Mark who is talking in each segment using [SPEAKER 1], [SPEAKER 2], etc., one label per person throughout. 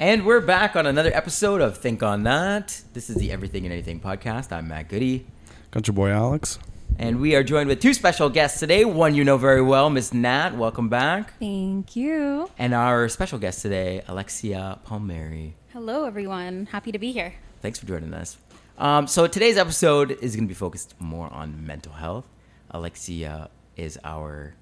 [SPEAKER 1] And we're back on another episode of Think on That. This is the Everything and Anything podcast. I'm Matt Goody.
[SPEAKER 2] Got your boy Alex.
[SPEAKER 1] And we are joined with two special guests today. One you know very well, Miss Nat. Welcome back.
[SPEAKER 3] Thank you.
[SPEAKER 1] And our special guest today, Alexia Palmieri.
[SPEAKER 4] Hello, everyone. Happy to be here.
[SPEAKER 1] Thanks for joining us. Um, so today's episode is going to be focused more on mental health. Alexia is our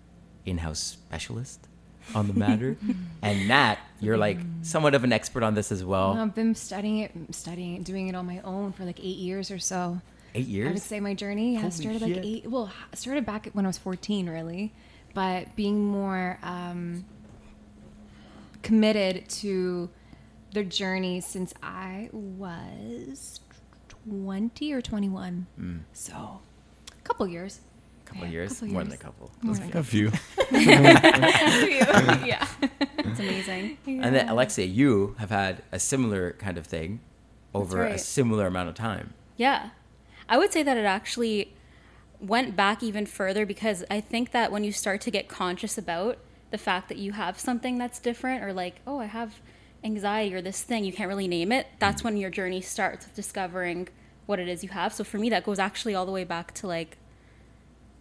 [SPEAKER 1] in-house specialist on the matter, and Nat, you're like somewhat of an expert on this as well.
[SPEAKER 3] I've been studying it, studying it, doing it on my own for like eight years or so.
[SPEAKER 1] Eight years?
[SPEAKER 3] I would say my journey
[SPEAKER 1] Holy
[SPEAKER 3] has started like
[SPEAKER 1] shit.
[SPEAKER 3] eight. Well, started back when I was fourteen, really, but being more um, committed to the journey since I was twenty or twenty-one.
[SPEAKER 1] Mm.
[SPEAKER 3] So, a couple years.
[SPEAKER 1] Couple
[SPEAKER 3] Yeah,
[SPEAKER 1] years,
[SPEAKER 3] couple
[SPEAKER 1] more than a couple.
[SPEAKER 3] More
[SPEAKER 1] Those
[SPEAKER 3] than
[SPEAKER 2] A few.
[SPEAKER 4] yeah. It's amazing.
[SPEAKER 1] And then Alexia, you have had a similar kind of thing over a similar amount of time.
[SPEAKER 4] Yeah. I would say that it actually went back even further because I think that when you start to get conscious about the fact that you have something that's different or like, oh, I have anxiety or this thing, you can't really name it, that's mm. when your journey starts of discovering what it is you have. So for me, that goes actually all the way back to like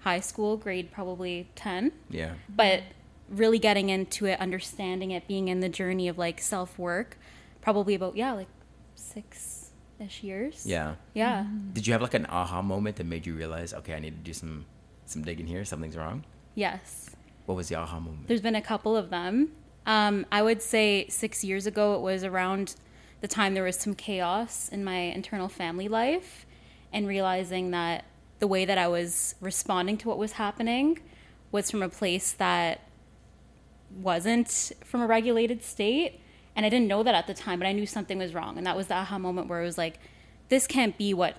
[SPEAKER 4] high school, grade probably 10.
[SPEAKER 1] Yeah.
[SPEAKER 4] but really getting into it, understanding it, being in the journey of like self work, probably about yeah, like six ish years.
[SPEAKER 1] Yeah.
[SPEAKER 4] Yeah.
[SPEAKER 1] Did you have like an aha moment that made you realize, okay, I need to do some some digging here. Something's wrong.
[SPEAKER 4] Yes.
[SPEAKER 1] What was the aha moment?
[SPEAKER 4] There's been a couple of them. Um, I would say six years ago, it was around the time there was some chaos in my internal family life, and realizing that the way that I was responding to what was happening was from a place that wasn't from a regulated state. And I didn't know that at the time, but I knew something was wrong. And that was the aha moment where it was like, this can't be what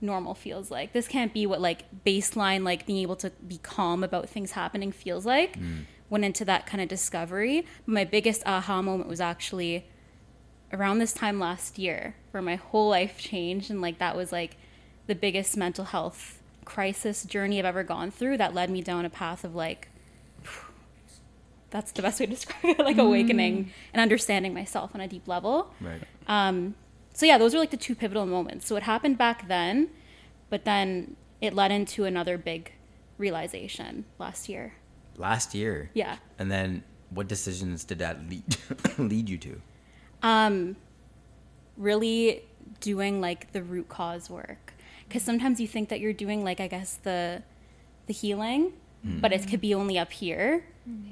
[SPEAKER 4] normal feels like. This can't be what like baseline, like being able to be calm about things happening feels like. Mm. Went into that kind of discovery. My biggest aha moment was actually around this time last year where my whole life changed. And like that was like the biggest mental health crisis journey I've ever gone through that led me down a path of like, that's the best way to describe it like awakening and understanding myself on a deep level.
[SPEAKER 1] right.
[SPEAKER 4] Um, so yeah, those were like the two pivotal moments. So it happened back then, but then it led into another big realization last year.
[SPEAKER 1] Last year.
[SPEAKER 4] Yeah.
[SPEAKER 1] And then what decisions did that lead lead you to?
[SPEAKER 4] Um, really doing like the root cause work because sometimes you think that you're doing like I guess the the healing, mm-hmm. but it could be only up here,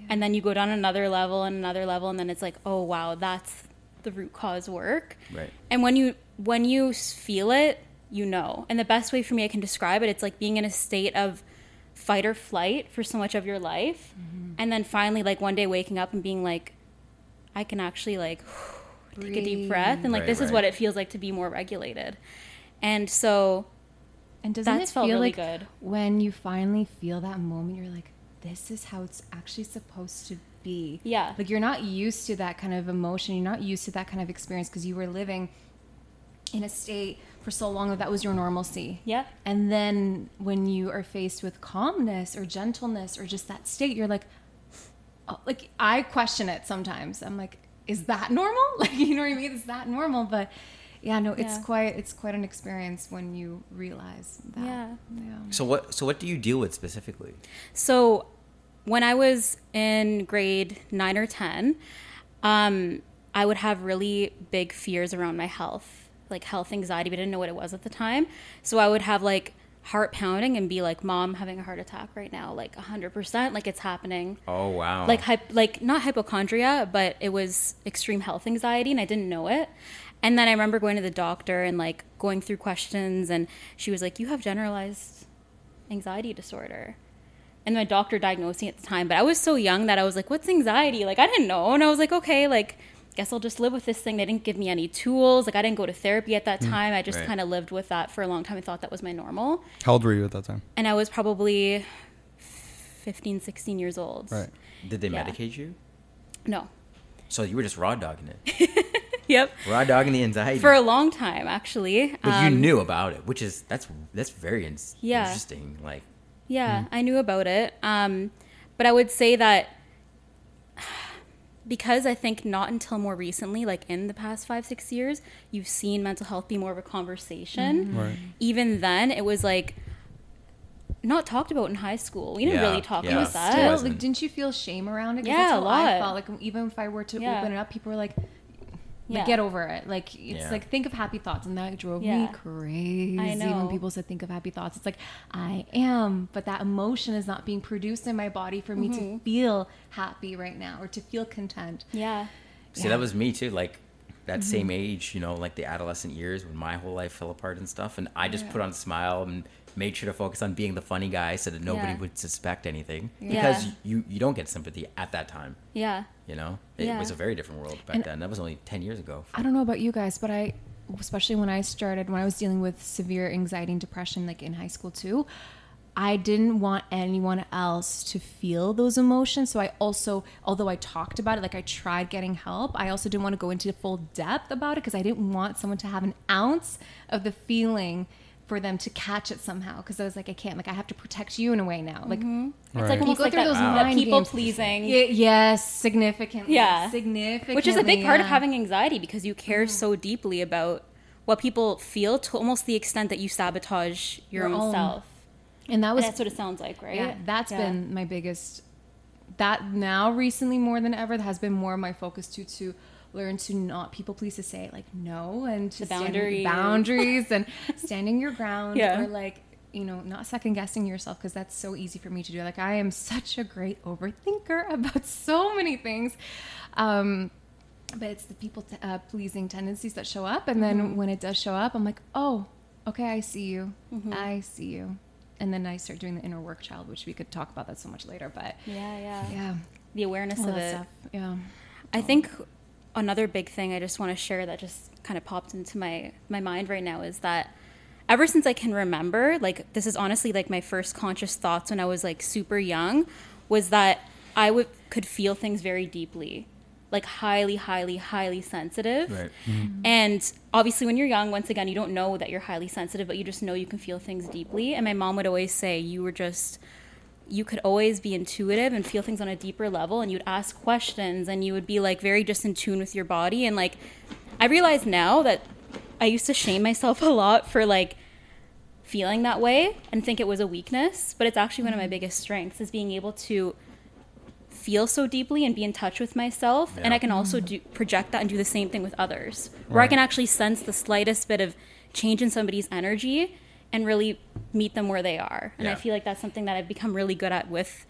[SPEAKER 4] and then you go down another level and another level, and then it's like, oh wow, that's the root cause work.
[SPEAKER 1] Right.
[SPEAKER 4] And when you when you feel it, you know. And the best way for me I can describe it, it's like being in a state of fight or flight for so much of your life, mm-hmm. and then finally like one day waking up and being like, I can actually like take a deep breath and like
[SPEAKER 1] Right,
[SPEAKER 4] this is what it feels like to be more regulated. And so
[SPEAKER 3] And doesn't
[SPEAKER 4] That's
[SPEAKER 3] it feel
[SPEAKER 4] really
[SPEAKER 3] like
[SPEAKER 4] good.
[SPEAKER 3] when you finally feel that moment, you're like, this is how it's actually supposed to be.
[SPEAKER 4] Yeah.
[SPEAKER 3] Like you're not used to that kind of emotion. You're not used to that kind of experience because you were living in a state for so long that that was your normalcy.
[SPEAKER 4] Yeah.
[SPEAKER 3] And then when you are faced with calmness or gentleness or just that state, you're like, oh, like I question it sometimes. I'm like, is that normal? Like, you know what I mean? Is that normal? But yeah, no, it's
[SPEAKER 4] Yeah.
[SPEAKER 3] quite it's quite an experience when you realize that.
[SPEAKER 4] Yeah.
[SPEAKER 3] Yeah.
[SPEAKER 1] So what so what do you deal with specifically?
[SPEAKER 4] So when I was in grade nine or 10, um, I would have really big fears around my health, like health anxiety, but I didn't know what it was at the time. So I would have like heart pounding and be like, Mom, having a heart attack right now, like 100%, like it's happening.
[SPEAKER 1] Oh wow.
[SPEAKER 4] like hyp- like not hypochondria, but it was extreme health anxiety, and I didn't know it. And then I remember going to the doctor and like going through questions, and she was like, "You have generalized anxiety disorder." And my doctor diagnosed me at the time, but I was so young that I was like, "What's anxiety?" Like I didn't know, and I was like, "Okay, like." Guess I'll just live with this thing. They didn't give me any tools. Like I didn't go to therapy at that hmm, time. I just
[SPEAKER 1] right.
[SPEAKER 4] kind of lived with that for a long time. I thought that was my normal.
[SPEAKER 2] How old were you at that time?
[SPEAKER 4] And I was probably 15, 16 years old.
[SPEAKER 2] Right.
[SPEAKER 1] Did they
[SPEAKER 4] yeah.
[SPEAKER 1] medicate you?
[SPEAKER 4] No.
[SPEAKER 1] So you were just raw dogging it.
[SPEAKER 4] Yep.
[SPEAKER 1] raw dogging the anxiety.
[SPEAKER 4] For a long time, actually.
[SPEAKER 1] but you
[SPEAKER 4] Um,
[SPEAKER 1] knew about it, which is that's that's very in-
[SPEAKER 4] Yeah.
[SPEAKER 1] interesting. Like
[SPEAKER 4] Yeah, I knew about it. Um, but I would say that because I think not until more recently, like in the past five, six years, you've seen mental health be more of a conversation.
[SPEAKER 2] Right.
[SPEAKER 4] Even then, it was like not talked about in high school. We didn't
[SPEAKER 1] Yeah,
[SPEAKER 4] really talk
[SPEAKER 1] yeah.
[SPEAKER 4] about
[SPEAKER 1] It
[SPEAKER 4] that.
[SPEAKER 3] Still,
[SPEAKER 1] wasn't.
[SPEAKER 3] like, didn't you feel shame around it?
[SPEAKER 4] Yeah,
[SPEAKER 3] that's
[SPEAKER 4] a
[SPEAKER 3] how I
[SPEAKER 4] lot.
[SPEAKER 3] felt. Like even if I were to
[SPEAKER 4] Yeah.
[SPEAKER 3] open it up, people were like,
[SPEAKER 4] Yeah.
[SPEAKER 3] like, "Get over it." Like it's
[SPEAKER 1] Yeah.
[SPEAKER 3] like think of happy thoughts, and that drove
[SPEAKER 4] Yeah.
[SPEAKER 3] me crazy.
[SPEAKER 4] I know.
[SPEAKER 3] when people said think of happy thoughts. It's like I am, but that emotion is not being produced in my body for me to
[SPEAKER 4] Mm-hmm.
[SPEAKER 3] feel happy right now or to feel content.
[SPEAKER 4] yeah.
[SPEAKER 1] See,
[SPEAKER 3] Yeah.
[SPEAKER 1] that was me too. Like that same age, you know, like the adolescent years when my whole life fell apart and stuff. And I just
[SPEAKER 3] Yeah.
[SPEAKER 1] put on a smile and made sure to focus on being the funny guy so that nobody
[SPEAKER 4] Yeah.
[SPEAKER 1] would suspect anything.
[SPEAKER 4] Yeah.
[SPEAKER 1] Because you you don't get sympathy at that time.
[SPEAKER 4] Yeah.
[SPEAKER 1] You know, it
[SPEAKER 4] Yeah.
[SPEAKER 1] was a very different world back
[SPEAKER 3] And-
[SPEAKER 1] then. That was only ten years ago.
[SPEAKER 3] I don't know about you guys, but I, especially when I started, when I was dealing with severe anxiety and depression, like in high school too, I didn't want anyone else to feel those emotions. So I also, although I talked about it, like I tried getting help, I also didn't want to go into full depth about it because I didn't want someone to have an ounce of the feeling for them to catch it somehow. Because I was like, I can't, like I have to protect you in a way now. Like,
[SPEAKER 4] It's
[SPEAKER 2] Right.
[SPEAKER 4] like
[SPEAKER 3] You go
[SPEAKER 4] like
[SPEAKER 3] through
[SPEAKER 4] that,
[SPEAKER 3] those
[SPEAKER 4] that
[SPEAKER 3] mind
[SPEAKER 4] people
[SPEAKER 3] games.
[SPEAKER 4] pleasing.
[SPEAKER 3] y- yes, significantly.
[SPEAKER 4] Yeah.
[SPEAKER 3] significantly.
[SPEAKER 4] Which is a big part of having anxiety because you care
[SPEAKER 3] Mm-hmm.
[SPEAKER 4] so deeply about what people feel to almost the extent that you sabotage your,
[SPEAKER 3] Your
[SPEAKER 4] own,
[SPEAKER 3] own.
[SPEAKER 4] self.
[SPEAKER 3] And that
[SPEAKER 4] And
[SPEAKER 3] was
[SPEAKER 4] that's what it sounds like, right?
[SPEAKER 3] Yeah, that's
[SPEAKER 4] Yeah.
[SPEAKER 3] been my biggest. That now recently more than ever has been more of my focus to to learn to not people please to say like no and to stand-
[SPEAKER 4] boundaries.
[SPEAKER 3] and standing your ground
[SPEAKER 4] Yeah.
[SPEAKER 3] or like you know not second guessing yourself because that's so easy for me to do like I am such a great overthinker about so many things. Um, but it's the people t- uh, pleasing tendencies that show up and then
[SPEAKER 4] Mm-hmm.
[SPEAKER 3] when it does show up i'm like oh okay i see you
[SPEAKER 4] Mm-hmm.
[SPEAKER 3] i see you and then i start doing the inner work child which we could talk about that so much later but
[SPEAKER 4] Yeah, yeah.
[SPEAKER 3] yeah
[SPEAKER 4] The awareness
[SPEAKER 3] all
[SPEAKER 4] of it.
[SPEAKER 3] stuff yeah
[SPEAKER 4] I think another big thing I just want to share that just kind of popped into my my mind right now is that ever since I can remember, like this is honestly like my first conscious thoughts when I was like super young, was that I would could feel things very deeply, like highly, highly, highly sensitive.
[SPEAKER 1] Right. Mm-hmm. Mm-hmm.
[SPEAKER 4] And obviously, when you're young, once again, you don't know that you're highly sensitive, but you just know you can feel things deeply. And my mom would always say, you were just, you could always be intuitive and feel things on a deeper level. And you'd ask questions and you would be like very just in tune with your body. And like, I realize now that I used to shame myself a lot for like feeling that way and think it was a weakness, but it's actually one of my mm-hmm. biggest strengths is being able to feel so deeply and be in touch with myself and i can also mm-hmm. do project that and do the same thing with others where i can actually sense the slightest bit of change in somebody's energy and really meet them where they are and i feel like that's something that i've become really good at with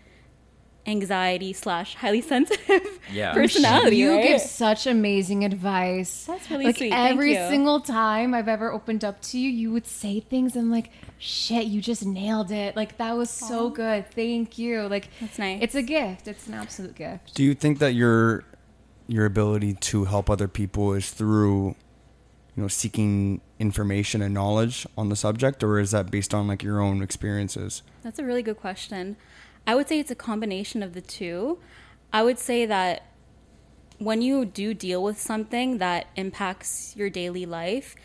[SPEAKER 4] anxiety slash highly sensitive
[SPEAKER 1] Yeah.
[SPEAKER 4] personality
[SPEAKER 3] you
[SPEAKER 4] right?
[SPEAKER 3] give such amazing advice
[SPEAKER 4] That's really
[SPEAKER 3] like
[SPEAKER 4] sweet. Thank
[SPEAKER 3] every
[SPEAKER 4] you.
[SPEAKER 3] single time i've ever opened up to you you would say things i'm like shit you just nailed it like that was so good thank you like
[SPEAKER 4] That's nice.
[SPEAKER 3] it's a gift it's an absolute gift
[SPEAKER 2] Do you think that your your ability to help other people is through you know seeking information and knowledge on the subject or is that based on like your own experiences?
[SPEAKER 4] That's a really good question. I would say it's a combination of the two. I would say that when you do deal with something that impacts your daily life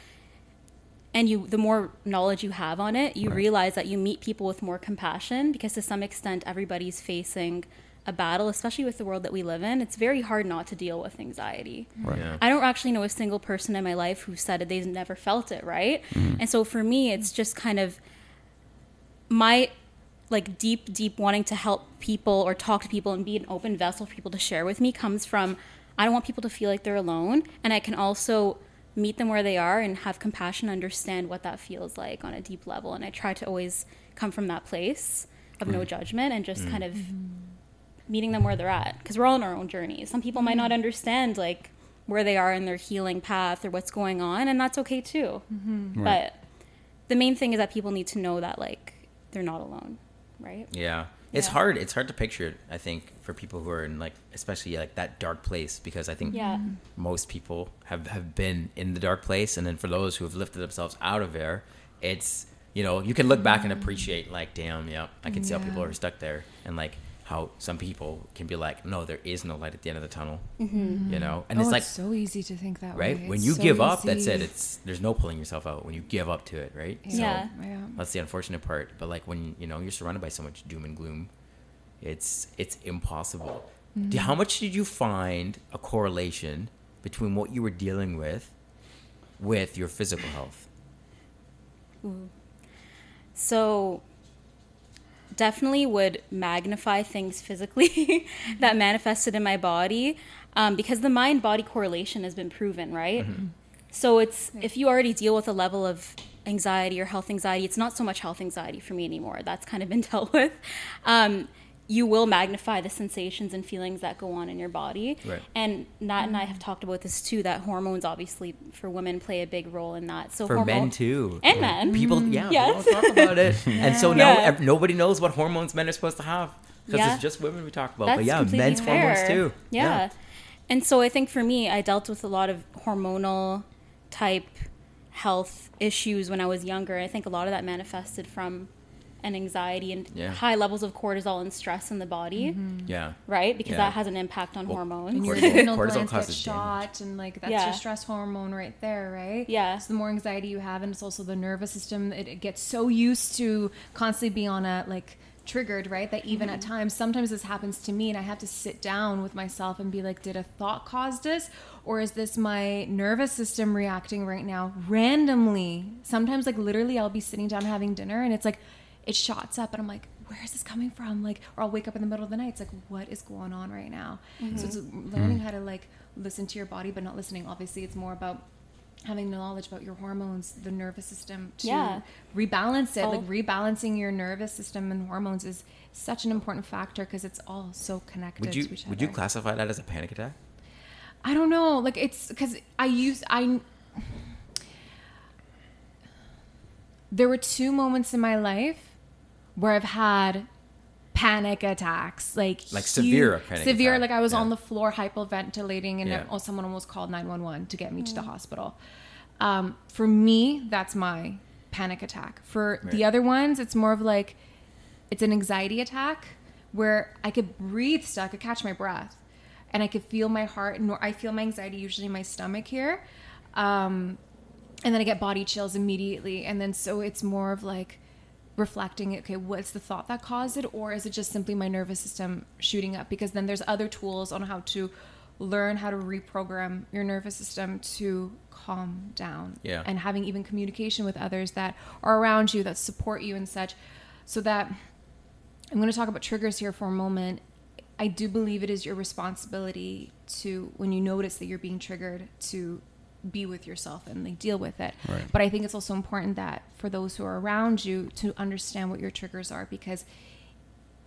[SPEAKER 4] and you the more knowledge you have on it, you
[SPEAKER 2] Right.
[SPEAKER 4] realize that you meet people with more compassion because to some extent everybody's facing a battle, especially with the world that we live in. It's very hard not to deal with anxiety.
[SPEAKER 2] Right.
[SPEAKER 1] Yeah.
[SPEAKER 4] I don't actually know a single person in my life who said it, they've never felt it, right? Mm-hmm. And so for me, it's just kind of my like deep, deep wanting to help people or talk to people and be an open vessel for people to share with me comes from I don't want people to feel like they're alone. And I can also meet them where they are and have compassion, understand what that feels like on a deep level. And I try to always come from that place of no judgment and just kind of mm-hmm. Meeting them where they're at because we're all on our own journeys. Some people might not mm-hmm. understand like where they are in their healing path or what's going on, and that's okay too. Mm-hmm.
[SPEAKER 2] Right.
[SPEAKER 4] But the main thing is that people need to know that like they're not alone, right?
[SPEAKER 1] Yeah. It's
[SPEAKER 4] Yeah.
[SPEAKER 1] hard. It's hard to picture it, I think, for people who are in like, especially like that dark place, because I think
[SPEAKER 4] Yeah.
[SPEAKER 1] most people have, have been in the dark place. And then for those who have lifted themselves out of there, it's, you know, you can look back and mm-hmm. appreciate like, damn, yeah, I can see how people are stuck there. And like how some people can be like, no, there is no light at the end of the tunnel,
[SPEAKER 4] Mm-hmm.
[SPEAKER 1] you know? And
[SPEAKER 3] oh,
[SPEAKER 1] it's like, it's
[SPEAKER 3] so easy to think that way.
[SPEAKER 1] right?
[SPEAKER 3] way
[SPEAKER 1] When
[SPEAKER 3] It's
[SPEAKER 1] you
[SPEAKER 3] so
[SPEAKER 1] give up, that's it. It's, there's no pulling yourself out when you give up to it, right?
[SPEAKER 4] Yeah.
[SPEAKER 3] yeah
[SPEAKER 1] That's the unfortunate part. But like when you know you're surrounded by so much doom and gloom, it's it's impossible do- how much did you find a correlation between what you were dealing with with your physical health?
[SPEAKER 4] So definitely would magnify things physically that manifested in my body um, because the mind body correlation has been proven, right? So it's if you already deal with a level of anxiety or health anxiety, it's not so much health anxiety for me anymore. That's kind of been dealt with. Um, you will magnify the sensations and feelings that go on in your body.
[SPEAKER 1] Right.
[SPEAKER 4] And Nat and I have mm-hmm. talked about this too. That hormones, obviously, for women play a big role in that. So
[SPEAKER 1] For
[SPEAKER 4] hormo-
[SPEAKER 1] men too.
[SPEAKER 4] and men.
[SPEAKER 1] People, yeah, mm-hmm.
[SPEAKER 4] Yes.
[SPEAKER 1] people don't talk about it, and so now
[SPEAKER 4] Yeah.
[SPEAKER 1] nobody knows what hormones men are supposed to have because
[SPEAKER 4] Yeah.
[SPEAKER 1] it's just women we talk about.
[SPEAKER 4] That's
[SPEAKER 1] but yeah,
[SPEAKER 4] completely
[SPEAKER 1] men's hormones
[SPEAKER 4] fair.
[SPEAKER 1] too.
[SPEAKER 4] Yeah. And so I think for me, I dealt with a lot of hormonal type health issues when I was younger. I think a lot of that manifested from an anxiety and
[SPEAKER 1] Yeah.
[SPEAKER 4] high levels of cortisol and stress in the body,
[SPEAKER 1] yeah.
[SPEAKER 4] right? Because
[SPEAKER 1] Yeah.
[SPEAKER 4] that has an impact on
[SPEAKER 1] Well,
[SPEAKER 4] hormones.
[SPEAKER 3] And your
[SPEAKER 1] Cortisol-
[SPEAKER 3] adrenal
[SPEAKER 1] cortisol
[SPEAKER 3] glands get
[SPEAKER 1] causes
[SPEAKER 3] shot, and like that's
[SPEAKER 4] Yeah.
[SPEAKER 3] your stress hormone right there, right?
[SPEAKER 4] Yeah.
[SPEAKER 3] So the more anxiety you have, and it's also the nervous system. It, it gets so used to constantly be on a like triggered, right? That even
[SPEAKER 4] Mm-hmm.
[SPEAKER 3] at times, sometimes this happens to me, and I have to sit down with myself and be like, did a thought cause this, or is this my nervous system reacting right now randomly? Sometimes, like literally, I'll be sitting down having dinner, and it's like it shots up, and I'm like. Where is this coming from? Like, or I'll wake up in the middle of the night. It's like, what is going on right now? So it's mm-hmm. learning mm-hmm. how to like listen to your body, but not listening. Obviously, it's more about having knowledge about your hormones, the nervous system to
[SPEAKER 4] Yeah.
[SPEAKER 3] rebalance it.
[SPEAKER 4] All-
[SPEAKER 3] Like rebalancing your nervous system and hormones is such an important factor because it's all so connected
[SPEAKER 1] Would you
[SPEAKER 3] to each
[SPEAKER 1] would you classify that as a panic attack?
[SPEAKER 3] I don't know. Like it's because I use I. There were two moments in my life where I've had panic attacks, like
[SPEAKER 1] Like
[SPEAKER 3] huge-
[SPEAKER 1] severe panic
[SPEAKER 3] severe.
[SPEAKER 1] attack,
[SPEAKER 3] Like I was
[SPEAKER 1] yeah.
[SPEAKER 3] on the floor hyperventilating, and
[SPEAKER 1] Yeah.
[SPEAKER 3] oh, someone almost called nine one one to get me to the hospital. Um, for me, that's my panic attack. For
[SPEAKER 1] Right.
[SPEAKER 3] the other ones, it's more of like it's an anxiety attack where I could breathe still, I could catch my breath, and I could feel my heart. Nor I feel my anxiety usually in my stomach here, um, and then I get body chills immediately. And then so it's more of like reflecting. Okay, what's the thought that caused it, or is it just simply my nervous system shooting up? Because then there's other tools on how to learn how to reprogram your nervous system to calm down
[SPEAKER 1] Yeah.
[SPEAKER 3] and having even communication with others that are around you that support you and such so that I'm going to talk about triggers here for a moment. I do believe it is your responsibility to, when you notice that you're being triggered, to be with yourself and like deal with it.
[SPEAKER 2] Right.
[SPEAKER 3] But I think it's also important that for those who are around you to understand what your triggers are because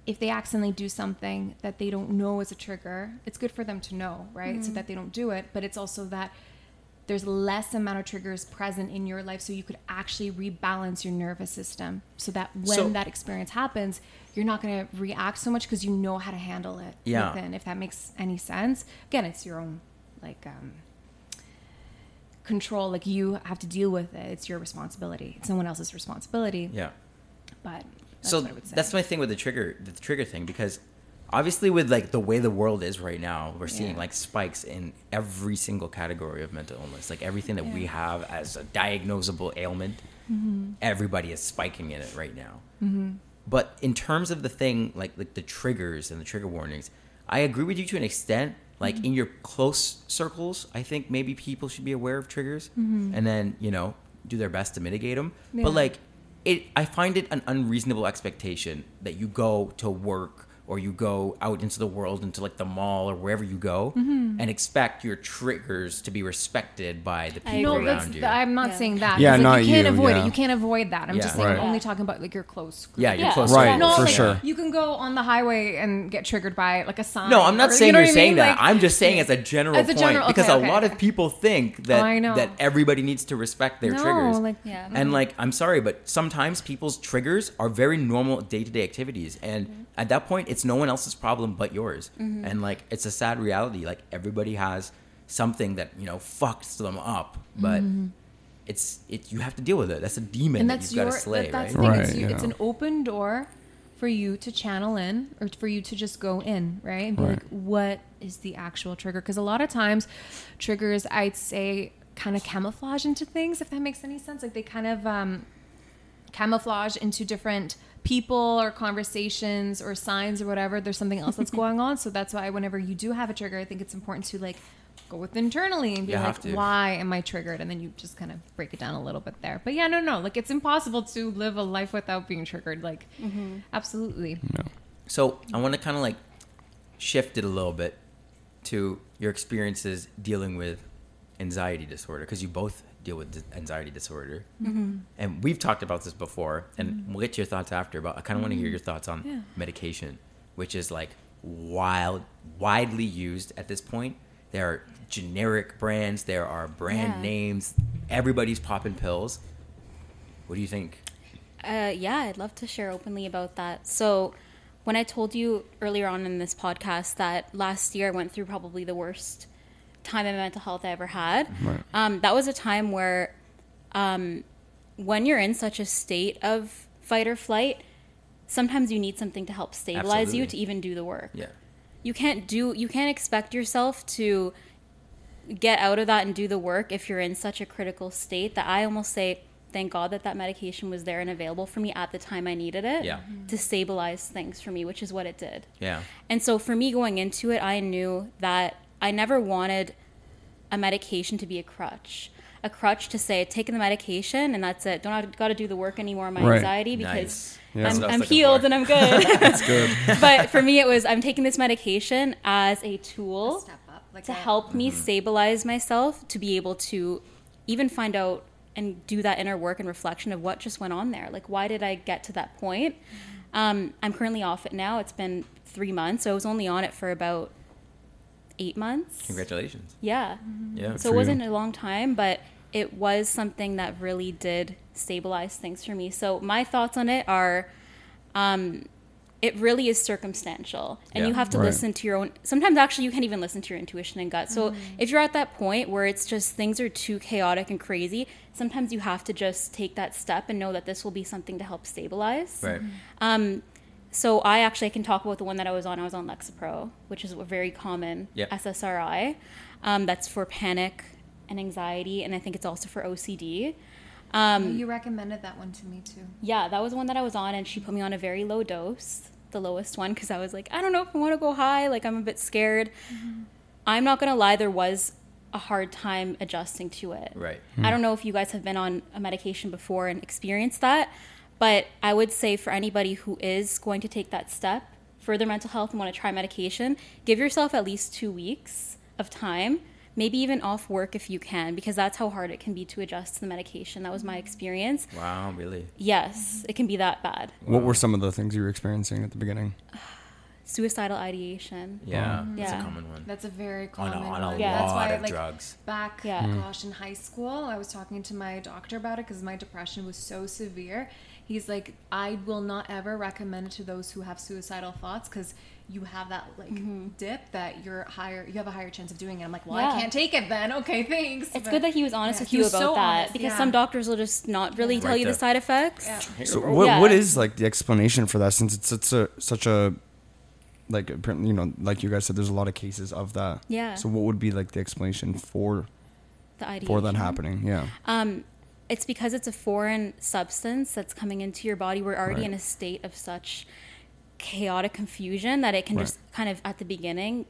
[SPEAKER 3] if they accidentally do something that they don't know is a trigger, it's good for them to know, right? So that they don't do it. But it's also that there's less amount of triggers present in your life so you could actually rebalance your nervous system so that when
[SPEAKER 1] So-
[SPEAKER 3] that experience happens you're not going to react so much because you know how to handle it
[SPEAKER 1] Yeah.
[SPEAKER 3] within if that makes any sense again it's your own like um control like you have to deal with it it's your responsibility it's someone else's responsibility
[SPEAKER 1] Yeah.
[SPEAKER 3] but that's
[SPEAKER 1] so
[SPEAKER 3] what I would say.
[SPEAKER 1] that's my thing with the trigger the trigger thing because obviously with like the way the world is right now we're seeing
[SPEAKER 3] Yeah.
[SPEAKER 1] like spikes in every single category of mental illness like everything that we have as a diagnosable ailment
[SPEAKER 3] Mm-hmm.
[SPEAKER 1] everybody is spiking in it right now but in terms of the thing like like the triggers and the trigger warnings i agree with you to an extent like
[SPEAKER 3] Mm-hmm.
[SPEAKER 1] in your close circles i think maybe people should be aware of triggers
[SPEAKER 3] Mm-hmm.
[SPEAKER 1] and then you know do their best to mitigate them
[SPEAKER 3] Yeah.
[SPEAKER 1] but like it i find it an unreasonable expectation that you go to work or you go out into the world into like the mall or wherever you go
[SPEAKER 3] Mm-hmm.
[SPEAKER 1] and expect your triggers to be respected by the people
[SPEAKER 3] no,
[SPEAKER 1] around you
[SPEAKER 3] th- I'm not
[SPEAKER 4] Yeah.
[SPEAKER 3] saying that.
[SPEAKER 2] Yeah,
[SPEAKER 3] 'cause, like,
[SPEAKER 2] not
[SPEAKER 3] you can't
[SPEAKER 2] you,
[SPEAKER 3] avoid
[SPEAKER 2] yeah.
[SPEAKER 3] it. You can't avoid that. I'm
[SPEAKER 1] Yeah.
[SPEAKER 3] just saying I'm only talking about like your close group.
[SPEAKER 1] yeah your
[SPEAKER 4] Yeah.
[SPEAKER 1] close
[SPEAKER 2] Right,
[SPEAKER 1] circles.
[SPEAKER 2] for
[SPEAKER 3] like,
[SPEAKER 2] sure.
[SPEAKER 3] You can go on the highway and get triggered by like a sign.
[SPEAKER 1] No, I'm not
[SPEAKER 3] or-
[SPEAKER 1] saying
[SPEAKER 3] you know
[SPEAKER 1] you're saying
[SPEAKER 3] mean?
[SPEAKER 1] that.
[SPEAKER 3] Like,
[SPEAKER 1] I'm just saying as a general
[SPEAKER 3] As a
[SPEAKER 1] point
[SPEAKER 3] general-
[SPEAKER 1] because
[SPEAKER 3] okay,
[SPEAKER 1] a lot
[SPEAKER 3] okay.
[SPEAKER 1] of people think that
[SPEAKER 3] I know.
[SPEAKER 1] that everybody needs to respect their
[SPEAKER 3] no,
[SPEAKER 1] triggers.
[SPEAKER 3] like
[SPEAKER 4] Yeah.
[SPEAKER 1] and like I'm sorry, but sometimes people's triggers are very normal day-to-day activities and
[SPEAKER 3] Mm-hmm.
[SPEAKER 1] at that point it's no one else's problem but yours. And like it's a sad reality like everybody has something that, you know, fucks them up, but it's it you have to deal with it. That's a demon
[SPEAKER 3] Mm-hmm. and
[SPEAKER 1] that
[SPEAKER 3] that's
[SPEAKER 1] you've
[SPEAKER 3] your
[SPEAKER 1] got to slay,
[SPEAKER 3] that, that's
[SPEAKER 1] right?
[SPEAKER 3] the thing. It's,
[SPEAKER 2] Right,
[SPEAKER 3] you, it's an open door for you to channel in or for you to just go in, right? And be
[SPEAKER 2] Right.
[SPEAKER 3] like, what is the actual trigger? Because a lot of times, triggers, I'd say, kind of camouflage into things, if that makes any sense. Like they kind of um, camouflage into different people or conversations or signs or whatever there's something else that's going on. So that's why whenever you do have a trigger i think it's important to like go with internally and be
[SPEAKER 1] You
[SPEAKER 3] like why am i triggered? And then you just kind of break it down a little bit there. But yeah no no like it's impossible to live a life without being triggered like mm-hmm. absolutely.
[SPEAKER 1] So I want to kind of like shift it a little bit to your experiences dealing with anxiety disorder because you both deal with anxiety disorder, mm-hmm. and we've talked about this before, and mm-hmm. we'll get to your thoughts after. But I kind of want to hear your mm-hmm. thoughts on
[SPEAKER 3] Yeah.
[SPEAKER 1] medication, which is like wild, widely used at this point. There are generic brands, there are brand
[SPEAKER 4] Yeah.
[SPEAKER 1] names. Everybody's popping pills. What do you think?
[SPEAKER 4] Uh, yeah, I'd love to share openly about that. So, when I told you earlier on in this podcast that last year I went through probably the worst time in mental health I ever had,
[SPEAKER 2] Right.
[SPEAKER 4] um, that was a time where, um, when you're in such a state of fight or flight, sometimes you need something to help stabilize you to even do the work.
[SPEAKER 1] Yeah.
[SPEAKER 4] You can't do you can't expect yourself to get out of that and do the work if you're in such a critical state that I almost say thank God that that medication was there and available for me at the time I needed it
[SPEAKER 1] Yeah.
[SPEAKER 4] to stabilize things for me, which is what it did.
[SPEAKER 1] Yeah.
[SPEAKER 4] And so for me going into it, I knew that I never wanted a medication to be a crutch. A crutch to say, taking the medication and that's it. Don't got to do the work anymore, on my
[SPEAKER 2] Right.
[SPEAKER 4] anxiety, because
[SPEAKER 1] Nice.
[SPEAKER 2] Yeah.
[SPEAKER 4] I'm,
[SPEAKER 1] what I was
[SPEAKER 4] I'm healed
[SPEAKER 1] for.
[SPEAKER 4] and I'm good.
[SPEAKER 2] That's good.
[SPEAKER 4] but for me, it was I'm taking this medication as a tool
[SPEAKER 3] step up like
[SPEAKER 4] to
[SPEAKER 3] a-
[SPEAKER 4] help me
[SPEAKER 1] Mm-hmm.
[SPEAKER 4] stabilize myself to be able to even find out and do that inner work and reflection of what just went on there. Like, why did I get to that point? Um, I'm currently off it now. It's been three months, so I was only on it for about eight months.
[SPEAKER 1] Congratulations.
[SPEAKER 4] Yeah.
[SPEAKER 1] Yeah.
[SPEAKER 4] So it wasn't a long time, but it was something that really did stabilize things for me. So my thoughts on it are um, it really is circumstantial and
[SPEAKER 1] Yeah.
[SPEAKER 4] you have to
[SPEAKER 2] Right.
[SPEAKER 4] listen to your own sometimes actually you can't even listen to your intuition and gut so if you're at that point where it's just things are too chaotic and crazy sometimes you have to just take that step and know that this will be something to help stabilize
[SPEAKER 1] Right.
[SPEAKER 4] um, so I actually I can talk about the one that I was on. I was on Lexapro, which is a very common
[SPEAKER 1] Yep.
[SPEAKER 4] SSRI. Um, that's for panic and anxiety, and I think it's also for OCD. Um,
[SPEAKER 3] you recommended that one to me too
[SPEAKER 4] yeah, that was the one that I was on, and she put me on a very low dose, the lowest one, because I was like, I don't know if I want to go high. Like I'm a bit scared. I'm not gonna lie, there was a hard time adjusting to it.
[SPEAKER 1] Right.
[SPEAKER 4] I don't know if you guys have been on a medication before and experienced that, but I would say for anybody who is going to take that step for their mental health and want to try medication, give yourself at least two weeks of time, maybe even off work if you can, because that's how hard it can be to adjust to the medication. That was my experience.
[SPEAKER 1] Wow. Really.
[SPEAKER 4] Yes, it can be that bad.
[SPEAKER 2] What were some of the things you were experiencing at the beginning?
[SPEAKER 4] Suicidal ideation.
[SPEAKER 1] Yeah. That's mm-hmm.
[SPEAKER 4] Yeah.
[SPEAKER 1] a common one.
[SPEAKER 3] That's a very
[SPEAKER 1] On
[SPEAKER 3] common
[SPEAKER 1] a, on a
[SPEAKER 3] one.
[SPEAKER 4] Yeah.
[SPEAKER 3] That's
[SPEAKER 1] lot
[SPEAKER 3] why,
[SPEAKER 1] of
[SPEAKER 3] like,
[SPEAKER 1] drugs.
[SPEAKER 3] back,
[SPEAKER 4] Yeah.
[SPEAKER 3] Gosh, mm-hmm. in high school, I was talking to my doctor about it because my depression was so severe. He's like, I will not ever recommend it to those who have suicidal thoughts because you have that like
[SPEAKER 4] Mm-hmm.
[SPEAKER 3] dip that you're higher, you have a higher chance of doing it. I'm like, well,
[SPEAKER 4] Yeah.
[SPEAKER 3] I can't take it then. Okay, thanks.
[SPEAKER 4] It's
[SPEAKER 3] But-
[SPEAKER 4] good that he was honest
[SPEAKER 3] Yeah,
[SPEAKER 4] with
[SPEAKER 3] he
[SPEAKER 4] you about
[SPEAKER 3] so
[SPEAKER 4] that
[SPEAKER 3] honest,
[SPEAKER 4] because
[SPEAKER 3] yeah.
[SPEAKER 4] some doctors will just not really tell
[SPEAKER 1] Right
[SPEAKER 4] you the side effects.
[SPEAKER 3] Yeah.
[SPEAKER 2] So what
[SPEAKER 4] Yeah.
[SPEAKER 2] what is like the explanation for that? Since it's such a such a like apparently, you know like you guys said, there's a lot of cases of that.
[SPEAKER 4] Yeah.
[SPEAKER 2] So what would be like the explanation for
[SPEAKER 4] The ideation.
[SPEAKER 2] for that happening? Yeah.
[SPEAKER 4] Um, it's because it's a foreign substance that's coming into your body. We're already
[SPEAKER 2] Right.
[SPEAKER 4] in a state of such chaotic confusion that it can
[SPEAKER 2] Right.
[SPEAKER 4] just kind of at the beginning,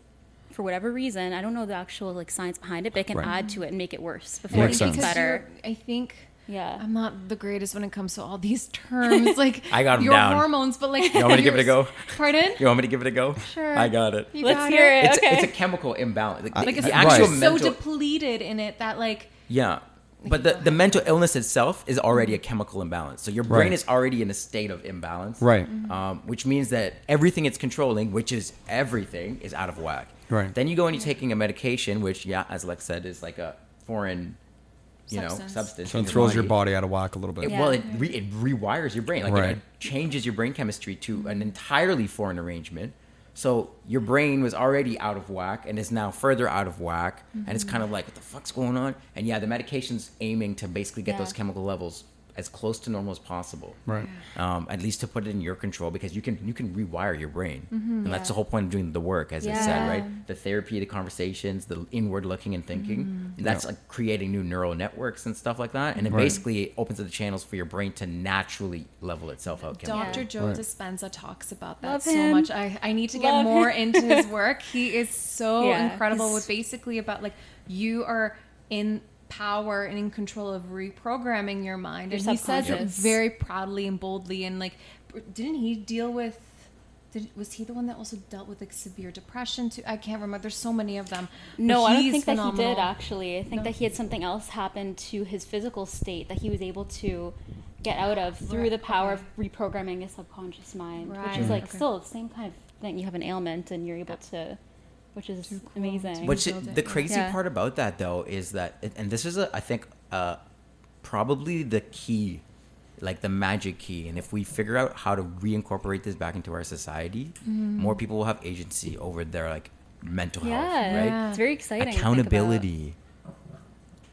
[SPEAKER 4] for whatever reason, I don't know the actual like science behind it, but it can
[SPEAKER 2] Right.
[SPEAKER 4] add to it and make it worse before
[SPEAKER 2] Makes
[SPEAKER 4] it gets
[SPEAKER 2] sense.
[SPEAKER 4] better.
[SPEAKER 3] I think
[SPEAKER 4] Yeah.
[SPEAKER 3] I'm not the greatest when it comes to all these terms, like
[SPEAKER 1] I got 'em
[SPEAKER 3] your
[SPEAKER 1] down.
[SPEAKER 3] hormones, but like
[SPEAKER 1] You want me to give it a go?
[SPEAKER 3] Pardon?
[SPEAKER 1] You want me to give it a go?
[SPEAKER 3] Sure.
[SPEAKER 1] I got it.
[SPEAKER 3] You
[SPEAKER 4] Let's
[SPEAKER 3] got
[SPEAKER 4] hear it.
[SPEAKER 1] It's,
[SPEAKER 4] okay.
[SPEAKER 1] it's a chemical imbalance. Like,
[SPEAKER 3] Like
[SPEAKER 1] the,
[SPEAKER 3] it's
[SPEAKER 1] the actual
[SPEAKER 2] Right.
[SPEAKER 3] so depleted in it that like
[SPEAKER 1] yeah. But the, the mental illness itself is already a chemical imbalance. So your brain
[SPEAKER 2] Right.
[SPEAKER 1] is already in a state of imbalance.
[SPEAKER 2] Right.
[SPEAKER 1] Um, which means that everything it's controlling, which is everything, is out of whack.
[SPEAKER 2] Right.
[SPEAKER 1] Then you go and you're taking a medication, which, yeah, as Lex said, is like a foreign, you know,
[SPEAKER 3] Substance.
[SPEAKER 1] substance.
[SPEAKER 2] So
[SPEAKER 1] in
[SPEAKER 2] it throws your
[SPEAKER 1] body.
[SPEAKER 2] body out of whack a little bit.
[SPEAKER 1] It,
[SPEAKER 4] Yeah.
[SPEAKER 1] Well, it, re, it rewires your brain. Like it-
[SPEAKER 2] Right.
[SPEAKER 1] it, changes your brain chemistry to an entirely foreign arrangement. So your brain was already out of whack and is now further out of whack. And it's mm-hmm. kind of like, what the fuck's going on? And yeah, the medication's aiming to basically get
[SPEAKER 3] Yeah.
[SPEAKER 1] those chemical levels as close to normal as possible.
[SPEAKER 2] Right.
[SPEAKER 1] Um, at least to put it in your control because you can you can rewire your brain, and that's the whole point of doing the work, as I said, right? The therapy, the conversations, the inward looking and thinking. That's
[SPEAKER 2] Yeah.
[SPEAKER 1] like creating new neural networks and stuff like that, and it
[SPEAKER 2] Right.
[SPEAKER 1] basically opens up the channels for your brain to naturally level itself out. chemically.
[SPEAKER 3] Dr. Joe
[SPEAKER 2] Right.
[SPEAKER 3] Dispenza talks about that
[SPEAKER 4] Love
[SPEAKER 3] so
[SPEAKER 4] him.
[SPEAKER 3] much. I, I need to get
[SPEAKER 4] Love
[SPEAKER 3] more
[SPEAKER 4] him.
[SPEAKER 3] into his work. He is so
[SPEAKER 4] Yeah,
[SPEAKER 3] incredible
[SPEAKER 4] he's-
[SPEAKER 3] with basically about like you are in power and in control of reprogramming your mind.
[SPEAKER 4] Your
[SPEAKER 3] and he says it very proudly and boldly and like didn't he deal with did, was he the one that also dealt with like severe depression too? I can't remember. There's so many of them.
[SPEAKER 4] No, I don't
[SPEAKER 3] he's
[SPEAKER 4] think that he did actually. I think
[SPEAKER 3] No.
[SPEAKER 4] that he had something else happen to his physical state that he was able to get out of through
[SPEAKER 3] Right,
[SPEAKER 4] the power
[SPEAKER 3] okay.
[SPEAKER 4] of reprogramming his subconscious mind, which is like
[SPEAKER 3] okay.
[SPEAKER 4] still the same kind of thing. You have an ailment and you're able to, which is
[SPEAKER 3] cool.
[SPEAKER 4] amazing.
[SPEAKER 1] Which
[SPEAKER 3] it,
[SPEAKER 1] the crazy
[SPEAKER 4] Yeah.
[SPEAKER 1] part about that though is that, and this is a, I think, uh, probably the key, like the magic key. And if we figure out how to reincorporate this back into our society,
[SPEAKER 3] Mm-hmm.
[SPEAKER 1] more people will have agency over their like mental health, right?
[SPEAKER 3] Yeah.
[SPEAKER 4] it's very exciting. to think about.
[SPEAKER 1] Accountability.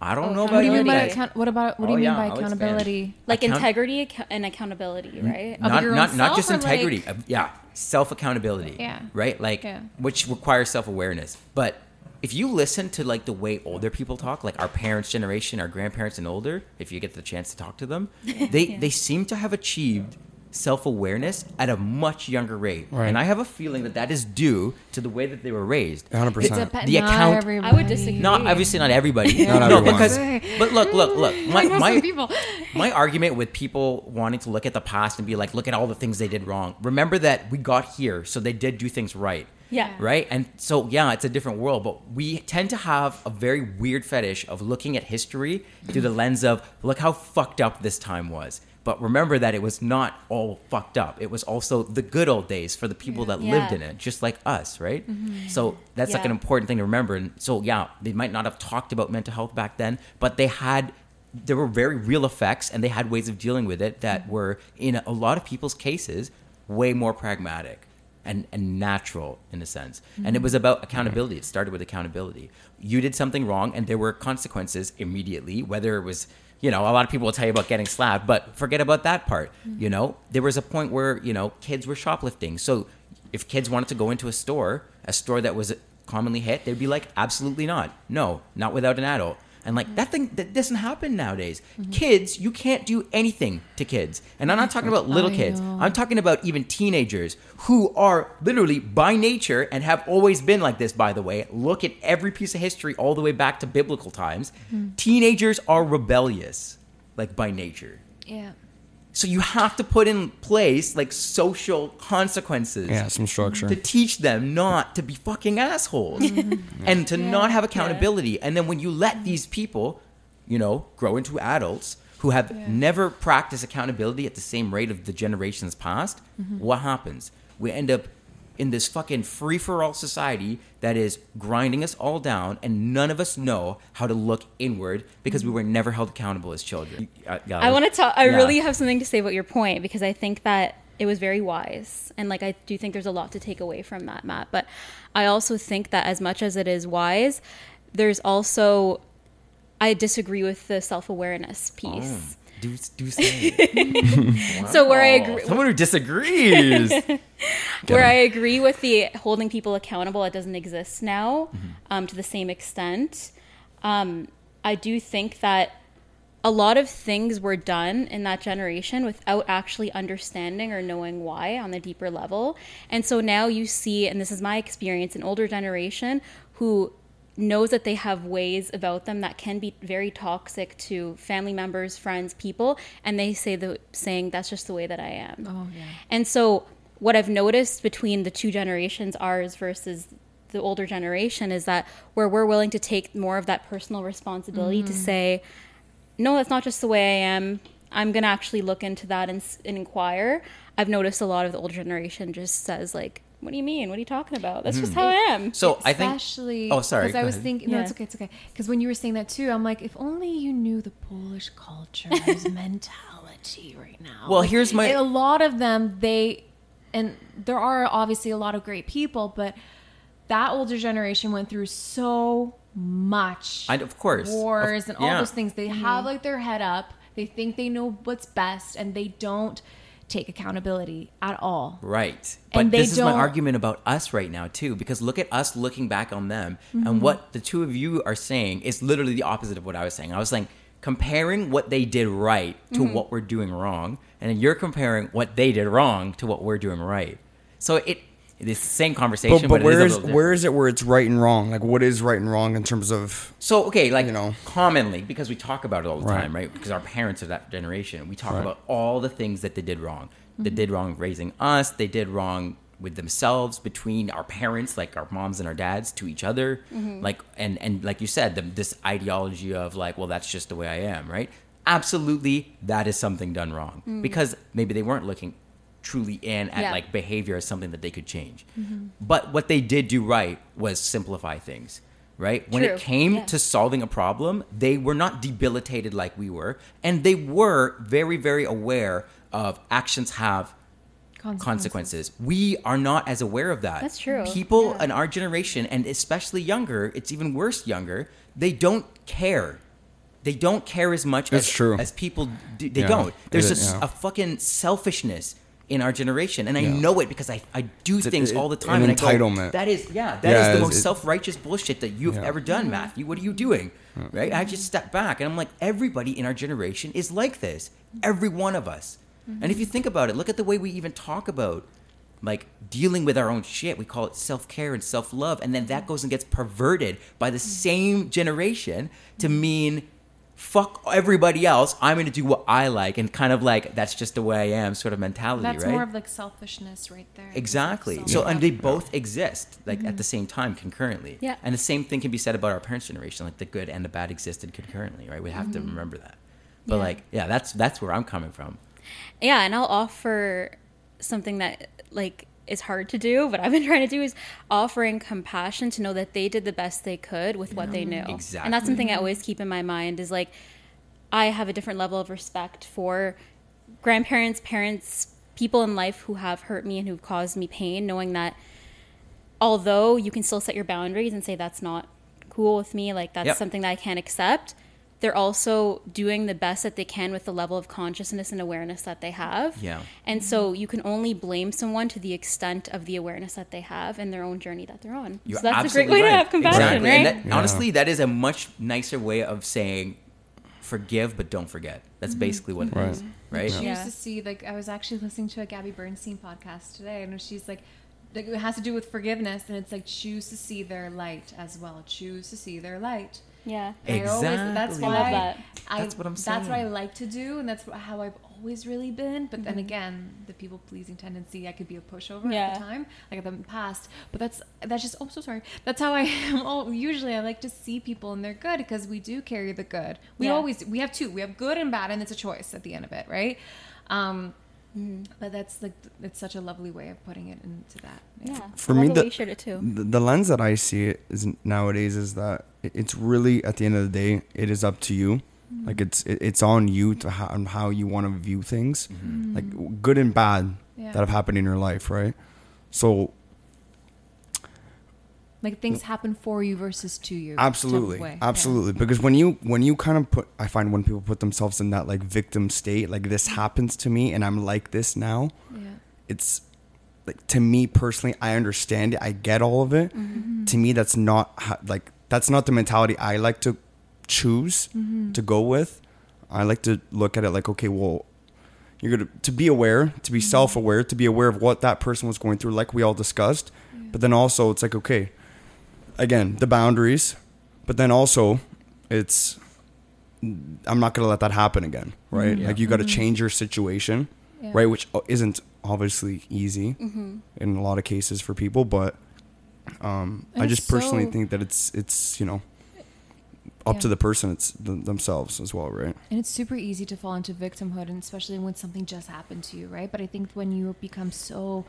[SPEAKER 1] I don't
[SPEAKER 4] Oh,
[SPEAKER 1] know
[SPEAKER 3] What
[SPEAKER 1] about
[SPEAKER 3] do you mean by account- what about what do
[SPEAKER 1] Oh,
[SPEAKER 3] you mean
[SPEAKER 1] yeah,
[SPEAKER 3] by
[SPEAKER 1] I'll expand.
[SPEAKER 3] accountability?
[SPEAKER 4] Like
[SPEAKER 1] Account-
[SPEAKER 4] integrity acco- and accountability, right?
[SPEAKER 3] Of
[SPEAKER 1] not not not just
[SPEAKER 3] or, like-
[SPEAKER 1] integrity. uh, yeah, self accountability.
[SPEAKER 3] Yeah.
[SPEAKER 1] Right. Like
[SPEAKER 3] Yeah.
[SPEAKER 1] which requires self awareness. But if you listen to like the way older people talk, like our parents' generation, our grandparents and older, if you get the chance to talk to them, they they seem to have achieved self awareness at a much younger rate.
[SPEAKER 2] Right.
[SPEAKER 1] And I have a feeling that that is due to the way that they were raised.
[SPEAKER 2] 100%.
[SPEAKER 3] Dep-
[SPEAKER 1] The
[SPEAKER 3] not
[SPEAKER 1] account-
[SPEAKER 3] everybody.
[SPEAKER 4] I would disagree.
[SPEAKER 1] Not obviously not everybody.
[SPEAKER 2] Not
[SPEAKER 1] no,
[SPEAKER 2] everyone.
[SPEAKER 1] because but look, look, look. My,
[SPEAKER 3] I know
[SPEAKER 1] my,
[SPEAKER 3] some people.
[SPEAKER 1] my argument with people wanting to look at the past and be like, look at all the things they did wrong. Remember that we got here, so they did do things right.
[SPEAKER 4] Yeah.
[SPEAKER 1] Right? And so, yeah, it's a different world, but we tend to have a very weird fetish of looking at history through the lens of, look how fucked up this time was. But remember that it was not all fucked up. It was also the good old days for the people that lived in it, just like us, right? Mm-hmm. So that's like an important thing to remember. And so, yeah, they might not have talked about mental health back then, but they had there were very real effects and they had ways of dealing with it that mm-hmm. were in a lot of people's cases way more pragmatic and, and natural in a sense. And it mm-hmm. was about accountability. It started with accountability. You did something wrong and there were consequences immediately whether it was you know a lot of people will tell you about getting slapped but forget about that part you know? There was a point where you know kids were shoplifting. So if kids wanted to go into a store a store that was commonly hit they'd be like absolutely not. No not without an adult and like that thing that doesn't happen nowadays. Mm-hmm. Kids, you can't do anything to kids. And I'm not talking about little
[SPEAKER 3] I
[SPEAKER 1] kids.
[SPEAKER 3] know.
[SPEAKER 1] I'm talking about even teenagers who are literally by nature and have always been like this, by the way. Look at every piece of history all the way back to biblical times. Mm-hmm. Teenagers are rebellious, like by nature.
[SPEAKER 3] Yeah.
[SPEAKER 1] So you have to put in place like social consequences
[SPEAKER 2] Yeah, some structure.
[SPEAKER 1] to teach them not to be fucking assholes and to not have accountability. And then when you let these people, you know, grow into adults who have
[SPEAKER 3] Yeah.
[SPEAKER 1] never practiced accountability at the same rate of the generations past, mm-hmm. what happens? We end up in this fucking free for all society that is grinding us all down, and none of us know how to look inward because we were never held accountable as children. Uh, yeah,
[SPEAKER 4] I want to talk. I
[SPEAKER 1] yeah.
[SPEAKER 4] really have something to say about your point because I think that it was very wise, and like I do think there's a lot to take away from that, Matt. But I also think that as much as it is wise, there's also I disagree with the self awareness piece.
[SPEAKER 1] Oh, do, do say.
[SPEAKER 4] So where I
[SPEAKER 1] Wow.
[SPEAKER 4] agree,
[SPEAKER 1] Someone who disagrees.
[SPEAKER 4] where I agree with the holding people accountable, it doesn't exist now
[SPEAKER 1] Mm-hmm.
[SPEAKER 4] um, to the same extent. Um, I do think that a lot of things were done in that generation without actually understanding or knowing why on the deeper level. And so now you see, and this is my experience, an older generation who knows that they have ways about them that can be very toxic to family members, friends, people, and they say the saying that's just the way that I am.
[SPEAKER 3] Oh yeah.
[SPEAKER 4] And so, what I've noticed between the two generations, ours versus the older generation, is that where we're willing to take more of that personal responsibility to mm. say, no, that's not just the way I am. I'm going to actually look into that and, and inquire. I've noticed a lot of the older generation just says, like, what do you mean? What are you talking about? That's just mm-hmm. how I am.
[SPEAKER 1] So I think.
[SPEAKER 3] Especially.
[SPEAKER 1] Oh, sorry,
[SPEAKER 3] Because I
[SPEAKER 1] go
[SPEAKER 3] was
[SPEAKER 1] ahead.
[SPEAKER 3] thinking. No,
[SPEAKER 4] Yeah.
[SPEAKER 3] it's okay. It's okay. Because when you were saying that too, I'm like, if only you knew the Polish culture's mentality right now.
[SPEAKER 1] Well, here's my-
[SPEAKER 3] A lot of them, they, and there are obviously a lot of great people, but that older generation went through so much.
[SPEAKER 1] And of course.
[SPEAKER 3] wars
[SPEAKER 1] Of-
[SPEAKER 3] and all
[SPEAKER 1] yeah.
[SPEAKER 3] those things. They mm-hmm. have like their head up. They think they know what's best and they don't take accountability at all.
[SPEAKER 1] Right. But
[SPEAKER 3] And they
[SPEAKER 1] this is my argument about us right now too, because look at us looking back on them,
[SPEAKER 3] Mm-hmm.
[SPEAKER 1] and what the two of you are saying is literally the opposite of what I was saying. I was saying comparing what they did right to
[SPEAKER 3] Mm-hmm.
[SPEAKER 1] what we're doing wrong, and then you're comparing what they did wrong to what we're doing right. So it it's the same conversation,
[SPEAKER 2] But,
[SPEAKER 1] but,
[SPEAKER 2] but
[SPEAKER 1] it is a
[SPEAKER 2] where is
[SPEAKER 1] little
[SPEAKER 2] where it where it's right and wrong? Like what is right and wrong in terms of
[SPEAKER 1] So okay, like
[SPEAKER 2] You know.
[SPEAKER 1] commonly because we talk about it all the
[SPEAKER 2] Right.
[SPEAKER 1] time, right? Because our parents are that generation. We talk
[SPEAKER 2] Right.
[SPEAKER 1] about all the things that they did wrong. They mm-hmm. did wrong raising us. They did wrong with themselves between our parents, like our moms and our dads, to each other. Mm-hmm. Like and and like you said, the, this ideology of like, well, that's just the way I am, right? Absolutely, that is something done wrong mm. because maybe they weren't looking truly in at
[SPEAKER 4] Yeah.
[SPEAKER 1] like behavior as something that they could change. Mm-hmm. But what they did do right was simplify things, right? When
[SPEAKER 4] True.
[SPEAKER 1] it came
[SPEAKER 4] Yeah.
[SPEAKER 1] to solving a problem, they were not debilitated like we were, and they were very, very aware of actions have consequences. We are not as aware of that.
[SPEAKER 4] That's true.
[SPEAKER 1] People
[SPEAKER 4] Yeah.
[SPEAKER 1] in our generation, and especially younger, it's even worse younger, they don't care. They don't care as much
[SPEAKER 2] It's
[SPEAKER 1] as,
[SPEAKER 2] true.
[SPEAKER 1] as people do. They
[SPEAKER 2] Yeah,
[SPEAKER 1] don't. There's
[SPEAKER 2] it
[SPEAKER 1] a,
[SPEAKER 2] yeah.
[SPEAKER 1] a fucking selfishness in our generation, and I
[SPEAKER 2] Yeah.
[SPEAKER 1] know it because I, I do
[SPEAKER 2] a-
[SPEAKER 1] things
[SPEAKER 2] it-
[SPEAKER 1] all the
[SPEAKER 2] an
[SPEAKER 1] time. and I go,
[SPEAKER 2] entitlement.
[SPEAKER 1] that is, yeah, that is
[SPEAKER 2] Yeah,
[SPEAKER 1] the most self righteous bullshit that you've
[SPEAKER 2] Yeah.
[SPEAKER 1] ever done, Matthew. What are you doing? Right? I just step back and I'm like, everybody in our generation is like this. Every one of us. Mm-hmm. And if you think about it, look at the way we even talk about like dealing with our own shit. We call it self care and self love. And then that mm-hmm. goes and gets perverted by the mm-hmm. same generation to mean fuck everybody else. I'm going to do what I like. And kind of like, that's just the way I am sort of mentality, right?
[SPEAKER 3] That's
[SPEAKER 1] right?
[SPEAKER 3] more of like selfishness right there.
[SPEAKER 1] Exactly.
[SPEAKER 3] So-
[SPEAKER 1] So,
[SPEAKER 3] Yeah.
[SPEAKER 1] and they both exist like at mm-hmm. the same time concurrently.
[SPEAKER 4] Yeah.
[SPEAKER 1] And the same thing can be said about our parents' generation. Like the good and the bad existed concurrently, right? We have to mm-hmm. remember that. But
[SPEAKER 4] Yeah.
[SPEAKER 1] like, yeah, that's that's where I'm coming from.
[SPEAKER 4] Yeah, and I'll offer something that like is hard to do, but I've been trying to do is offering compassion to know that they did the best they could with what they mm-hmm. knew. And that's something I always keep in my mind is like I have a different level of respect for grandparents, parents, people in life who have hurt me and who've caused me pain, knowing that although you can still set your boundaries and say that's not cool with me, like that's
[SPEAKER 1] Yep.
[SPEAKER 4] something that I can't accept, they're also doing the best that they can with the level of consciousness and awareness that they have.
[SPEAKER 1] Yeah.
[SPEAKER 4] And so you can only blame someone to the extent of the awareness that they have and their own journey that they're on.
[SPEAKER 1] You're
[SPEAKER 4] so that's a great
[SPEAKER 1] absolutely
[SPEAKER 4] way to
[SPEAKER 1] right.
[SPEAKER 4] have compassion,
[SPEAKER 1] Exactly.
[SPEAKER 4] right?
[SPEAKER 1] And that,
[SPEAKER 2] Yeah.
[SPEAKER 1] honestly, that is a much nicer way of saying forgive but don't forget. That's mm-hmm. basically what it is,
[SPEAKER 2] Right.
[SPEAKER 1] right?
[SPEAKER 3] choose
[SPEAKER 4] Yeah.
[SPEAKER 3] to see like i was actually listening to a gabby bernstein podcast today and she's like like it has to do with forgiveness and it's like choose to see their light as well choose to see their light
[SPEAKER 4] yeah.
[SPEAKER 3] And I always- that's
[SPEAKER 1] Exactly.
[SPEAKER 3] why
[SPEAKER 4] I love that.
[SPEAKER 3] I,
[SPEAKER 1] That's what I'm saying.
[SPEAKER 3] That's what I like to do, and that's how I've always really been. But
[SPEAKER 4] Mm-hmm.
[SPEAKER 3] then again, the people pleasing tendency, I could be a pushover at the time, like in the past. But that's that's just oh so sorry. That's how I am. Oh, usually I like to see people and they're good because we do carry the good. We
[SPEAKER 4] Yeah.
[SPEAKER 3] always we have two. We have good and bad, and it's a choice at the end of it, right? Um,
[SPEAKER 4] Mm-hmm.
[SPEAKER 3] But that's like it's such a lovely way of putting it into that.
[SPEAKER 4] Yeah.
[SPEAKER 2] For
[SPEAKER 4] I
[SPEAKER 2] me,
[SPEAKER 4] the
[SPEAKER 2] the-
[SPEAKER 4] way you shared it too.
[SPEAKER 2] the, the lens that I see it is nowadays is that it's really at the end of the day, it is up to you. Like it's it, it's on you to how, on how you want to view things, like good and bad
[SPEAKER 3] Yeah.
[SPEAKER 2] that have happened in your life, right? So
[SPEAKER 3] Like things happen for you versus to you. of
[SPEAKER 2] absolutely.
[SPEAKER 3] Yeah.
[SPEAKER 2] absolutely because when you when you kind of put i find when people put themselves in that like victim state like this happens to me and i'm like this now
[SPEAKER 3] Yeah.
[SPEAKER 2] it's like to me personally i understand it i get all of it
[SPEAKER 3] Mm-hmm.
[SPEAKER 2] to me that's not like that's not the mentality i like to choose
[SPEAKER 3] Mm-hmm.
[SPEAKER 2] to go with i like to look at it like okay well you're gonna to be aware to be self-aware to be aware of what that person was going through like we all discussed but then also it's like okay again the boundaries but then also it's i'm not gonna let that happen again right
[SPEAKER 1] Yeah.
[SPEAKER 2] like you got to change your situation
[SPEAKER 3] Yeah.
[SPEAKER 2] right which isn't obviously easy
[SPEAKER 4] Mm-hmm.
[SPEAKER 2] in a lot of cases for people but um i just personally
[SPEAKER 3] so-
[SPEAKER 2] think that it's it's you know up to the person it's th- themselves as well right
[SPEAKER 3] And it's super easy to fall into victimhood, and especially when something just happened to you, right? But I think when you become so,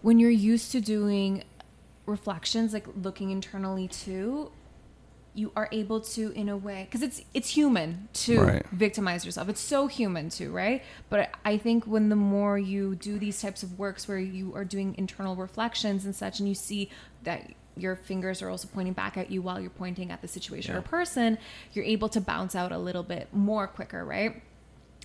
[SPEAKER 3] when you're used to doing reflections, like looking internally too, you are able to, in a way, because it's it's human to
[SPEAKER 2] Right.
[SPEAKER 3] victimize yourself. It's so human too, right? But I think when the more you do these types of works where you are doing internal reflections and such, and you see that your fingers are also pointing back at you while you're pointing at the situation or person, you're able to bounce out a little bit more quicker, right?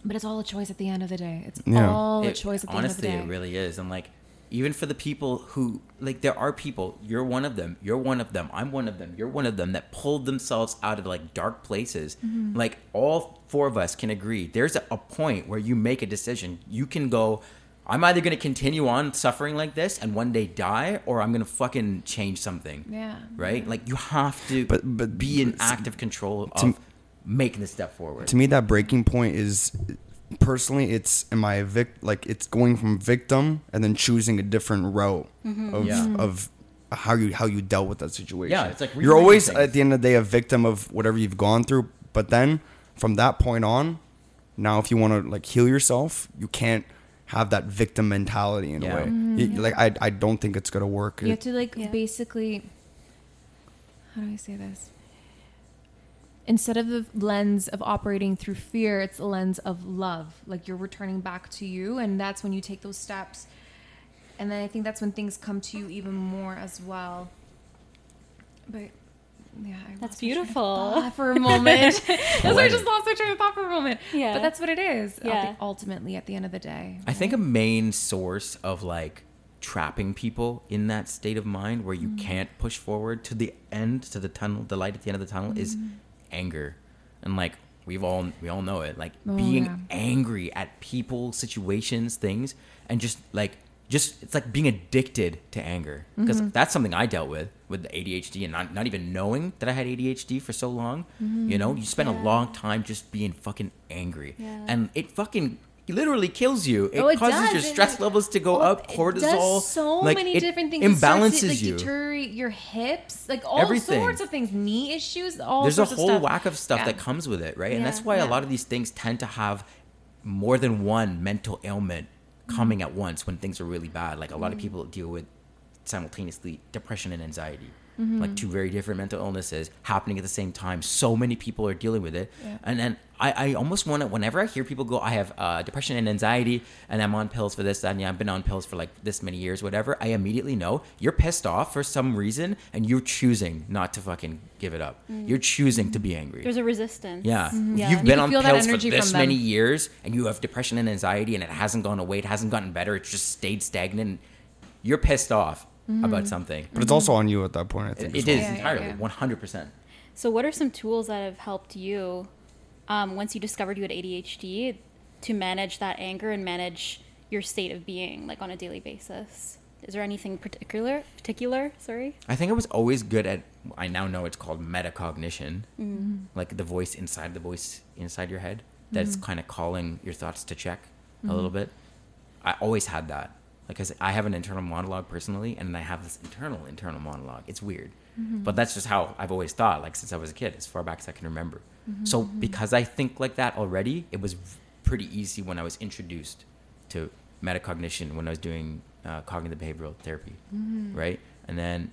[SPEAKER 3] But it's all a choice at the end of the day. It's
[SPEAKER 2] Yeah.
[SPEAKER 3] all a choice at the
[SPEAKER 1] honestly,
[SPEAKER 3] end of
[SPEAKER 1] it
[SPEAKER 3] the day.
[SPEAKER 1] it really is. And like, even for the people who like, there are people. You're one of them. You're one of them. I'm one of them. You're one of them that pulled themselves out of like dark places.
[SPEAKER 3] Mm-hmm.
[SPEAKER 1] Like all four of us can agree. There's a, a point where you make a decision. You can go. I'm either going to continue on suffering like this and one day die, or I'm going to fucking change something.
[SPEAKER 3] Yeah.
[SPEAKER 1] Right? Like you have to
[SPEAKER 2] But- but-
[SPEAKER 1] be in active control of making the step forward.
[SPEAKER 2] to me that breaking point is personally it's am i a vic like it's going from victim and then choosing a different route mm-hmm. of
[SPEAKER 1] Yeah.
[SPEAKER 2] of how you how you dealt with that situation
[SPEAKER 1] Yeah, it's like
[SPEAKER 2] you're always
[SPEAKER 1] things.
[SPEAKER 2] at the end of the day a victim of whatever you've gone through but then from that point on now if you want to like heal yourself you can't have that victim mentality in
[SPEAKER 1] Yeah.
[SPEAKER 2] a way mm-hmm. You- like I, I don't think it's gonna work
[SPEAKER 3] You have to like
[SPEAKER 4] Yeah.
[SPEAKER 3] basically how do I say this? Instead of the lens of operating through fear, it's the lens of love. Like you're returning back to you and that's when you take those steps. And then I think that's when things come to you even more as well. But yeah, I
[SPEAKER 4] That's
[SPEAKER 3] lost my train of
[SPEAKER 4] beautiful.
[SPEAKER 3] for a moment. that's why I just lost my train of thought for a moment.
[SPEAKER 4] Yeah.
[SPEAKER 3] But that's what it is.
[SPEAKER 4] Yeah.
[SPEAKER 3] ultimately at the end of the day.
[SPEAKER 1] I think a main source of like trapping people in that state of mind where you
[SPEAKER 3] Mm.
[SPEAKER 1] can't push forward to the end, to the tunnel, the light at the end of the tunnel is
[SPEAKER 3] Mm.
[SPEAKER 1] Anger. And like we've all we all know it. Like
[SPEAKER 3] Oh,
[SPEAKER 1] being
[SPEAKER 3] yeah.
[SPEAKER 1] angry at people, situations, things and just like just it's like being addicted to anger because
[SPEAKER 3] Mm-hmm.
[SPEAKER 1] that's something I dealt with with the ADHD and not not even knowing that I had ADHD for so long. You know, you spend a long time just being fucking angry,
[SPEAKER 4] Yeah.
[SPEAKER 1] and it fucking literally kills you. It
[SPEAKER 3] Oh, it
[SPEAKER 1] causes
[SPEAKER 3] does.
[SPEAKER 1] your
[SPEAKER 3] It-
[SPEAKER 1] stress levels to go
[SPEAKER 3] Well,
[SPEAKER 1] up,
[SPEAKER 3] it
[SPEAKER 1] cortisol.
[SPEAKER 3] does so
[SPEAKER 1] like,
[SPEAKER 3] many
[SPEAKER 1] it
[SPEAKER 3] different things. It
[SPEAKER 1] Imbalances
[SPEAKER 3] to, like,
[SPEAKER 1] you.
[SPEAKER 3] Deteriorate your hips, like all
[SPEAKER 1] Everything.
[SPEAKER 3] sorts of things, knee issues, all
[SPEAKER 1] There's a whole
[SPEAKER 3] of
[SPEAKER 1] whack of stuff
[SPEAKER 3] Yeah.
[SPEAKER 1] that comes with it, right? And that's
[SPEAKER 4] Yeah.
[SPEAKER 1] why a lot of these things tend to have more than one mental ailment coming mm-hmm. at once when things are really bad. Like a lot of mm. people deal with simultaneously depression and anxiety. Mm-hmm. Like two very different mental illnesses happening at the same time. So many people are dealing with it.
[SPEAKER 3] Yeah.
[SPEAKER 1] And then I, I almost want to, whenever I hear people go, I have uh, depression and anxiety, and I'm on pills for this, that, and yeah, I've been on pills for like this many years, whatever, I immediately know you're pissed off for some reason, and you're choosing not to fucking give it up. Mm. You're choosing to be angry.
[SPEAKER 4] There's a resistance.
[SPEAKER 1] Yeah. Mm-hmm.
[SPEAKER 4] Yeah.
[SPEAKER 1] You've
[SPEAKER 3] You
[SPEAKER 1] been
[SPEAKER 3] can
[SPEAKER 1] on pills for this many years and you have depression and anxiety and it hasn't gone away, it hasn't gotten better, it's just stayed stagnant. You're pissed off about something.
[SPEAKER 2] but it's also on you at that point i think
[SPEAKER 1] It, it
[SPEAKER 2] well.
[SPEAKER 1] is
[SPEAKER 3] Yeah, yeah,
[SPEAKER 1] entirely, 100%.
[SPEAKER 4] So, what are some tools that have helped you um, once you discovered you had ADHD to manage that anger and manage your state of being, like on a daily basis? Is there anything particular? Particular, sorry.
[SPEAKER 1] I think I was always good at, I now know it's called metacognition,
[SPEAKER 3] Mm-hmm.
[SPEAKER 1] like the voice inside the voice inside your head that's kind of calling your thoughts to check a little
[SPEAKER 3] Mm-hmm.
[SPEAKER 1] bit. I always had that. Like, I said, I have an internal monologue personally, and then I have this internal internal monologue. It's weird,
[SPEAKER 3] Mm-hmm.
[SPEAKER 1] but that's just how I've always thought. Like since I was a kid, as far back as I can remember.
[SPEAKER 3] Mm-hmm.
[SPEAKER 1] So because I think like that already, it was pretty easy when I was introduced to metacognition when I was doing uh, cognitive behavioral therapy,
[SPEAKER 3] Mm-hmm.
[SPEAKER 1] right? And then,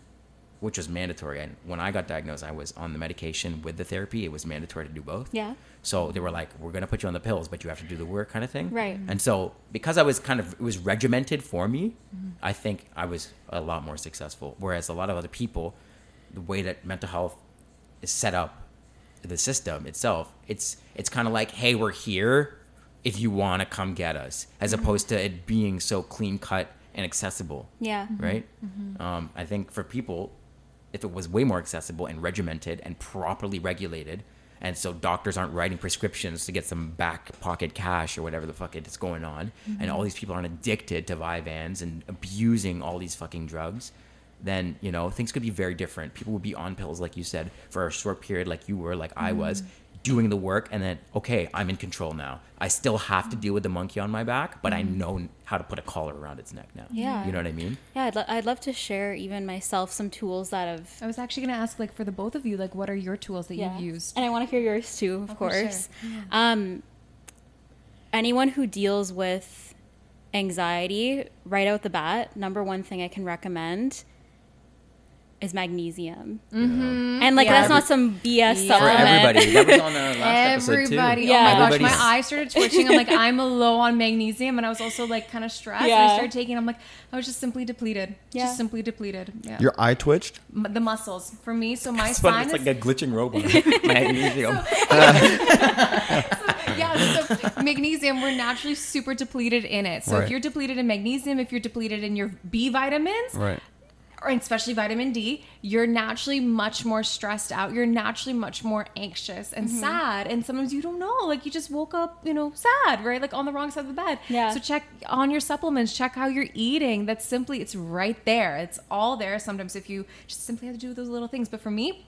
[SPEAKER 1] which was mandatory. And when I got diagnosed, I was on the medication with the therapy. It was mandatory to do both.
[SPEAKER 4] Yeah.
[SPEAKER 1] So they were like, "We're gonna put you on the pills, but you have to do the work," kind of thing.
[SPEAKER 4] Right.
[SPEAKER 1] And so because I was kind of it was regimented for me, mm-hmm. I think I was a lot more successful. Whereas a lot of other people, the way that mental health is set up, the system itself, it's it's kind of like, "Hey, we're here if you want to come get us," as mm-hmm. opposed to it being so clean cut and accessible
[SPEAKER 4] Yeah.
[SPEAKER 1] right? Mm-hmm. Um, I think for people, if it was way more accessible and regimented and properly regulated, and so doctors aren't writing prescriptions to get some back pocket cash or whatever the fuck it is going on, and all these people aren't addicted to Vyvanse and abusing all these fucking drugs, then you know things could be very different. People would be on pills, like you said, for a short period, like you were, like I was. Doing the work, and then okay, I'm in control now. I still have to deal with the monkey on my back, but I know how to put a collar around its neck now.
[SPEAKER 4] Yeah.
[SPEAKER 1] you know what I mean.
[SPEAKER 4] Yeah, I'd, lo- I'd love to share even myself some tools that have
[SPEAKER 3] I was actually going to ask, like, for the both of you, like, what are your tools that
[SPEAKER 4] Yeah.
[SPEAKER 3] you've used?
[SPEAKER 4] And I want to hear yours too, of
[SPEAKER 3] Oh, for sure.
[SPEAKER 4] course. Um, anyone who deals with anxiety right out the bat, number one thing I can recommend is magnesium. Mm-hmm. And like
[SPEAKER 3] Yeah.
[SPEAKER 4] that's not some BS
[SPEAKER 3] Yeah.
[SPEAKER 1] For
[SPEAKER 4] supplement.
[SPEAKER 1] everybody, that was on our last
[SPEAKER 3] Everybody,
[SPEAKER 1] episode too.
[SPEAKER 3] oh
[SPEAKER 4] Yeah.
[SPEAKER 3] my gosh, my eyes started twitching. I'm like, I'm low on magnesium, and I was also like kind of stressed. And I started taking. I'm like, I was just simply depleted.
[SPEAKER 4] Yeah.
[SPEAKER 3] Just simply depleted. Yeah.
[SPEAKER 2] your eye twitched
[SPEAKER 3] M- the muscles for me. So my
[SPEAKER 1] It's, fun,
[SPEAKER 3] spine
[SPEAKER 1] it's
[SPEAKER 3] is
[SPEAKER 1] like a glitching robot. Magnesium.
[SPEAKER 3] yeah, so magnesium, we're naturally super depleted in it. So
[SPEAKER 2] Right.
[SPEAKER 3] if you're depleted in magnesium, if you're depleted in your B vitamins,
[SPEAKER 2] Right.
[SPEAKER 3] Or especially vitamin D, you're naturally much more stressed out. You're naturally much more anxious and mm-hmm. sad. And sometimes you don't know, like you just woke up, you know, sad, right? Like on the wrong side of the bed.
[SPEAKER 4] Yeah.
[SPEAKER 3] So check on your supplements, check how you're eating. That's simply, it's right there. It's all there. Sometimes if you just simply have to do those little things. But for me,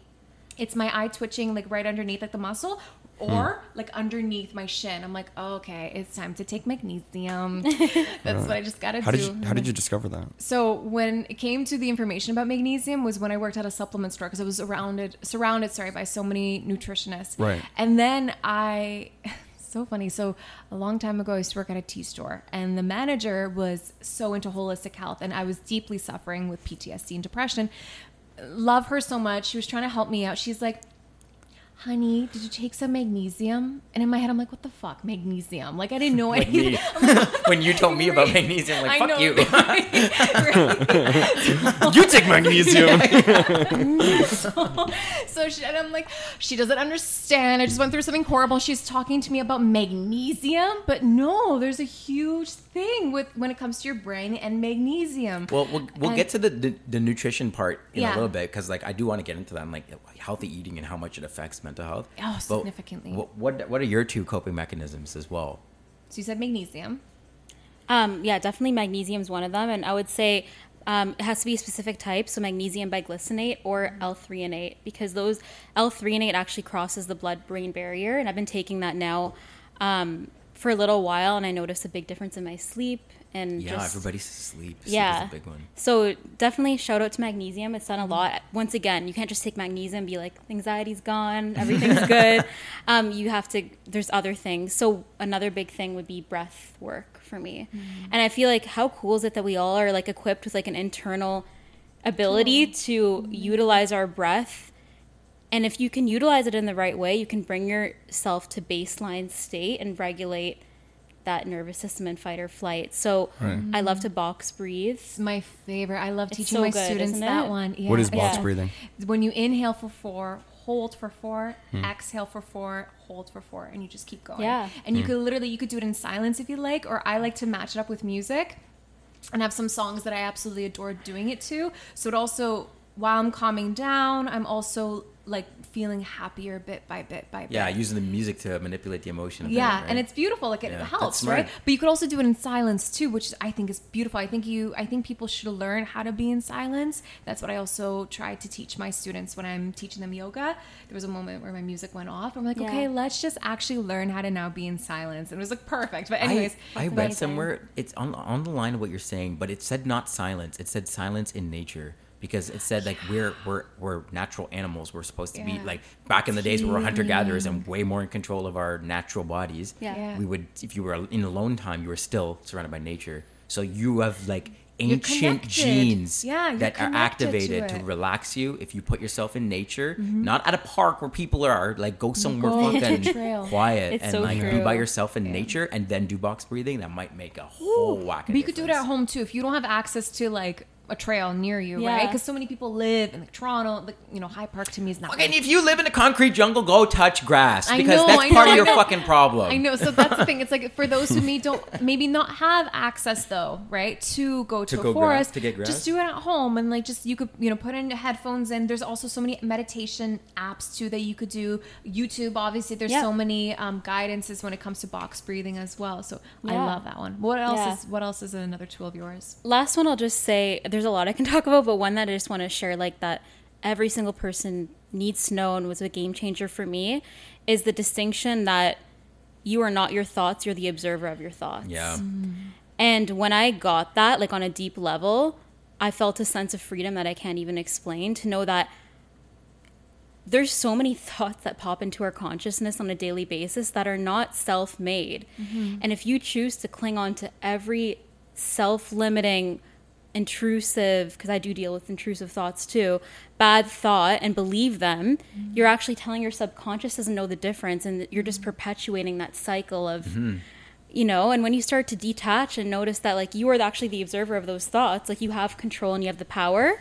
[SPEAKER 3] it's my eye twitching like right underneath like the muscle Hmm. or like underneath my shin. I'm like, oh, okay, it's time to take magnesium. That's what I just gotta
[SPEAKER 2] How
[SPEAKER 3] do.
[SPEAKER 2] did you How did mhm. you discover that?
[SPEAKER 3] So when it came to the information about magnesium was when I worked at a supplement store because I was surrounded surrounded sorry by so many nutritionists.
[SPEAKER 2] Right.
[SPEAKER 3] And then I so funny. So a long time ago I used to work at a tea store and the manager was so into holistic health and I was deeply suffering with PTSD and depression. Love her so much. She was trying to help me out. She's like Honey, did you take some magnesium? And in my head, I'm like, what the fuck, magnesium? Like, I didn't know
[SPEAKER 1] Like
[SPEAKER 3] anything.
[SPEAKER 1] when you told me about magnesium, like,
[SPEAKER 3] I
[SPEAKER 1] fuck
[SPEAKER 3] know,
[SPEAKER 1] you.
[SPEAKER 3] right?
[SPEAKER 2] You take magnesium.
[SPEAKER 3] so she, and I'm like, she doesn't understand. I just went through something horrible. She's talking to me about magnesium, but no, there's a huge thing with when it comes to your brain and magnesium.
[SPEAKER 1] Well, we'll, we'll
[SPEAKER 3] And-
[SPEAKER 1] get to the, the, the nutrition part in
[SPEAKER 3] Yeah.
[SPEAKER 1] a little bit because, like, I do want to get into that. I'm like healthy eating and how much it affects mental health.
[SPEAKER 3] Oh,
[SPEAKER 1] But
[SPEAKER 3] significantly.
[SPEAKER 1] What, what what are your two coping mechanisms as well?
[SPEAKER 3] So you said magnesium.
[SPEAKER 4] Um, yeah, definitely magnesium is one of them, and I would say um, it has to be a specific type, so magnesium bisglycinate or L-threonate, because those L-threonate actually crosses the blood-brain barrier, and I've been taking that now um, for a little while, and I noticed a big difference in my sleep and
[SPEAKER 1] Yeah,
[SPEAKER 4] just
[SPEAKER 1] everybody says sleep. Sleep
[SPEAKER 4] yeah.
[SPEAKER 1] is a big one.
[SPEAKER 4] So definitely shout out to magnesium. It's done a lot. Once again, you can't just take magnesium and be like, anxiety's gone, everything's good. Um, you have to, there's other things. So another big thing would be breath work for me. And I feel like how cool is it that we all are like equipped with like an internal ability to utilize our breath. And if you can utilize it in the right way, you can bring yourself to baseline state and regulate that nervous system in fight or flight. So I love to box breathe.
[SPEAKER 3] It's my favorite. I love
[SPEAKER 4] It's
[SPEAKER 3] teaching
[SPEAKER 4] so
[SPEAKER 3] my
[SPEAKER 4] good,
[SPEAKER 3] students that one. Yeah,
[SPEAKER 2] what is box
[SPEAKER 4] Yeah.
[SPEAKER 2] breathing?
[SPEAKER 3] When you inhale for four, hold for four, hmm. exhale for four, hold for four, and you just keep going.
[SPEAKER 4] Yeah.
[SPEAKER 3] And you hmm. could literally you could do it in silence if you like, or I like to match it up with music, and have some songs that I absolutely adore doing it to. So it also while I'm calming down, I'm also like feeling happier bit by bit by bit.
[SPEAKER 1] Yeah, using the music to manipulate the emotion. Of it,
[SPEAKER 3] Yeah,
[SPEAKER 1] right?
[SPEAKER 3] and it's beautiful. Like it
[SPEAKER 1] Yeah,
[SPEAKER 3] helps, right? But you could also do it in silence too, which I think is beautiful. I think you, I think people should learn how to be in silence. That's what I also try to teach my students when I'm teaching them yoga. There was a moment where my music went off. I'm like,
[SPEAKER 4] Yeah.
[SPEAKER 3] okay, let's just actually learn how to now be in silence, and it was like perfect. But anyways,
[SPEAKER 1] I, I read somewhere it's on on the line of what you're saying, but it said not silence. It said silence in nature because it said like we're we're we're natural animals. We're supposed to be like back in the days we were hunter gatherers and way more in control of our natural bodies.
[SPEAKER 4] Yeah.
[SPEAKER 3] Yeah.
[SPEAKER 1] We would if you were in alone time, you were still surrounded by nature. So you have like ancient genes
[SPEAKER 3] Yeah,
[SPEAKER 1] that are
[SPEAKER 3] connected to
[SPEAKER 1] activated to.
[SPEAKER 3] Mm-hmm.
[SPEAKER 1] relax you if you put yourself in nature, not at a park where people are. Like go somewhere
[SPEAKER 3] Go
[SPEAKER 1] fucking quiet
[SPEAKER 4] It's
[SPEAKER 1] and
[SPEAKER 4] so
[SPEAKER 1] like be by yourself in nature and then do box breathing. That might make a whole whack. of
[SPEAKER 3] but you could do it at home too if you don't have access to like a trail near you, right? Because so many people live in like, Toronto. Like you know, High Park to me is not.
[SPEAKER 1] Fucking if you live in a concrete jungle, go touch grass
[SPEAKER 3] I
[SPEAKER 1] because
[SPEAKER 3] know,
[SPEAKER 1] that's
[SPEAKER 3] I
[SPEAKER 1] part
[SPEAKER 3] know,
[SPEAKER 1] of your fucking problem.
[SPEAKER 3] I know. So that's the thing. It's like for those who may don't maybe not have access though, right? To go to,
[SPEAKER 1] To
[SPEAKER 3] a
[SPEAKER 1] go grass-
[SPEAKER 3] forest
[SPEAKER 1] to get grass?
[SPEAKER 3] Just do it at home and like just you could you know put in headphones in. There's also so many meditation apps too that you could do. YouTube, obviously, there's
[SPEAKER 4] Yeah.
[SPEAKER 3] so many um, guidances when it comes to box breathing as well. So I love that one. What else
[SPEAKER 4] Yeah.
[SPEAKER 3] is what else is another tool of yours?
[SPEAKER 4] last one i'll just say there's a lot i can talk about but one that i just want to share like that every single person needs to know and was a game changer for me is the distinction that you are not your thoughts you're the observer of your thoughts.
[SPEAKER 1] Yeah. Mm.
[SPEAKER 4] and when i got that like on a deep level i felt a sense of freedom that i can't even explain to know that there's so many thoughts that pop into our consciousness on a daily basis that are not self-made. Mm-hmm. And if you choose to cling on to every self-limiting intrusive because i do deal with intrusive thoughts too bad thought and believe them mm-hmm. you're actually telling your subconscious doesn't know the difference and you're just mm-hmm. perpetuating that cycle of mm-hmm. you know and when you start to detach and notice that like you are actually the observer of those thoughts like you have control and you have the power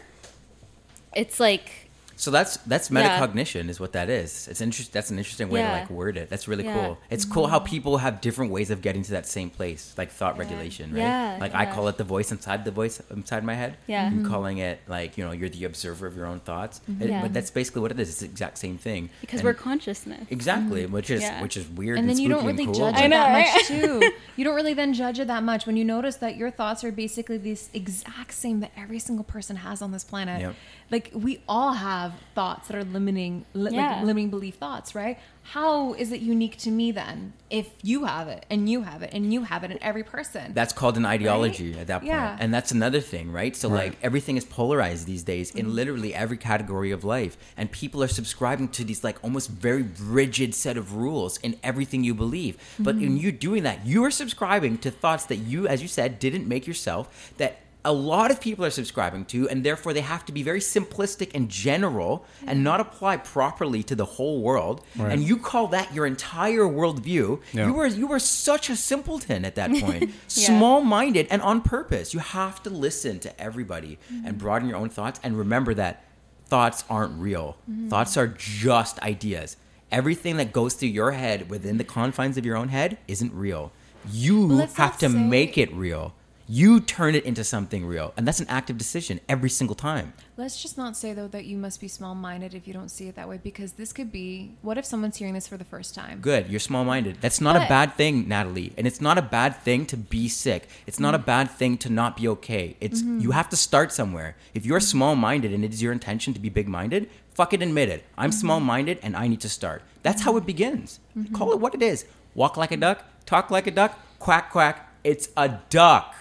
[SPEAKER 4] it's like
[SPEAKER 1] So that's that's
[SPEAKER 4] Yeah.
[SPEAKER 1] metacognition is what that is. It's interest. That's an interesting way
[SPEAKER 4] Yeah.
[SPEAKER 1] to like word it. That's really
[SPEAKER 4] Yeah.
[SPEAKER 1] cool. It's cool how people have different ways of getting to that same place, like thought regulation, right?
[SPEAKER 4] Yeah,
[SPEAKER 1] Like I call it the voice inside the voice inside my head.
[SPEAKER 4] Yeah.
[SPEAKER 1] You're mm-hmm. calling it like you know you're the observer of your own thoughts. Mm-hmm. It-
[SPEAKER 4] Yeah.
[SPEAKER 1] But that's basically what it is. It's the exact same thing.
[SPEAKER 4] Because
[SPEAKER 1] And-
[SPEAKER 4] we're consciousness.
[SPEAKER 1] exactly, mm-hmm. which is
[SPEAKER 4] Yeah.
[SPEAKER 1] which is weird.
[SPEAKER 3] and then you don't really
[SPEAKER 1] cool,
[SPEAKER 3] judge it that much too. You don't really then judge it that much when you notice that your thoughts are basically this exact same that every single person has on this planet.
[SPEAKER 1] Yep.
[SPEAKER 3] Like we all have thoughts that are limiting, li-
[SPEAKER 4] Yeah.
[SPEAKER 3] like limiting belief thoughts, right? How is it unique to me then if you have it and you have it and you have it in every person?
[SPEAKER 1] That's called an ideology at that point.
[SPEAKER 3] Yeah.
[SPEAKER 1] And that's another thing, right? So like everything is polarized these days
[SPEAKER 3] Mm-hmm.
[SPEAKER 1] in literally every category of life. And people are subscribing to these like almost very rigid set of rules in everything you believe. But
[SPEAKER 3] Mm-hmm.
[SPEAKER 1] in you doing that, you are subscribing to thoughts that you, as you said, didn't make yourself, that a lot of people are subscribing to, and therefore they have to be very simplistic and general and not apply properly to the whole world.
[SPEAKER 2] Right.
[SPEAKER 1] And you call that your entire worldview.
[SPEAKER 2] Yeah.
[SPEAKER 1] You were you were such a simpleton at that point. Small minded and on purpose. You have to listen to everybody and broaden your own thoughts and remember that thoughts aren't real. Thoughts are just ideas. Everything that goes through your head within the confines of your own head isn't real. You
[SPEAKER 3] let's
[SPEAKER 1] have to
[SPEAKER 3] say-
[SPEAKER 1] make it real. You turn it into something real. And that's an active decision every single time.
[SPEAKER 3] Let's just not say though that you must be small minded if you don't see it that way because this could be what if someone's hearing this for the first time?
[SPEAKER 1] Good. You're small minded. That's not a bad thing, Natalie. And it's not a bad thing to be sick. It's not a mm-hmm. bad thing to not be okay. It's mm-hmm. you have to start somewhere. If you're mm-hmm. small minded and it is your intention to be big minded, fuck it, admit it. I'm small minded and I need to start. That's how it begins. Call it what it is. Walk like a duck, talk like a duck, quack quack. It's a duck.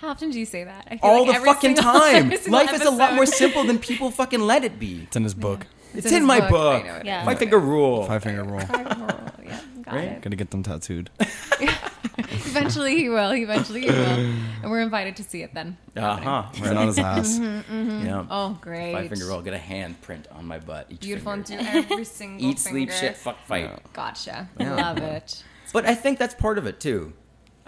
[SPEAKER 3] How often do you say that? I feel
[SPEAKER 1] All
[SPEAKER 3] like
[SPEAKER 1] the
[SPEAKER 3] every
[SPEAKER 1] fucking time.
[SPEAKER 3] every single
[SPEAKER 1] Life is a lot more simple than people fucking let it be.
[SPEAKER 2] It's in his book.
[SPEAKER 1] It's,
[SPEAKER 3] in
[SPEAKER 1] in, my
[SPEAKER 3] book.
[SPEAKER 1] book.
[SPEAKER 3] I know it
[SPEAKER 4] Yeah.
[SPEAKER 1] Five finger rule.
[SPEAKER 2] Five finger rule.
[SPEAKER 3] yeah, got
[SPEAKER 1] Right?
[SPEAKER 3] it.
[SPEAKER 2] Gonna get them tattooed.
[SPEAKER 3] Eventually he will. Eventually he will. And we're invited to see it then.
[SPEAKER 1] Uh huh.
[SPEAKER 2] right on his ass.
[SPEAKER 1] Yeah.
[SPEAKER 3] Oh, great.
[SPEAKER 1] Five finger roll. Get a hand print on my butt. Each
[SPEAKER 3] Beautiful and do every single
[SPEAKER 1] Eat, sleep, shit, fuck, fight.
[SPEAKER 3] Gotcha.
[SPEAKER 1] Yeah.
[SPEAKER 3] Love it.
[SPEAKER 1] But I think that's part of it too.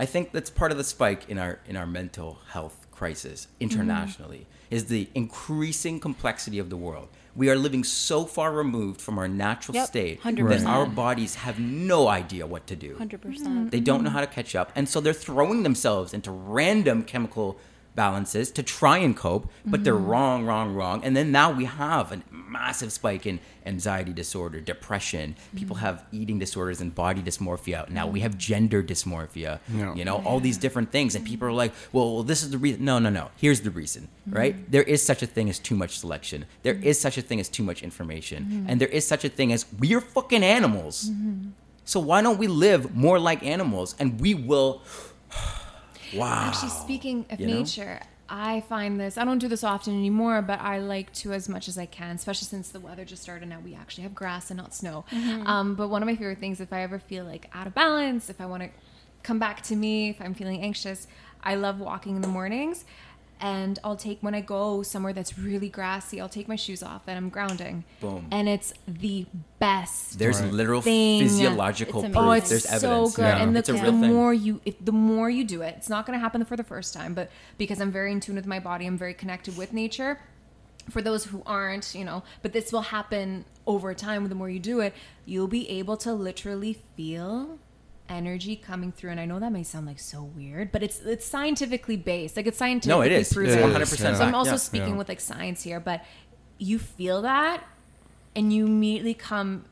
[SPEAKER 1] I think that's part of the spike in our in our mental health crisis internationally is the increasing complexity of the world. We are living so far removed from our natural
[SPEAKER 4] Yep,
[SPEAKER 1] state
[SPEAKER 4] 100%.
[SPEAKER 1] that our bodies have no idea what to do.
[SPEAKER 4] 100%.
[SPEAKER 1] They don't know how to catch up. And so they're throwing themselves into random chemical balances to try and cope, but they're mm-hmm. wrong, wrong, wrong. And then now we have a massive spike in anxiety disorder, depression. People mm-hmm. have eating disorders and body dysmorphia. Now we mm-hmm. have gender dysmorphia.
[SPEAKER 2] Yeah.
[SPEAKER 1] You know, all these different things. And people are like, well, well, this is the reason. No, no, no. Here's the reason, right? There is such a thing as too much selection. There is such a thing as too much information. And there is such a thing as we're fucking animals. So why don't we live more like animals and we will Wow.
[SPEAKER 3] Actually, speaking of
[SPEAKER 1] You know?
[SPEAKER 3] nature, I find this, I don't do this often anymore, but I like to as much as I can, especially since the weather just started. Now we actually have grass and not snow. Um, but one of my favorite things, if I ever feel like out of balance, if I want to come back to me, if I'm feeling anxious, I love walking in the mornings. And I'll take, when I go somewhere that's really grassy, I'll take my shoes off and I'm grounding.
[SPEAKER 1] Boom.
[SPEAKER 3] And it's the best.
[SPEAKER 1] There's
[SPEAKER 2] Right.
[SPEAKER 1] literal
[SPEAKER 3] Thing.
[SPEAKER 1] physiological
[SPEAKER 4] It's
[SPEAKER 1] proof.
[SPEAKER 3] Oh, it's
[SPEAKER 1] There's
[SPEAKER 3] so
[SPEAKER 1] evidence.
[SPEAKER 3] good.
[SPEAKER 2] Yeah.
[SPEAKER 3] And the,
[SPEAKER 1] It's a
[SPEAKER 3] the
[SPEAKER 1] thing.
[SPEAKER 3] more you, if, the more you do it, it's not going to happen for the first time. But because I'm very in tune with my body, I'm very connected with nature. For those who aren't, you know, but this will happen over time. The more you do it, you'll be able to literally feel energy coming through. And I know that may sound like so weird, but it's it's scientifically based. Like it's scientifically
[SPEAKER 1] No, it is.
[SPEAKER 3] proven.
[SPEAKER 2] It is,
[SPEAKER 1] 100%
[SPEAKER 3] So I'm also
[SPEAKER 1] yeah.
[SPEAKER 3] speaking
[SPEAKER 2] Yeah.
[SPEAKER 3] with like science here, but you feel that and you immediately come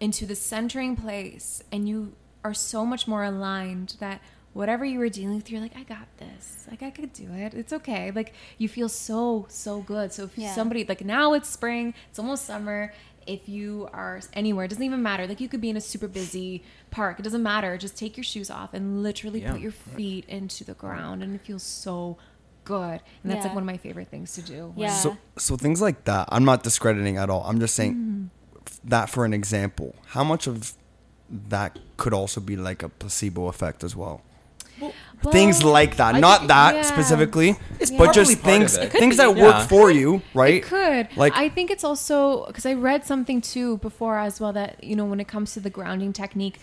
[SPEAKER 3] into the centering place and you are so much more aligned that whatever you were dealing with, you're like, I got this. Like I could do it. It's okay. Like you feel so, so good. So if
[SPEAKER 4] Yeah.
[SPEAKER 3] somebody like now it's spring, it's almost summer. If you are anywhere, it doesn't even matter. Like you could be in a super busy park. It doesn't matter. Just take your shoes off and literally
[SPEAKER 1] Yeah.
[SPEAKER 3] put your feet into the ground and it feels so good. And that's like one of my favorite things to do.
[SPEAKER 4] Yeah.
[SPEAKER 2] So, so things like that, I'm not discrediting at all. I'm just saying
[SPEAKER 3] Mm-hmm.
[SPEAKER 2] that for an example. How much of that could also be like a placebo effect as well? Things like that,
[SPEAKER 1] I
[SPEAKER 2] not
[SPEAKER 1] think-
[SPEAKER 2] that
[SPEAKER 3] yeah.
[SPEAKER 2] specifically,
[SPEAKER 1] It's
[SPEAKER 2] but just things things that
[SPEAKER 1] be.
[SPEAKER 2] work for you, right?
[SPEAKER 3] It could.
[SPEAKER 2] Like-
[SPEAKER 3] I think it's also because I read something too before as well that you know when it comes to the grounding technique,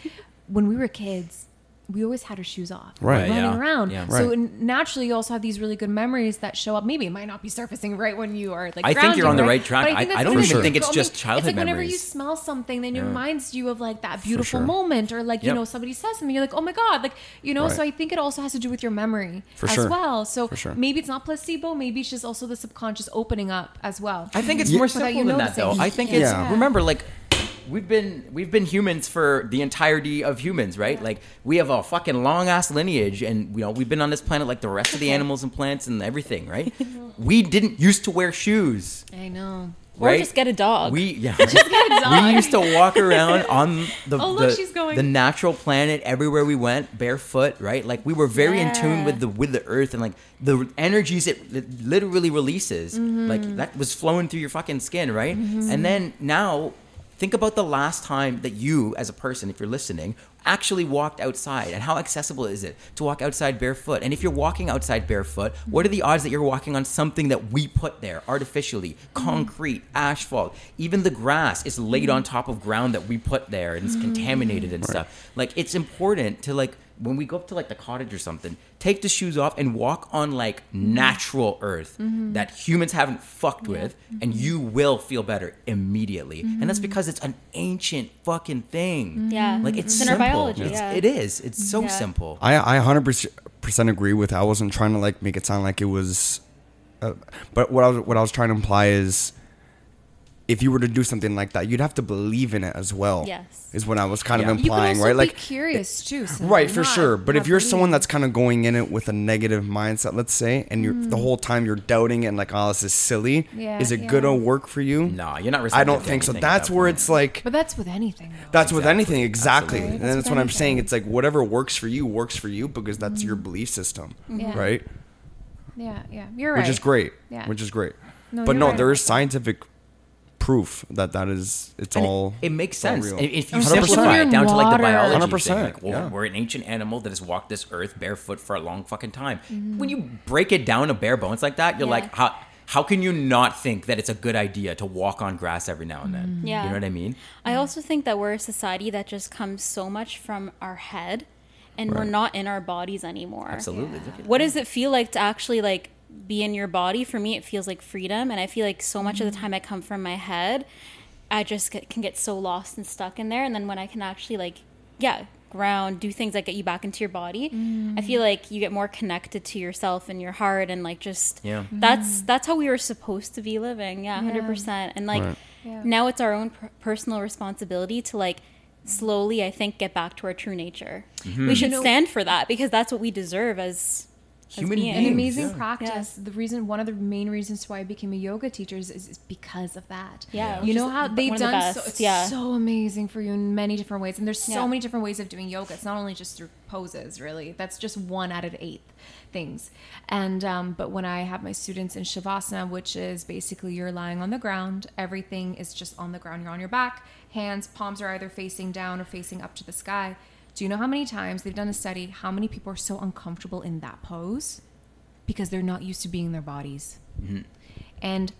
[SPEAKER 3] when we were kids, we always had our shoes off,
[SPEAKER 2] Right.
[SPEAKER 3] running
[SPEAKER 1] Yeah.
[SPEAKER 3] around.
[SPEAKER 1] Yeah.
[SPEAKER 3] So
[SPEAKER 2] Right.
[SPEAKER 3] n- naturally, you also have these really good memories that show up. Maybe it might not be surfacing right when you are like.
[SPEAKER 1] I think you're
[SPEAKER 3] grounding,
[SPEAKER 1] on the right track.
[SPEAKER 3] But
[SPEAKER 1] I-
[SPEAKER 3] think
[SPEAKER 1] I
[SPEAKER 3] that's
[SPEAKER 1] don't
[SPEAKER 2] even
[SPEAKER 3] you
[SPEAKER 2] think
[SPEAKER 1] it's
[SPEAKER 3] go- I
[SPEAKER 1] just
[SPEAKER 3] mean,
[SPEAKER 1] childhood
[SPEAKER 3] It's like whenever you smell something, then it reminds you of like that beautiful
[SPEAKER 2] sure.
[SPEAKER 3] moment, or like you
[SPEAKER 1] Yep.
[SPEAKER 3] know somebody says something, you're like, oh my god, like you know. So I think it also has to do with your memory
[SPEAKER 2] For
[SPEAKER 3] as
[SPEAKER 2] sure.
[SPEAKER 3] well. So
[SPEAKER 2] For sure.
[SPEAKER 3] maybe it's not placebo. Maybe it's just also the subconscious opening up as well.
[SPEAKER 1] I think it's
[SPEAKER 2] Yeah.
[SPEAKER 1] more
[SPEAKER 3] Without
[SPEAKER 1] simple
[SPEAKER 3] you
[SPEAKER 1] than that, though. I think it's
[SPEAKER 2] Yeah.
[SPEAKER 1] remember like we've been we've been humans for the entirety of humans, right? Like we have a fucking long ass lineage, and you know we've been on this planet like the rest of the animals and plants and everything, right? we didn't used to wear shoes.
[SPEAKER 3] I know.
[SPEAKER 4] Or
[SPEAKER 1] right?
[SPEAKER 4] just get a dog.
[SPEAKER 1] We yeah.
[SPEAKER 3] Get a dog.
[SPEAKER 1] we used to walk around on the
[SPEAKER 3] Oh, look,
[SPEAKER 1] the, the natural planet everywhere we went barefoot right like we were very in tune with the with the earth and like the energies it, it literally releases
[SPEAKER 3] Mm-hmm.
[SPEAKER 1] like that was flowing through your fucking skin right and then now think about the last time that you as a person if you're listening actually walked outside and how accessible is it to walk outside barefoot? And if you're walking outside barefoot what are the odds that you're walking on something that we put there artificially? Mm-hmm. Concrete asphalt even the grass is laid on mm-hmm. top of ground that we put there and it's mm-hmm. contaminated and stuff. Like it's important to like when we go up to like the cottage or something take the shoes off and walk on like mm-hmm. natural earth mm-hmm. that humans haven't fucked with mm-hmm. and you will feel better immediately and that's because it's an ancient fucking thing
[SPEAKER 4] yeah.
[SPEAKER 1] like it's,
[SPEAKER 4] in our
[SPEAKER 1] simple.
[SPEAKER 4] biology.
[SPEAKER 1] It's-
[SPEAKER 4] Yeah.
[SPEAKER 1] It is. It's so
[SPEAKER 4] Yeah.
[SPEAKER 1] simple.
[SPEAKER 2] I I 100% agree with. I wasn't trying to like make it sound like it was, uh, but what I was what I was trying to imply is, if you were to do something like that, you'd have to believe in it as well.
[SPEAKER 4] Yes.
[SPEAKER 2] is what I was kind
[SPEAKER 1] Yeah.
[SPEAKER 2] of
[SPEAKER 1] You
[SPEAKER 3] You
[SPEAKER 2] implying,
[SPEAKER 3] also
[SPEAKER 2] right?
[SPEAKER 3] be
[SPEAKER 2] Like
[SPEAKER 3] curious too. Cindy,
[SPEAKER 2] right for
[SPEAKER 3] not-
[SPEAKER 2] sure but if you're someone that's kind of going in it with a negative mindset let's say and you're the whole time you're doubting it and like oh this is silly
[SPEAKER 3] Mm. Yeah,
[SPEAKER 2] is it
[SPEAKER 3] yeah.
[SPEAKER 2] gonna work for you
[SPEAKER 1] No, you're not.
[SPEAKER 2] i don't think so that's
[SPEAKER 1] that
[SPEAKER 2] where
[SPEAKER 1] point.
[SPEAKER 2] it's like
[SPEAKER 3] but that's with anything. Though.
[SPEAKER 2] that's with anything exactly
[SPEAKER 1] Absolutely.
[SPEAKER 2] and
[SPEAKER 3] That's
[SPEAKER 2] that's
[SPEAKER 3] with
[SPEAKER 2] what i'm saying it's like whatever works for you works for you because that's your belief system
[SPEAKER 3] Yeah.
[SPEAKER 2] right
[SPEAKER 3] Yeah, yeah, you're right.
[SPEAKER 2] which is great
[SPEAKER 3] Yeah.
[SPEAKER 2] which is great
[SPEAKER 3] No,
[SPEAKER 2] but no
[SPEAKER 3] right
[SPEAKER 2] there
[SPEAKER 3] about
[SPEAKER 2] is
[SPEAKER 3] that.
[SPEAKER 2] scientific proof that that is it's
[SPEAKER 1] And
[SPEAKER 2] all
[SPEAKER 1] it, it makes sense
[SPEAKER 2] real.
[SPEAKER 1] If you
[SPEAKER 2] 100%.
[SPEAKER 1] simplify it down to like the biology
[SPEAKER 2] 100%,
[SPEAKER 1] thing, like, well,
[SPEAKER 2] yeah.
[SPEAKER 1] we're an ancient animal that has walked this earth barefoot for a long fucking time.
[SPEAKER 3] Mm-hmm.
[SPEAKER 1] When you break it down to bare bones like that, you're
[SPEAKER 4] Yeah.
[SPEAKER 1] like, how how can you not think that it's a good idea to walk on grass every now and then?
[SPEAKER 4] Yeah.
[SPEAKER 1] you know what I mean.
[SPEAKER 4] I also think that we're a society that just comes so much from our head and we're not in our bodies anymore.
[SPEAKER 1] Absolutely. Look at
[SPEAKER 4] What does it feel like to actually like be in your body? For me, it feels like freedom. And I feel like so much of the mm-hmm. time I come from my head, I just get, can get so lost and stuck in there. And then when I can actually like, yeah, ground, do things that get you back into your body, I feel mm-hmm. like you get more connected to yourself and your heart and like just
[SPEAKER 1] Yeah.
[SPEAKER 4] that's mm-hmm. that's how we were supposed to be living. Yeah, hundred percent. And like
[SPEAKER 2] Right.
[SPEAKER 3] Yeah.
[SPEAKER 4] now it's our own per- personal responsibility to like slowly i think get back to our true nature we should
[SPEAKER 3] You know-
[SPEAKER 4] stand for that because that's what we deserve as
[SPEAKER 1] Human
[SPEAKER 4] beings.
[SPEAKER 3] an amazing
[SPEAKER 1] yeah.
[SPEAKER 3] practice. The reason, one of the main reasons why I became a yoga teacher is, is because of that.
[SPEAKER 4] Yeah,
[SPEAKER 3] you know how they've
[SPEAKER 4] of the
[SPEAKER 3] done so, it's
[SPEAKER 4] yeah.
[SPEAKER 3] so amazing for you in many different ways, and there's so
[SPEAKER 4] Yeah.
[SPEAKER 3] many different ways of doing yoga. It's not only just through poses, really. That's just one out of eight things. And um, but when I have my students in shavasana, which is basically you're lying on the ground, everything is just on the ground. You're on your back, hands, palms are either facing down or facing up to the sky. Do you know how many times they've done a study? How many people are so uncomfortable in that pose? because they're not used to being in their bodies. Mm-hmm. And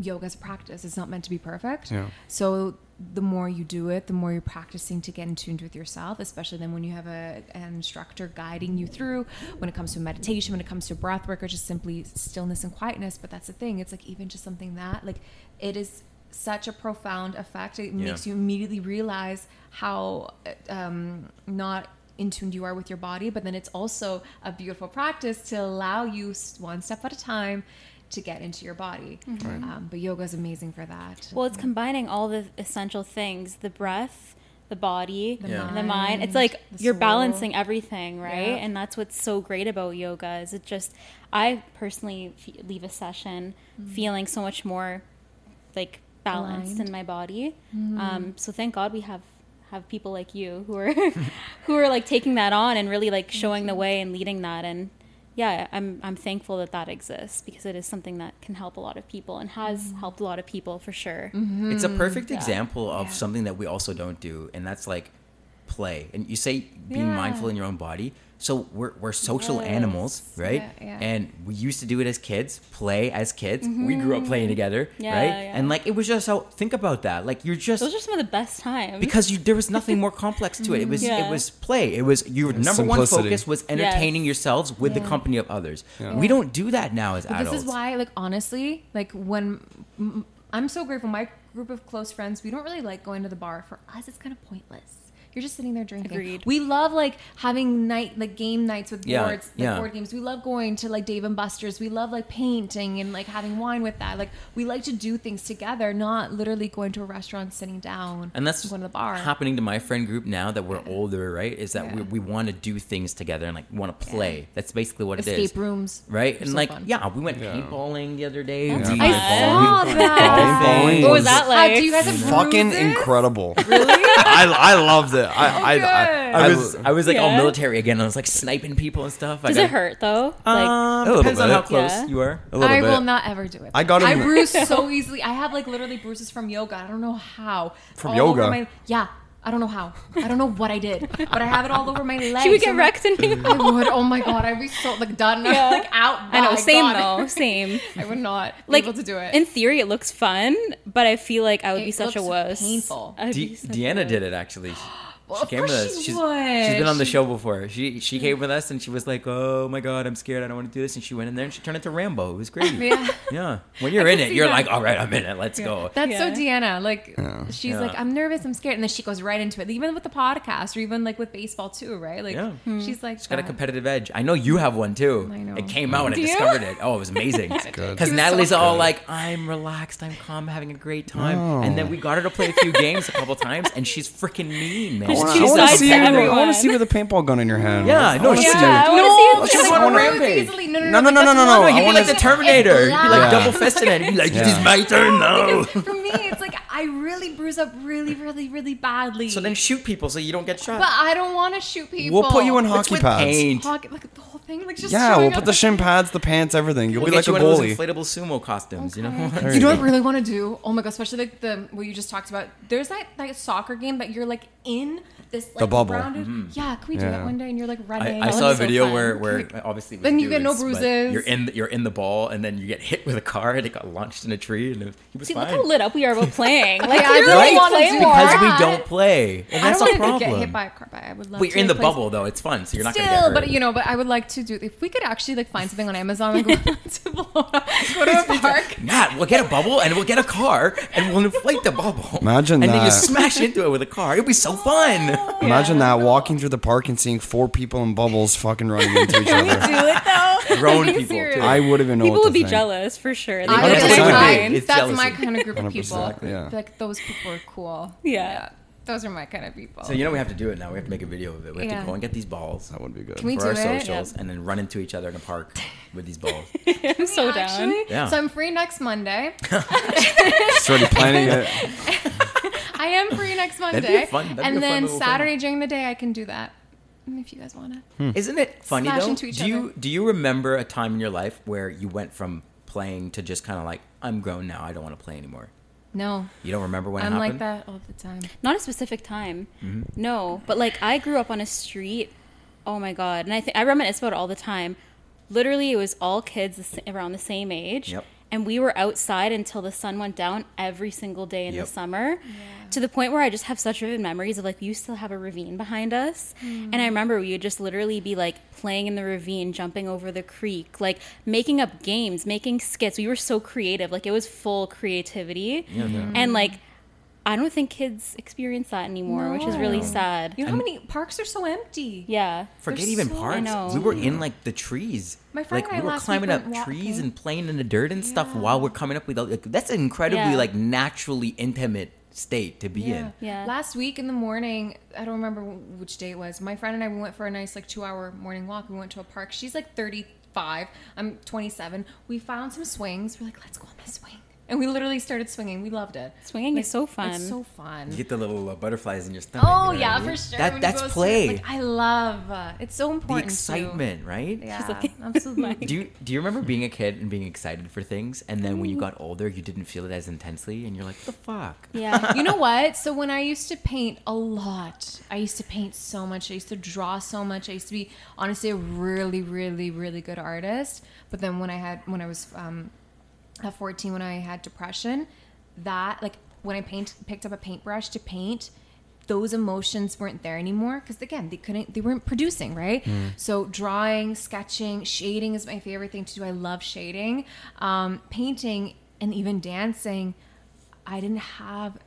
[SPEAKER 3] yoga is a practice. It's not meant to be perfect.
[SPEAKER 2] Yeah.
[SPEAKER 3] So the more you do it, the more you're practicing to get in tune with yourself, especially then when you have a, an instructor guiding you through when it comes to meditation, when it comes to breath work, or just simply stillness and quietness. But that's the thing. It's like even just something that, like, it is such a profound effect. It
[SPEAKER 1] Yeah.
[SPEAKER 3] makes you immediately realize how um, not in tune you are with your body. But then it's also a beautiful practice to allow you one step at a time to get into your body. Um, but yoga is amazing for that.
[SPEAKER 4] well it's combining all the essential things the breath the body
[SPEAKER 3] The
[SPEAKER 1] Yeah.
[SPEAKER 4] and the mind it's like you're
[SPEAKER 3] soul.
[SPEAKER 4] balancing everything right
[SPEAKER 3] Yeah.
[SPEAKER 4] and that's what's so great about yoga is it just i personally f- leave a session feeling so much more like balanced
[SPEAKER 3] Aligned.
[SPEAKER 4] in my body mm-hmm. um, so thank god we have have people like you who are who are like taking that on and really like showing the way and leading that and yeah i'm i'm thankful that that exists because it is something that can help a lot of people and has mm-hmm. helped a lot of people for sure mm-hmm.
[SPEAKER 1] It's a perfect
[SPEAKER 4] Yeah.
[SPEAKER 1] example of
[SPEAKER 3] Yeah.
[SPEAKER 1] something that we also don't do, and that's like play, and you say being
[SPEAKER 3] Yeah.
[SPEAKER 1] mindful in your own body. So we're we're social
[SPEAKER 4] Yes.
[SPEAKER 1] animals, right?
[SPEAKER 3] Yeah, yeah.
[SPEAKER 1] And we used to do it as kids, play as kids. We grew up playing together,
[SPEAKER 4] Mm-hmm. Yeah,
[SPEAKER 1] right?
[SPEAKER 4] yeah.
[SPEAKER 1] And like it was just so think about that. Like you're just
[SPEAKER 4] Those are some of the best times.
[SPEAKER 1] because you there was nothing more complex to it. It was
[SPEAKER 4] Yeah.
[SPEAKER 1] it was play. It was your number one focus was entertaining yourselves with the company of others.
[SPEAKER 2] Yeah.
[SPEAKER 1] We don't do that now as
[SPEAKER 3] But
[SPEAKER 1] adults.
[SPEAKER 3] this is why, like, honestly, like when m- I'm so grateful, my group of close friends, we don't really like going to the bar. For us, it's kind of pointless. You're just sitting there drinking.
[SPEAKER 4] Agreed.
[SPEAKER 3] We love like having night like game nights with
[SPEAKER 1] Yeah,
[SPEAKER 3] boards, like
[SPEAKER 1] yeah.
[SPEAKER 3] board games. We love going to like Dave and Buster's. We love like painting and like having wine with that. Like we like to do things together, not literally going to a restaurant, sitting down,
[SPEAKER 1] and that's
[SPEAKER 3] going to the bar.
[SPEAKER 1] happening to my friend group now that we're older, right? Is that
[SPEAKER 3] Yeah.
[SPEAKER 1] we, we want to do things together and like want to play. That's basically what it is.
[SPEAKER 3] Escape rooms,
[SPEAKER 1] Right? And
[SPEAKER 3] so
[SPEAKER 1] like,
[SPEAKER 3] fun.
[SPEAKER 1] yeah, we went
[SPEAKER 2] Yeah.
[SPEAKER 1] paintballing the other day.
[SPEAKER 4] That's
[SPEAKER 1] We-
[SPEAKER 3] I saw that.
[SPEAKER 2] Paintballing
[SPEAKER 4] what was
[SPEAKER 2] was
[SPEAKER 4] that
[SPEAKER 3] Uh, do you guys have
[SPEAKER 2] Fucking
[SPEAKER 3] bruises?
[SPEAKER 2] incredible. Really? I, I loved it. I, I, I,
[SPEAKER 1] I was I was like all
[SPEAKER 4] Yeah.
[SPEAKER 1] military again. I was like sniping people and stuff. I
[SPEAKER 4] Does
[SPEAKER 1] got-
[SPEAKER 4] it hurt though?
[SPEAKER 1] Um,
[SPEAKER 2] A little
[SPEAKER 1] depends on
[SPEAKER 2] bit.
[SPEAKER 1] how close
[SPEAKER 4] Yeah.
[SPEAKER 1] you are.
[SPEAKER 2] a little
[SPEAKER 3] I
[SPEAKER 2] bit.
[SPEAKER 3] will not ever do it.
[SPEAKER 2] I got
[SPEAKER 3] I
[SPEAKER 2] him-
[SPEAKER 3] bruise so easily. I have like literally bruises from yoga. I don't know how.
[SPEAKER 2] From
[SPEAKER 3] All over
[SPEAKER 2] yoga?
[SPEAKER 3] my- yeah. I don't know how. I don't know what I did, but I have it all over my legs.
[SPEAKER 4] Should we get
[SPEAKER 3] I'm
[SPEAKER 4] wrecked in
[SPEAKER 3] like, I would. Oh my god, I'd be so like done,
[SPEAKER 4] Yeah.
[SPEAKER 3] like out.
[SPEAKER 4] I know,
[SPEAKER 3] My
[SPEAKER 4] same
[SPEAKER 3] God.
[SPEAKER 4] though, same.
[SPEAKER 3] I would not
[SPEAKER 4] Like
[SPEAKER 3] be able to do it.
[SPEAKER 4] in theory, it looks fun, but I feel like I would
[SPEAKER 3] It
[SPEAKER 4] be such a
[SPEAKER 3] looks
[SPEAKER 4] wuss.
[SPEAKER 3] painful.
[SPEAKER 4] I'd
[SPEAKER 1] De-
[SPEAKER 4] such a
[SPEAKER 1] Deanna
[SPEAKER 4] wuss.
[SPEAKER 1] did it actually.
[SPEAKER 3] Well,
[SPEAKER 1] she came with us.
[SPEAKER 3] she
[SPEAKER 1] She's,
[SPEAKER 3] would.
[SPEAKER 1] she's been on the
[SPEAKER 3] She-
[SPEAKER 1] show before. She she came with us and she was like, "Oh my god, I'm scared. I don't want to do this." And she went in there and she turned into Rambo. It was great.
[SPEAKER 3] Yeah.
[SPEAKER 1] Yeah. When you're in it, you're
[SPEAKER 3] that.
[SPEAKER 1] like, "All right, I'm in it. Let's go."
[SPEAKER 3] That's so
[SPEAKER 4] Yeah.
[SPEAKER 3] Deanna. Like
[SPEAKER 2] Yeah.
[SPEAKER 3] she's
[SPEAKER 1] Yeah.
[SPEAKER 3] like, I'm nervous, I'm scared, and then she goes right into it. Even with the podcast, or even like with baseball too, right? Like
[SPEAKER 1] Yeah.
[SPEAKER 3] she's hmm. like,
[SPEAKER 1] She's got a competitive edge. I know you have one too.
[SPEAKER 3] I know.
[SPEAKER 1] It came out and I
[SPEAKER 3] Do you?
[SPEAKER 1] discovered it. Oh, it was amazing.
[SPEAKER 2] good.
[SPEAKER 1] Because Natalie's
[SPEAKER 3] so
[SPEAKER 1] all
[SPEAKER 2] good.
[SPEAKER 1] like, I'm relaxed, I'm calm, having a great time.
[SPEAKER 2] Oh.
[SPEAKER 1] And then oh. we got her to play a few games a couple times, and she's freaking mean, man.
[SPEAKER 2] I wanna-
[SPEAKER 4] two
[SPEAKER 2] I want to
[SPEAKER 4] sides
[SPEAKER 2] see
[SPEAKER 4] to
[SPEAKER 2] you. I
[SPEAKER 4] everyone.
[SPEAKER 2] want to see with a paintball gun in your hand.
[SPEAKER 1] Yeah,
[SPEAKER 2] I
[SPEAKER 1] no,
[SPEAKER 2] wanna
[SPEAKER 1] yeah.
[SPEAKER 2] see
[SPEAKER 4] I
[SPEAKER 2] it.
[SPEAKER 4] wanna
[SPEAKER 3] No,
[SPEAKER 4] see it.
[SPEAKER 3] it's like
[SPEAKER 2] on a
[SPEAKER 3] really
[SPEAKER 2] rampage.
[SPEAKER 3] easily. No, no,
[SPEAKER 2] No,
[SPEAKER 3] no,
[SPEAKER 2] no, no, no, no. I
[SPEAKER 1] You'd be
[SPEAKER 2] wanna
[SPEAKER 1] like the
[SPEAKER 2] see-
[SPEAKER 1] Terminator. You'd be like
[SPEAKER 2] Yeah.
[SPEAKER 1] double fisting it. You'd be like,
[SPEAKER 3] Yeah.
[SPEAKER 1] this is my turn now.
[SPEAKER 3] For me, it's like I really bruise up really, really, really badly.
[SPEAKER 1] So then shoot people so you don't get shot.
[SPEAKER 3] but I don't want to shoot people.
[SPEAKER 2] We'll put you in
[SPEAKER 1] It's
[SPEAKER 2] hockey
[SPEAKER 1] with
[SPEAKER 2] pads.
[SPEAKER 1] paint.
[SPEAKER 3] Hockey, like the whole thing, like just
[SPEAKER 2] Yeah,
[SPEAKER 3] showing
[SPEAKER 2] we'll
[SPEAKER 3] up.
[SPEAKER 2] put the shin pads, the pants, everything. You'll
[SPEAKER 1] We'll
[SPEAKER 2] be
[SPEAKER 1] get
[SPEAKER 2] like
[SPEAKER 1] you
[SPEAKER 2] a
[SPEAKER 1] one of
[SPEAKER 2] goalie.
[SPEAKER 1] those inflatable sumo costumes, you know?
[SPEAKER 3] Okay. You know
[SPEAKER 2] you
[SPEAKER 3] what I really want to do? Oh my god, especially like the what you just talked about. There's that like soccer game that you're like in this like
[SPEAKER 2] The bubble.
[SPEAKER 3] rounded. Mm-hmm. Yeah, can we do
[SPEAKER 2] Yeah.
[SPEAKER 3] that one day? And you're like running.
[SPEAKER 1] I
[SPEAKER 4] That
[SPEAKER 1] saw a
[SPEAKER 4] looks so
[SPEAKER 1] video
[SPEAKER 4] fun.
[SPEAKER 1] where, where obviously it was
[SPEAKER 3] Then you get no
[SPEAKER 1] dudes,
[SPEAKER 3] bruises.
[SPEAKER 1] You're in the, you're in the ball and then you get hit with a car and it got launched in a tree and it, he was
[SPEAKER 4] See,
[SPEAKER 1] fine.
[SPEAKER 4] look how lit up we are about playing. Like,
[SPEAKER 3] Yeah, I
[SPEAKER 4] really
[SPEAKER 3] don't wanna
[SPEAKER 4] play more.
[SPEAKER 1] because we don't play. And
[SPEAKER 3] I
[SPEAKER 1] that's
[SPEAKER 3] don't
[SPEAKER 1] a
[SPEAKER 3] want to
[SPEAKER 1] problem.
[SPEAKER 3] get hit by a car. But I would love.
[SPEAKER 1] Wait,
[SPEAKER 3] to
[SPEAKER 1] you're in the
[SPEAKER 3] play-
[SPEAKER 1] bubble though. It's fun, so you're not
[SPEAKER 3] Still,
[SPEAKER 1] gonna get hurt.
[SPEAKER 3] but you know, but I would like to do. If we could actually like find something on Amazon, and go to, Florida, go to a park.
[SPEAKER 1] Matt, we'll get a bubble and we'll get a car and we'll inflate the bubble.
[SPEAKER 2] Imagine that.
[SPEAKER 1] and then you smash into it with a car. It'd be so fun.
[SPEAKER 2] Imagine that walking through the park and seeing four people in bubbles fucking running into each other.
[SPEAKER 4] Can you Do
[SPEAKER 2] other.
[SPEAKER 4] it though.
[SPEAKER 1] Grown
[SPEAKER 3] Being
[SPEAKER 1] people
[SPEAKER 3] serious.
[SPEAKER 1] too.
[SPEAKER 2] I wouldn't even know
[SPEAKER 4] People
[SPEAKER 2] what to
[SPEAKER 4] would be
[SPEAKER 2] think.
[SPEAKER 4] jealous for sure. They'd
[SPEAKER 3] I
[SPEAKER 4] be
[SPEAKER 3] would
[SPEAKER 4] like,
[SPEAKER 2] would
[SPEAKER 3] say
[SPEAKER 2] be.
[SPEAKER 1] It's
[SPEAKER 3] that's
[SPEAKER 1] jealousy.
[SPEAKER 3] my kind of group of
[SPEAKER 2] 100%,
[SPEAKER 3] people.
[SPEAKER 2] yeah.
[SPEAKER 3] Like those people are cool.
[SPEAKER 4] Yeah.
[SPEAKER 3] Those are my kind of people.
[SPEAKER 1] So you know we have to do it now. We have to make a video of it. We have
[SPEAKER 3] Yeah.
[SPEAKER 1] to go and get these balls
[SPEAKER 2] That would be good.
[SPEAKER 3] Can we
[SPEAKER 1] for
[SPEAKER 3] do
[SPEAKER 1] our
[SPEAKER 3] it?
[SPEAKER 1] socials
[SPEAKER 4] Yep.
[SPEAKER 1] and then run into each other in a park with these balls.
[SPEAKER 4] I'm so down.
[SPEAKER 1] Yeah.
[SPEAKER 3] So I'm free next Monday.
[SPEAKER 2] Started planning it.
[SPEAKER 3] I am free next Monday.
[SPEAKER 1] That'd be a fun- that'd be a
[SPEAKER 3] and
[SPEAKER 1] fun
[SPEAKER 3] then
[SPEAKER 1] little thing.
[SPEAKER 3] Saturday during the day, I can do that. If you guys want to. Hmm.
[SPEAKER 1] Isn't it funny
[SPEAKER 3] Smash
[SPEAKER 1] though?
[SPEAKER 3] into each
[SPEAKER 1] do you
[SPEAKER 3] other.
[SPEAKER 1] do you remember a time in your life where you went from playing to just kind of like I'm grown now. I don't want to play anymore.
[SPEAKER 3] No,
[SPEAKER 1] You don't remember when
[SPEAKER 3] I'm
[SPEAKER 1] happened?
[SPEAKER 3] like that all the time.
[SPEAKER 4] Not a specific time.
[SPEAKER 1] Mm-hmm.
[SPEAKER 4] No, but like I grew up on a street. Oh my god! And I think I reminisce about it all the time. Literally, it was all kids around the same age,
[SPEAKER 1] Yep.
[SPEAKER 4] And we were outside until the sun went down every single day in
[SPEAKER 1] Yep.
[SPEAKER 4] the summer. To the point where I just have such vivid memories of like we used to have a ravine behind us, mm. and I remember we would just literally be like playing in the ravine, jumping over the creek, like making up games, making skits. We were so creative, like it was full creativity,
[SPEAKER 1] Yeah, yeah. Mm-hmm.
[SPEAKER 4] and like I don't think kids experience that anymore, which is really sad.
[SPEAKER 3] You know how many parks are so empty?
[SPEAKER 4] Yeah.
[SPEAKER 1] Forget
[SPEAKER 3] They're
[SPEAKER 1] even
[SPEAKER 3] so-
[SPEAKER 1] parks.
[SPEAKER 4] I know.
[SPEAKER 1] We were in mm. like the trees.
[SPEAKER 3] My friend
[SPEAKER 1] like
[SPEAKER 3] and I
[SPEAKER 1] we were climbing up
[SPEAKER 3] went
[SPEAKER 1] trees
[SPEAKER 3] walking.
[SPEAKER 1] and playing in the dirt and stuff while we're coming up with like that's an incredibly
[SPEAKER 4] Yeah.
[SPEAKER 1] like naturally intimate state to be
[SPEAKER 3] Yeah.
[SPEAKER 1] in.
[SPEAKER 4] Yeah.
[SPEAKER 3] Last week in the morning, I don't remember which day it was. My friend and I we went for a nice like two hour morning walk. We went to a park. She's like 35. I'm 27. We found some swings. We're like, let's go on this swing. And we literally started swinging. We loved it.
[SPEAKER 4] Swinging is so fun.
[SPEAKER 3] It's so fun.
[SPEAKER 1] You get the little uh, butterflies in your stomach.
[SPEAKER 3] Oh
[SPEAKER 1] you know
[SPEAKER 3] yeah,
[SPEAKER 1] I mean?
[SPEAKER 3] for sure.
[SPEAKER 1] That that's
[SPEAKER 3] go swim-
[SPEAKER 1] play.
[SPEAKER 3] Like, I love. Uh, it's so
[SPEAKER 1] the
[SPEAKER 3] important. too.
[SPEAKER 1] excitement, right?
[SPEAKER 3] Yeah,
[SPEAKER 4] looking
[SPEAKER 3] absolutely.
[SPEAKER 1] Do you do you remember being a kid and being excited for things, and then when you got older, you didn't feel it as intensely, and you're like, what "The fuck."
[SPEAKER 4] yeah.
[SPEAKER 3] you know what? So when I used to paint a lot, I used to paint so much. I used to draw so much. I used to be honestly a really, really, really good artist. But then when I had when I was um, at 14, when I had depression, that like when I paint picked up a paintbrush to paint. Those emotions weren't there anymore because again they couldn't they weren't producing right. So drawing, sketching, shading is my favorite thing to do. I love shading, um, painting, and even dancing. I didn't have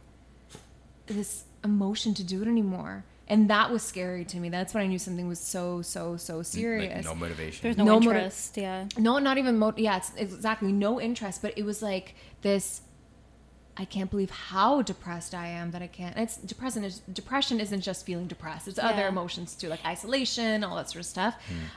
[SPEAKER 3] this emotion to do it anymore. And that was scary to me. That's when I knew something was so, so, so serious.
[SPEAKER 1] Like, no motivation.
[SPEAKER 4] There's no,
[SPEAKER 3] No motiv-
[SPEAKER 4] interest. yeah.
[SPEAKER 3] no, not even, mo- yeah, it's it's exactly no interest, but it was like this. I can't believe how depressed I am that I can't. It's depression is depression isn't just feeling depressed. It's other emotions too, like isolation, all that sort of stuff.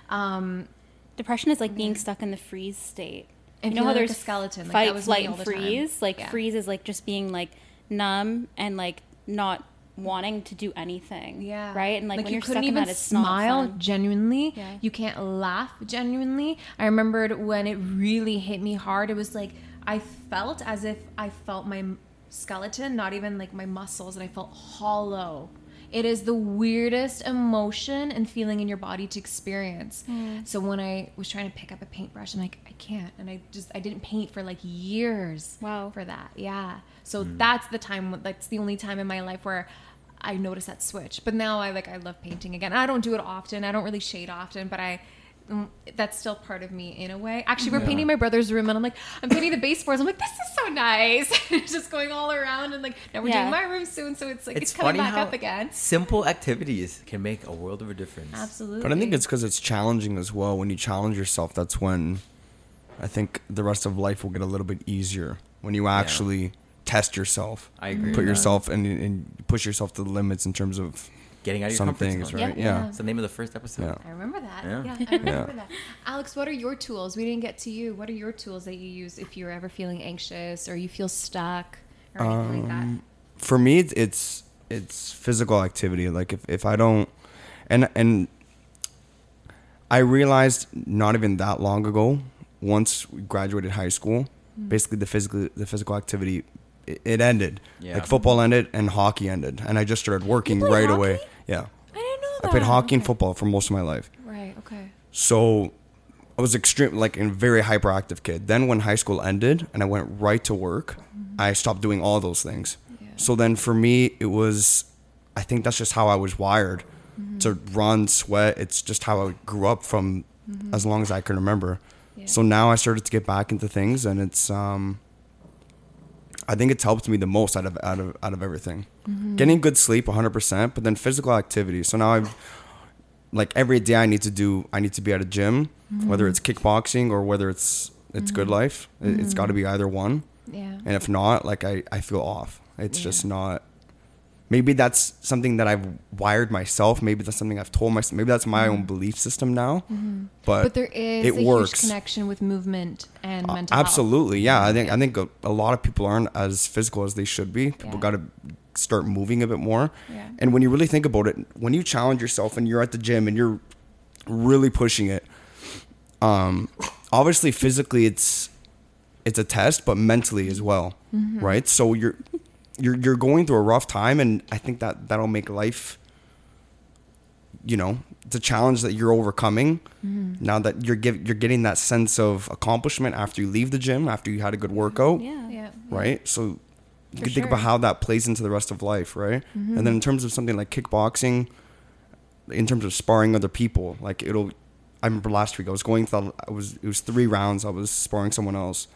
[SPEAKER 3] Um,
[SPEAKER 4] Depression is like being stuck in the freeze state.
[SPEAKER 3] And
[SPEAKER 4] you know how
[SPEAKER 3] feeling like
[SPEAKER 4] there's
[SPEAKER 3] a skeleton, like,
[SPEAKER 4] fight,
[SPEAKER 3] that was me
[SPEAKER 4] flight, and
[SPEAKER 3] the time.
[SPEAKER 4] freeze. Like
[SPEAKER 3] Yeah.
[SPEAKER 4] freeze is like just being like numb and like not wanting to do anything.
[SPEAKER 3] Yeah.
[SPEAKER 4] Right. And like, when
[SPEAKER 3] you
[SPEAKER 4] you're
[SPEAKER 3] couldn't
[SPEAKER 4] stuck in
[SPEAKER 3] even
[SPEAKER 4] that, it's
[SPEAKER 3] smile
[SPEAKER 4] not fun.
[SPEAKER 3] genuinely.
[SPEAKER 4] Yeah.
[SPEAKER 3] You can't laugh genuinely. I remembered when it really hit me hard. It was like I felt as if I felt my skeleton, not even like my muscles, and I felt hollow. It is the weirdest emotion and feeling in your body to experience.
[SPEAKER 4] Hmm.
[SPEAKER 3] So when I was trying to pick up a paintbrush, I'm like, I can't, and I just I didn't paint for like years.
[SPEAKER 4] Wow.
[SPEAKER 3] For that, yeah. So that's the time. That's the only time in my life where I noticed that switch. But now I like I love painting again. I don't do it often. I don't really shade often, but I mm, that's still part of me in a way. Actually, we're painting my brother's room, and I'm like, I'm painting the baseboards. I'm like, this is so nice. it's just going all around, and like now we're
[SPEAKER 4] Yeah.
[SPEAKER 3] doing my room soon, so it's like it's,
[SPEAKER 1] It's
[SPEAKER 3] coming
[SPEAKER 1] funny
[SPEAKER 3] back
[SPEAKER 1] how
[SPEAKER 3] up again.
[SPEAKER 1] simple activities can make a world of a difference.
[SPEAKER 3] Absolutely.
[SPEAKER 2] But I think it's because it's challenging as well. When you challenge yourself, that's when I think the rest of life will get a little bit easier. When you actually test yourself,
[SPEAKER 1] I agree.
[SPEAKER 2] put yourself and, and push yourself to the limits in terms of
[SPEAKER 1] getting out of your
[SPEAKER 2] some
[SPEAKER 1] comfort
[SPEAKER 2] things,
[SPEAKER 1] zone.
[SPEAKER 2] right?
[SPEAKER 3] Yeah.
[SPEAKER 2] Yeah.
[SPEAKER 1] It's the name of the first episode.
[SPEAKER 2] Yeah.
[SPEAKER 3] I remember that.
[SPEAKER 1] Yeah.
[SPEAKER 3] Yeah, I remember that. Alex, what are your tools? We didn't get to you. What are your tools that you use if you're ever feeling anxious or you feel stuck or anything like
[SPEAKER 2] Um, For me, it's- it's it's physical activity. Like if, if I don't, and and I realized not even that long ago, once we graduated high school,
[SPEAKER 3] Mm.
[SPEAKER 2] basically the physical the physical activity it, it ended.
[SPEAKER 1] Yeah.
[SPEAKER 2] Like football ended and hockey ended, and I just started working right
[SPEAKER 3] hockey?
[SPEAKER 2] away. Yeah.
[SPEAKER 3] I didn't know
[SPEAKER 2] I played hockey and football for most of my life.
[SPEAKER 3] Right. Okay.
[SPEAKER 2] So I was extreme, like a very hyperactive kid. Then when high school ended and I went right to work, mm-hmm. I stopped doing all those things.
[SPEAKER 3] Yeah.
[SPEAKER 2] So then for me, it was, I think that's just how I was wired mm-hmm. to run, sweat. It's just how I grew up from mm-hmm. as long as I can remember.
[SPEAKER 3] Yeah.
[SPEAKER 2] So now I started to get back into things and it's, um, I think it's helped me the most out of out of out of everything. Getting good sleep, 100%, but then physical activity. So now I've like every day I need to do I need to be at a gym, whether it's kickboxing or whether it's it's good mm-hmm. life. It, it's got to mm-hmm. be either one.
[SPEAKER 3] Yeah.
[SPEAKER 2] And if not, like I I feel off. It's
[SPEAKER 3] Yeah.
[SPEAKER 2] just not maybe that's something that I've wired myself, maybe that's something I've told myself, maybe that's my own belief system now. But
[SPEAKER 3] But there is
[SPEAKER 2] it
[SPEAKER 3] a
[SPEAKER 2] works.
[SPEAKER 3] huge connection with movement and
[SPEAKER 2] Uh,
[SPEAKER 3] mental health.
[SPEAKER 2] Absolutely, yeah. I think I think a, a lot of people aren't as physical as they should be. People
[SPEAKER 3] Yeah.
[SPEAKER 2] got to start moving a bit more.
[SPEAKER 3] Yeah.
[SPEAKER 2] And when you really think about it, when you challenge yourself and you're at the gym and you're really pushing it, um, obviously physically it's it's a test, but mentally as well,
[SPEAKER 3] Mm-hmm.
[SPEAKER 2] right? So you're you're you're going through a rough time, and I think that that'll make life. You know, it's a challenge that you're overcoming.
[SPEAKER 3] Mm-hmm.
[SPEAKER 2] Now that you're give, you're getting that sense of accomplishment after you leave the gym, after you had a good workout,
[SPEAKER 4] Yeah.
[SPEAKER 3] Yeah.
[SPEAKER 2] right? So you
[SPEAKER 3] For
[SPEAKER 2] can think about how that plays into the rest of life, right? And then in terms of something like kickboxing, in terms of sparring other people, like it'll. I remember last week I was going Through, I was it was three rounds. I was sparring someone else,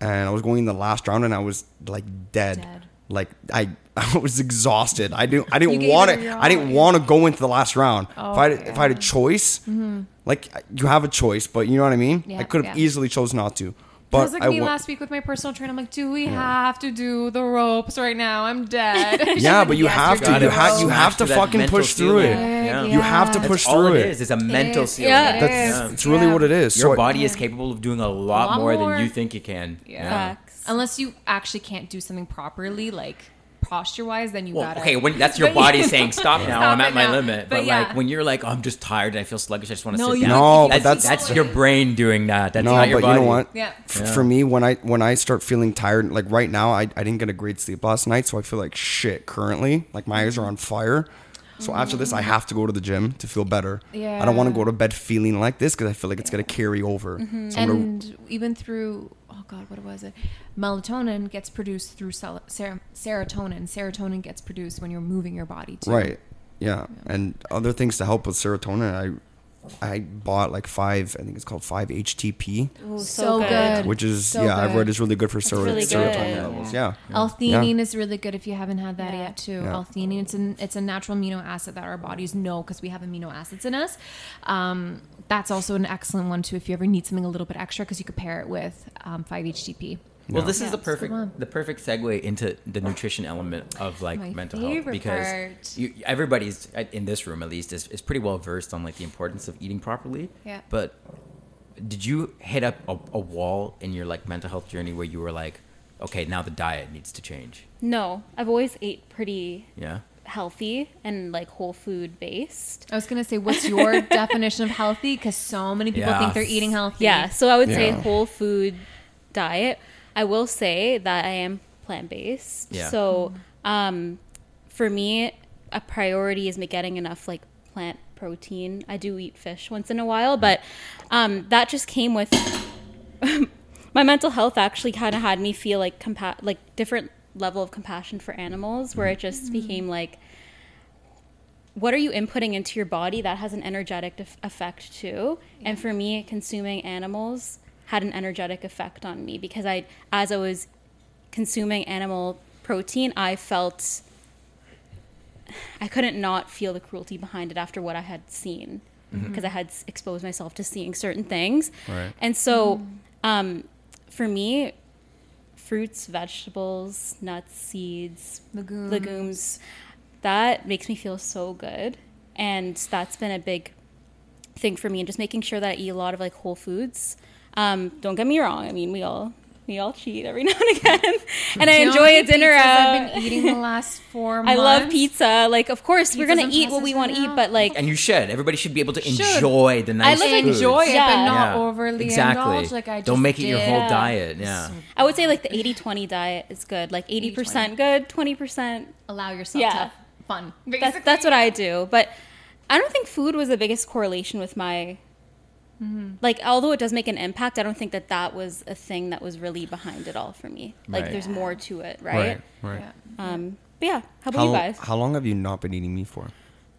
[SPEAKER 2] and I was going in the last round, and I was like dead.
[SPEAKER 3] Dead.
[SPEAKER 2] Like I, I was exhausted. I didn't. I didn't want
[SPEAKER 3] it
[SPEAKER 2] to. I didn't want to go into the last round.
[SPEAKER 3] Oh,
[SPEAKER 2] if I had,
[SPEAKER 3] okay,
[SPEAKER 2] if I had a
[SPEAKER 3] yeah.
[SPEAKER 2] choice, mm-hmm. like you have a choice, but you know what I mean.
[SPEAKER 3] Yeah,
[SPEAKER 2] I could have
[SPEAKER 3] yeah.
[SPEAKER 2] easily chose not to.
[SPEAKER 3] But
[SPEAKER 2] But
[SPEAKER 3] it was like
[SPEAKER 2] I
[SPEAKER 3] me
[SPEAKER 2] wa-
[SPEAKER 3] last week with my personal trainer. I'm like, do we have to do the ropes right now? I'm dead.
[SPEAKER 2] Yeah, but you
[SPEAKER 3] "Yes,
[SPEAKER 2] have to. You have. You have to fucking push through it. You have to push through
[SPEAKER 1] it
[SPEAKER 2] it.
[SPEAKER 1] is. It's a mental
[SPEAKER 3] is.
[SPEAKER 1] ceiling.
[SPEAKER 4] Yeah.
[SPEAKER 2] That's
[SPEAKER 3] is.
[SPEAKER 2] it's really
[SPEAKER 3] Yeah.
[SPEAKER 2] what it is.
[SPEAKER 1] Your
[SPEAKER 2] So-
[SPEAKER 1] body is capable of doing a lot,
[SPEAKER 3] lot
[SPEAKER 1] more,
[SPEAKER 3] more.
[SPEAKER 1] than you think you can.
[SPEAKER 3] Yeah.
[SPEAKER 4] Facts.
[SPEAKER 3] Unless you actually can't do something properly, like posture wise, then you
[SPEAKER 1] Well,
[SPEAKER 3] gotta.
[SPEAKER 1] okay, when that's your body
[SPEAKER 3] you
[SPEAKER 1] saying
[SPEAKER 3] know,
[SPEAKER 1] stop now,
[SPEAKER 3] stop
[SPEAKER 1] I'm at my
[SPEAKER 3] now.
[SPEAKER 1] limit. But,
[SPEAKER 3] But yeah.
[SPEAKER 1] like when you're like, oh, I'm just tired and I feel sluggish, I just want to
[SPEAKER 3] No,
[SPEAKER 1] sit down.
[SPEAKER 2] No,
[SPEAKER 1] that's,
[SPEAKER 2] but that's-
[SPEAKER 1] that's your brain doing that. That's
[SPEAKER 2] no,
[SPEAKER 1] not
[SPEAKER 2] but
[SPEAKER 1] your
[SPEAKER 2] you know what?
[SPEAKER 3] Yeah.
[SPEAKER 2] F-
[SPEAKER 1] Yeah.
[SPEAKER 2] For me, when I when I start feeling tired, like right now, I, I didn't get a great sleep last night, so I feel like shit currently. Like my eyes are on fire. So after this, I mm. have to go to the gym to feel better. Yeah. I don't want to go to bed feeling like this because I feel like it's gonna carry over. So I'm gonna-
[SPEAKER 3] and even through god what was it melatonin gets produced through ser- serotonin serotonin gets produced when you're moving your body too
[SPEAKER 2] Right. Yeah. And other things to help with serotonin, I I bought like five. I think it's called five HTP,
[SPEAKER 4] Ooh,
[SPEAKER 3] So good.
[SPEAKER 2] which is
[SPEAKER 3] So
[SPEAKER 2] yeah, I've read is really good for sero-
[SPEAKER 4] really
[SPEAKER 2] serotonin
[SPEAKER 4] good.
[SPEAKER 2] levels. Yeah.
[SPEAKER 3] L-theanine is really good if you haven't had that
[SPEAKER 4] Yeah.
[SPEAKER 3] yet too.
[SPEAKER 2] Yeah.
[SPEAKER 3] L-theanine it's an it's a natural amino acid that our bodies know because we have amino acids in us. Um, that's also an excellent one too if you ever need something a little bit extra because you could pair it with um, 5-HTP.
[SPEAKER 1] Well, this
[SPEAKER 3] Yeah,
[SPEAKER 1] is the
[SPEAKER 3] it's a good
[SPEAKER 1] perfect the perfect segue into the nutrition element of like
[SPEAKER 3] My
[SPEAKER 1] mental health because you, everybody's uh, in this room at least is, is pretty well versed on like the importance of eating properly.
[SPEAKER 3] Yeah.
[SPEAKER 1] But did you hit up a, a wall in your like mental health journey where you were like, okay, now the diet needs to change?
[SPEAKER 4] No, I've always ate pretty
[SPEAKER 1] Yeah.
[SPEAKER 4] healthy and like whole food based.
[SPEAKER 3] I was gonna say, what's your definition of healthy? Because so many people
[SPEAKER 1] Yeah.
[SPEAKER 3] think they're eating healthy.
[SPEAKER 4] Yeah, so I would say whole food diet. I will say that I am plant based.
[SPEAKER 1] Yeah.
[SPEAKER 4] So um, for me, a priority is me getting enough like plant protein. I do eat fish once in a while, but um, that just came with my mental health. Actually, kind of had me feel like compa- like different level of compassion for animals, where it just became like what are you inputting into your body that has an energetic def- effect too and for me consuming animals had an energetic effect on me because i as i was consuming animal protein i felt i couldn't not feel the cruelty behind it after what i had seen because i had exposed myself to seeing certain things.
[SPEAKER 2] Right.
[SPEAKER 4] and so um, for me fruits vegetables nuts seeds
[SPEAKER 3] Legumes.
[SPEAKER 4] legumes that makes me feel so good. And that's been a big thing for me and just making sure that i eat a lot of like whole foods um, don't get me wrong i mean we all we all cheat every now and again and i
[SPEAKER 3] Do you know
[SPEAKER 4] enjoy a dinner out
[SPEAKER 3] I've been eating the last four
[SPEAKER 4] i love pizza like of course we're gonna eat what we want to eat but like
[SPEAKER 1] And you should. Everybody should be able to
[SPEAKER 3] Should.
[SPEAKER 1] enjoy the nice I
[SPEAKER 4] love
[SPEAKER 1] foods.
[SPEAKER 3] enjoy it,
[SPEAKER 4] Yeah.
[SPEAKER 3] but not
[SPEAKER 1] Yeah.
[SPEAKER 3] overly
[SPEAKER 1] exactly.
[SPEAKER 3] indulge. Like I just
[SPEAKER 1] don't make it your whole
[SPEAKER 4] Yeah.
[SPEAKER 1] diet. Yeah.
[SPEAKER 4] i would say like the 80-20 diet is good like 80% good 20%
[SPEAKER 3] Allow yourself
[SPEAKER 4] Yeah.
[SPEAKER 3] to have fun.
[SPEAKER 4] that's, that's what I do. But I don't think food was the biggest correlation with my. Like, although it does make an impact, I don't think that that was a thing that was really behind it all for me. Like,
[SPEAKER 1] Right.
[SPEAKER 4] there's more to it, right?
[SPEAKER 2] Right.
[SPEAKER 3] Yeah.
[SPEAKER 4] Um, but yeah, how about
[SPEAKER 2] How,
[SPEAKER 4] you guys?
[SPEAKER 2] how long have you not been eating meat for?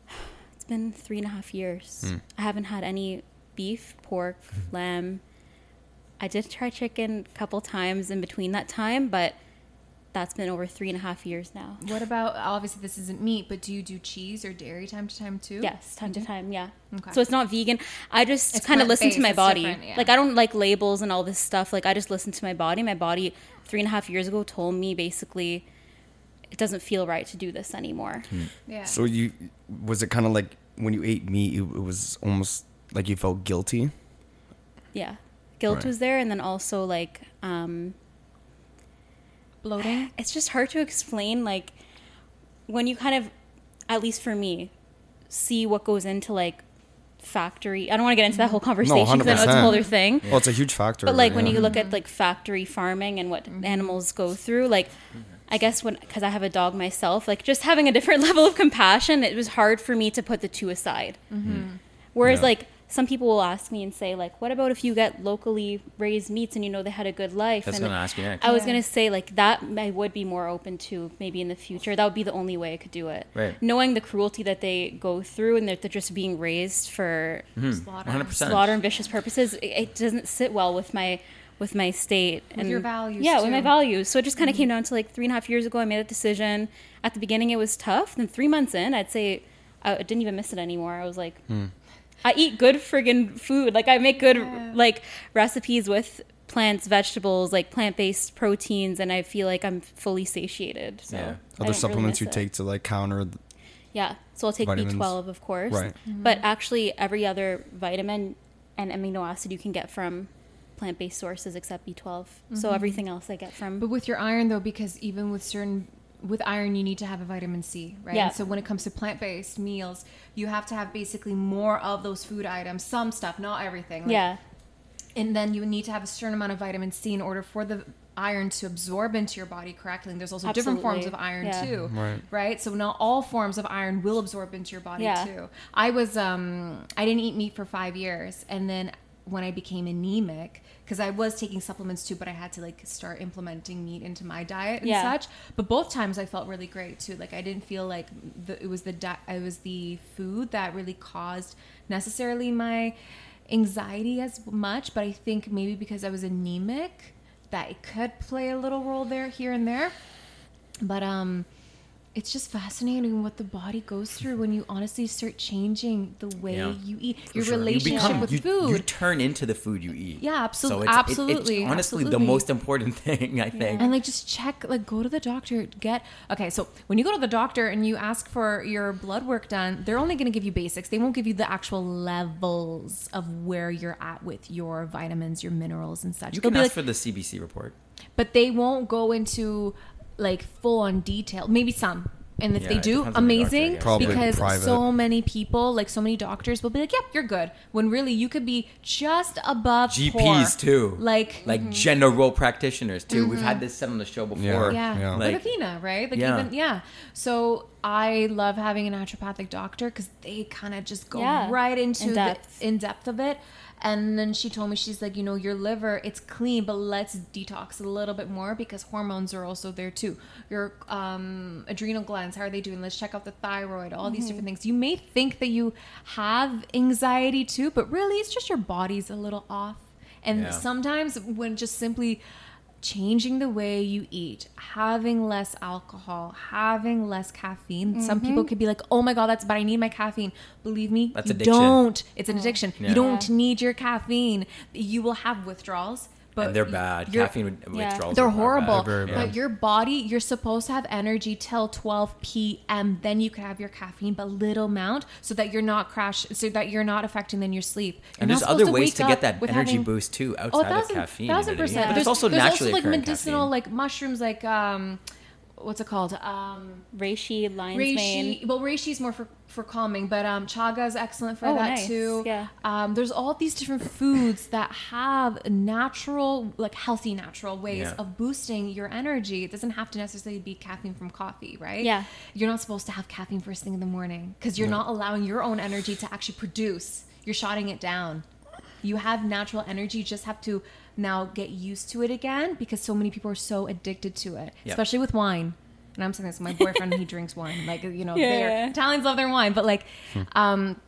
[SPEAKER 4] It's been three and a half years.
[SPEAKER 2] Hmm.
[SPEAKER 4] I haven't had any beef, pork, lamb. I did try chicken a couple times in between that time, but that's been over three and a half years now.
[SPEAKER 3] What about obviously this isn't meat, but do you do cheese or dairy time to time too?
[SPEAKER 4] Yes, time to time, yeah.
[SPEAKER 3] Okay.
[SPEAKER 4] So it's not vegan. I just kind of listen to my body.
[SPEAKER 3] yeah.
[SPEAKER 4] Like I don't like labels and all this stuff. Like I just listen to my body. My body three and a half years ago told me basically it doesn't feel right to do this anymore.
[SPEAKER 3] Yeah.
[SPEAKER 2] So you was it kind of like when you ate meat, it, it was almost like you felt guilty.
[SPEAKER 4] Yeah. Guilt
[SPEAKER 2] Right.
[SPEAKER 4] was there and then also like um
[SPEAKER 3] bloating.
[SPEAKER 4] it's just hard to explain like when you kind of at least for me see what goes into like factory i don't want to get into that mm-hmm. whole conversation because i know it's a whole other thing
[SPEAKER 2] Well, it's a huge factor.
[SPEAKER 4] but like when
[SPEAKER 2] yeah.
[SPEAKER 4] you look at mm-hmm. like factory farming and what mm-hmm. animals go through like i guess when because i have a dog myself like just having a different level of compassion it was hard for me to put the two aside whereas
[SPEAKER 1] Yeah.
[SPEAKER 4] like some people will ask me and say like what about if you get locally raised meats and you know they had a good life
[SPEAKER 1] That's
[SPEAKER 4] and
[SPEAKER 1] gonna ask you next.
[SPEAKER 4] I was
[SPEAKER 3] Yeah.
[SPEAKER 4] gonna say like that I would be more open to maybe in the future. That would be the only way I could do it.
[SPEAKER 1] Right.
[SPEAKER 4] Knowing the cruelty that they go through and that they're just being raised for mm-hmm.
[SPEAKER 3] Slaughter.
[SPEAKER 1] 100%.
[SPEAKER 4] slaughter and vicious purposes, it, it doesn't sit well with my with my state
[SPEAKER 3] With your values,
[SPEAKER 4] Yeah, with my values. So it just kind of mm-hmm. came down to like three and a half years ago. I made a decision. At the beginning, it was tough. Then three months in, I'd say I didn't even miss it anymore. I was like. Hmm. I eat good friggin' food. Like I make good
[SPEAKER 3] Yeah.
[SPEAKER 4] like recipes with plants, vegetables, like plant-based proteins, and I feel like I'm fully satiated. So
[SPEAKER 1] Yeah.
[SPEAKER 2] Other
[SPEAKER 4] don't really
[SPEAKER 2] supplements you
[SPEAKER 4] miss it.
[SPEAKER 2] take to like counter. The,
[SPEAKER 4] Yeah, so I'll take
[SPEAKER 2] Vitamins.
[SPEAKER 4] B12, of course.
[SPEAKER 2] Right.
[SPEAKER 4] But mm-hmm. actually, every other vitamin and amino acid you can get from plant based sources except B12. So mm-hmm. everything else I get from.
[SPEAKER 3] But with your iron though, because even with certain with iron you need to have a vitamin C, right?
[SPEAKER 4] Yeah.
[SPEAKER 3] And so when it comes to plant based meals, you have to have basically more of those food items, some stuff, not everything. Like,
[SPEAKER 4] yeah.
[SPEAKER 3] And then you need to have a certain amount of vitamin C in order for the iron to absorb into your body correctly. And there's also different forms of iron
[SPEAKER 4] Yeah.
[SPEAKER 3] too.
[SPEAKER 2] Right.
[SPEAKER 3] Right? So not all forms of iron will absorb into your body
[SPEAKER 4] Yeah.
[SPEAKER 3] too. I was um I didn't eat meat for 5 years and then when I became anemic because I was taking supplements too, but I had to like start implementing meat into my diet and
[SPEAKER 4] Yeah.
[SPEAKER 3] such. But both times I felt really great too. Like I didn't feel like the, it was the di- it was the food that really caused necessarily my anxiety as much. But I think maybe because I was anemic, that it could play a little role there here and there. But um, it's just fascinating what the body goes through when you honestly start changing the way
[SPEAKER 1] Yeah.
[SPEAKER 3] you eat, your
[SPEAKER 1] sure. You
[SPEAKER 3] relationship
[SPEAKER 1] become-
[SPEAKER 3] with
[SPEAKER 1] you,
[SPEAKER 3] food.
[SPEAKER 1] You turn into the food you eat.
[SPEAKER 3] Yeah, absolutely
[SPEAKER 1] So it's, it- it's
[SPEAKER 3] absolutely,
[SPEAKER 1] honestly, the most important thing I think.
[SPEAKER 3] and like just check like go to the doctor get okay so when you go to the doctor and you ask for your blood work done they're only going to give you basics they won't give you the actual levels of where you're at with your vitamins your minerals and such
[SPEAKER 1] You
[SPEAKER 3] They'll
[SPEAKER 1] can ask
[SPEAKER 3] like-
[SPEAKER 1] for the CBC report.
[SPEAKER 3] but they won't go into like full on detail maybe some and if
[SPEAKER 1] Yeah,
[SPEAKER 3] they do
[SPEAKER 1] depends on the doctor, I
[SPEAKER 3] amazing because
[SPEAKER 2] private.
[SPEAKER 3] so many people like so many doctors will be like yep you're good when really you could be just above
[SPEAKER 1] GPs
[SPEAKER 3] poor.
[SPEAKER 1] too.
[SPEAKER 3] like
[SPEAKER 1] like mm-hmm. general practitioners too. We've had mm-hmm. this said on the show before.
[SPEAKER 3] Yeah,
[SPEAKER 2] Yeah.
[SPEAKER 3] with
[SPEAKER 1] Like-
[SPEAKER 3] Athena, right? Like
[SPEAKER 1] Yeah.
[SPEAKER 3] even yeah. So I love having a naturopathic doctor because they kind of just go
[SPEAKER 4] Yeah.
[SPEAKER 3] right into
[SPEAKER 4] In
[SPEAKER 3] the in depth of it. And then she told me she's like, you know, your liver it's clean, but let's detox a little bit more because hormones are also there too. Your um, adrenal glands, how are they doing? Let's check out the thyroid, all these different things. You may think that you have anxiety too, but really it's just your body's a little off. And
[SPEAKER 1] Yeah.
[SPEAKER 3] sometimes when just simply changing the way you eat, having less alcohol, having less caffeine. Some
[SPEAKER 4] Mm-hmm.
[SPEAKER 3] people could be like, "Oh my god, that's bad. I need my caffeine." Believe me,
[SPEAKER 1] That's
[SPEAKER 3] you
[SPEAKER 1] addiction.
[SPEAKER 3] don't. It's an addiction.
[SPEAKER 1] Yeah.
[SPEAKER 3] You don't
[SPEAKER 4] Yeah.
[SPEAKER 3] need your caffeine. You will have withdrawals, but
[SPEAKER 1] and they're bad. Caffeine with-
[SPEAKER 4] Yeah.
[SPEAKER 1] withdrawals.
[SPEAKER 3] They're
[SPEAKER 1] are bad.
[SPEAKER 3] horrible.
[SPEAKER 2] They're very
[SPEAKER 3] But
[SPEAKER 2] bad.
[SPEAKER 3] your body, you're supposed to have energy till 12 p.m. Then you can have your caffeine, but little amount, so that you're not crash, so that you're not affecting then your sleep. You're
[SPEAKER 1] And there's
[SPEAKER 3] supposed
[SPEAKER 1] other ways to get that energy
[SPEAKER 3] having-
[SPEAKER 1] boost too outside
[SPEAKER 3] Oh,
[SPEAKER 1] of caffeine.
[SPEAKER 3] thousand
[SPEAKER 1] you know what I mean?
[SPEAKER 3] percent.
[SPEAKER 1] But
[SPEAKER 3] There's,
[SPEAKER 1] there's also
[SPEAKER 3] there's
[SPEAKER 1] naturally
[SPEAKER 3] also like medicinal,
[SPEAKER 1] caffeine.
[SPEAKER 3] like mushrooms, like um, what's it called? Um,
[SPEAKER 4] Reishi, lion's mane.
[SPEAKER 3] reishi. Well, reishi's more for for calming, but um, chaga is excellent for
[SPEAKER 4] Oh,
[SPEAKER 3] that
[SPEAKER 4] nice.
[SPEAKER 3] too.
[SPEAKER 4] Yeah.
[SPEAKER 3] Um, there's all these different foods that have natural, like healthy, natural ways
[SPEAKER 1] Yeah.
[SPEAKER 3] of boosting your energy. It doesn't have to necessarily be caffeine from coffee, right?
[SPEAKER 4] Yeah.
[SPEAKER 3] You're not supposed to have caffeine first thing in the morning because you're not allowing your own energy to actually produce. You're shutting it down. You have natural energy. You just have to now get used to it again because so many people are so addicted to it,
[SPEAKER 1] Yep.
[SPEAKER 3] especially with wine. And I'm saying this, my boyfriend, he drinks wine. Like, you know,
[SPEAKER 4] Yeah.
[SPEAKER 3] Italians love their wine, but like, um,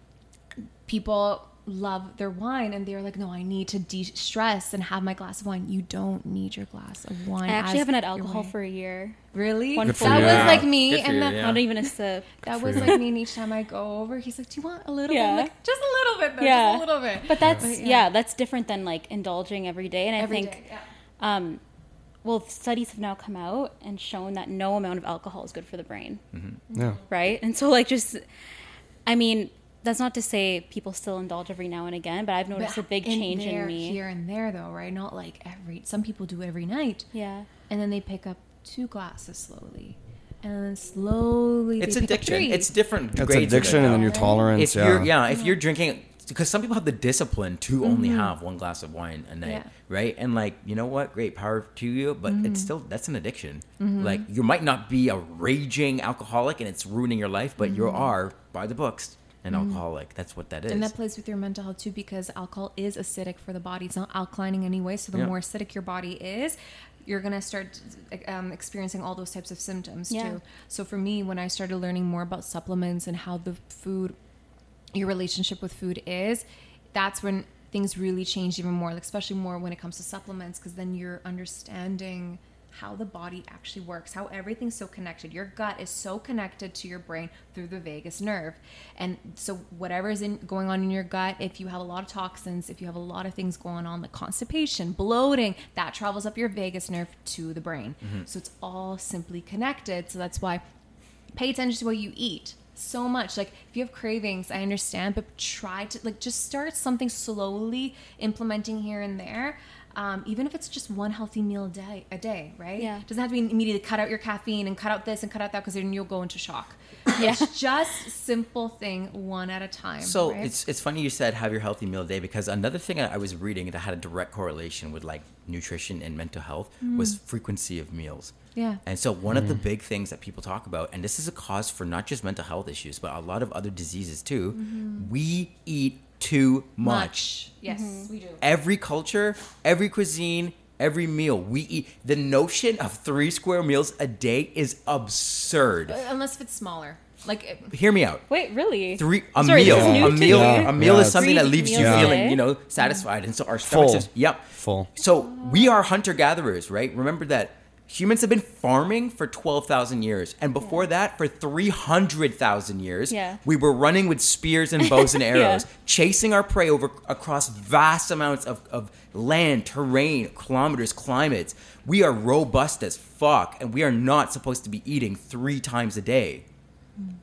[SPEAKER 3] people love their wine and they're like, no, I need to de stress and have my glass of wine. You don't need your glass of wine.
[SPEAKER 4] I actually haven't had alcohol for a year.
[SPEAKER 3] Really?
[SPEAKER 4] One
[SPEAKER 3] that
[SPEAKER 4] full
[SPEAKER 3] was
[SPEAKER 2] year.
[SPEAKER 3] like me,
[SPEAKER 1] Good
[SPEAKER 3] and
[SPEAKER 1] you,
[SPEAKER 3] that,
[SPEAKER 1] yeah.
[SPEAKER 4] Not even a sip.
[SPEAKER 3] that
[SPEAKER 2] for
[SPEAKER 3] was
[SPEAKER 2] you.
[SPEAKER 3] like me. And each time I go over, he's like, "Do you want a little
[SPEAKER 4] Yeah.
[SPEAKER 3] bit? Like, just a little bit, though,
[SPEAKER 4] Yeah.
[SPEAKER 3] just a little bit."
[SPEAKER 4] But that's
[SPEAKER 3] But,
[SPEAKER 4] yeah.
[SPEAKER 3] yeah.
[SPEAKER 4] that's different than like indulging every day. And I
[SPEAKER 3] Every
[SPEAKER 4] think
[SPEAKER 3] day, yeah.
[SPEAKER 4] um, well, studies have now come out and shown that no amount of alcohol is good for the brain,
[SPEAKER 2] Yeah.
[SPEAKER 4] right? And so, like, just, I mean, that's not to say people still indulge every now and again, but I've noticed a big
[SPEAKER 3] in
[SPEAKER 4] change
[SPEAKER 3] there,
[SPEAKER 4] in me.
[SPEAKER 3] here and there, though, right? Not like every. Some people do every night,
[SPEAKER 4] Yeah,
[SPEAKER 3] and then they pick up two glasses slowly, and then slowly
[SPEAKER 1] It's
[SPEAKER 3] they pick up
[SPEAKER 1] addiction.
[SPEAKER 3] three.
[SPEAKER 1] It's different
[SPEAKER 2] It's
[SPEAKER 1] grades. of it,
[SPEAKER 2] addiction and then your tolerance.
[SPEAKER 1] if you're
[SPEAKER 2] yeah.
[SPEAKER 1] yeah, if you're drinking because some people have the discipline to only have one glass of wine a night,
[SPEAKER 3] Mm-hmm. Yeah.
[SPEAKER 1] right? And like, you know what? Great power to you, but
[SPEAKER 3] Mm-hmm.
[SPEAKER 1] it's still that's an addiction. Like you might not be a raging alcoholic and it's ruining your life, but you are by the books an alcoholic. That's what that is.
[SPEAKER 3] Mm-hmm. And that plays with your mental health too, because alcohol is acidic for the body. It's not alkalining anyway. So the
[SPEAKER 1] Yeah.
[SPEAKER 3] more acidic your body is, you're gonna start um, experiencing all those types of symptoms
[SPEAKER 4] Yeah.
[SPEAKER 3] too. So for me, when I started learning more about supplements and how the food, your relationship with food is, that's when things really changed even more. Like especially more when it comes to supplements, because then you're understanding how the body actually works, how everything's so connected. Your gut is so connected to your brain through the vagus nerve. And so whatever is in, going on in your gut, if you have a lot of toxins, if you have a lot of things going on like constipation, bloating, that travels up your vagus nerve to the brain. Mm-hmm. So it's all simply connected. So that's why pay attention to what you eat so much like if you have cravings i understand but try to like just start something slowly implementing here and there Um, even if it's just one healthy meal a day, a day, right?
[SPEAKER 4] Yeah.
[SPEAKER 3] It Doesn't have to be immediately cut out your caffeine and cut out this and cut out that because then you'll go into shock.
[SPEAKER 4] Yeah.
[SPEAKER 3] It's just simple thing, one at a time.
[SPEAKER 1] So
[SPEAKER 3] right?
[SPEAKER 1] it's it's funny you said have your healthy meal a day because another thing I I was reading that had a direct correlation with like nutrition and mental health mm. was frequency of meals.
[SPEAKER 3] Yeah.
[SPEAKER 1] And so one of the mm. big things that people talk about, and this is a cause for not just mental health issues, but a lot of other diseases too. Mm-hmm. We eat too much.
[SPEAKER 3] Yes, mm-hmm. we do.
[SPEAKER 1] Every culture, every cuisine, every meal we eat. The notion of three square meals a day is absurd.
[SPEAKER 3] Uh, unless if it's smaller. Like
[SPEAKER 1] Hear me out.
[SPEAKER 4] Wait, really?
[SPEAKER 1] Three a
[SPEAKER 4] Sorry,
[SPEAKER 1] meal.
[SPEAKER 4] this is new
[SPEAKER 1] A
[SPEAKER 4] to
[SPEAKER 1] meal.
[SPEAKER 4] me.
[SPEAKER 1] A meal
[SPEAKER 2] Yeah.
[SPEAKER 1] is something that leaves you
[SPEAKER 4] meals
[SPEAKER 1] feeling, you know, satisfied, and so our stomachs.
[SPEAKER 2] Full.
[SPEAKER 1] Is, yep.
[SPEAKER 2] Full.
[SPEAKER 1] So we are hunter gatherers, right? Remember that humans have been farming for twelve thousand years, and before that, for three hundred thousand years,
[SPEAKER 4] Yeah.
[SPEAKER 1] we were running with spears and bows and arrows,
[SPEAKER 4] Yeah.
[SPEAKER 1] chasing our prey over across vast amounts of, of land, terrain, kilometers, climates. We are robust as fuck, and we are not supposed to be eating three times a day.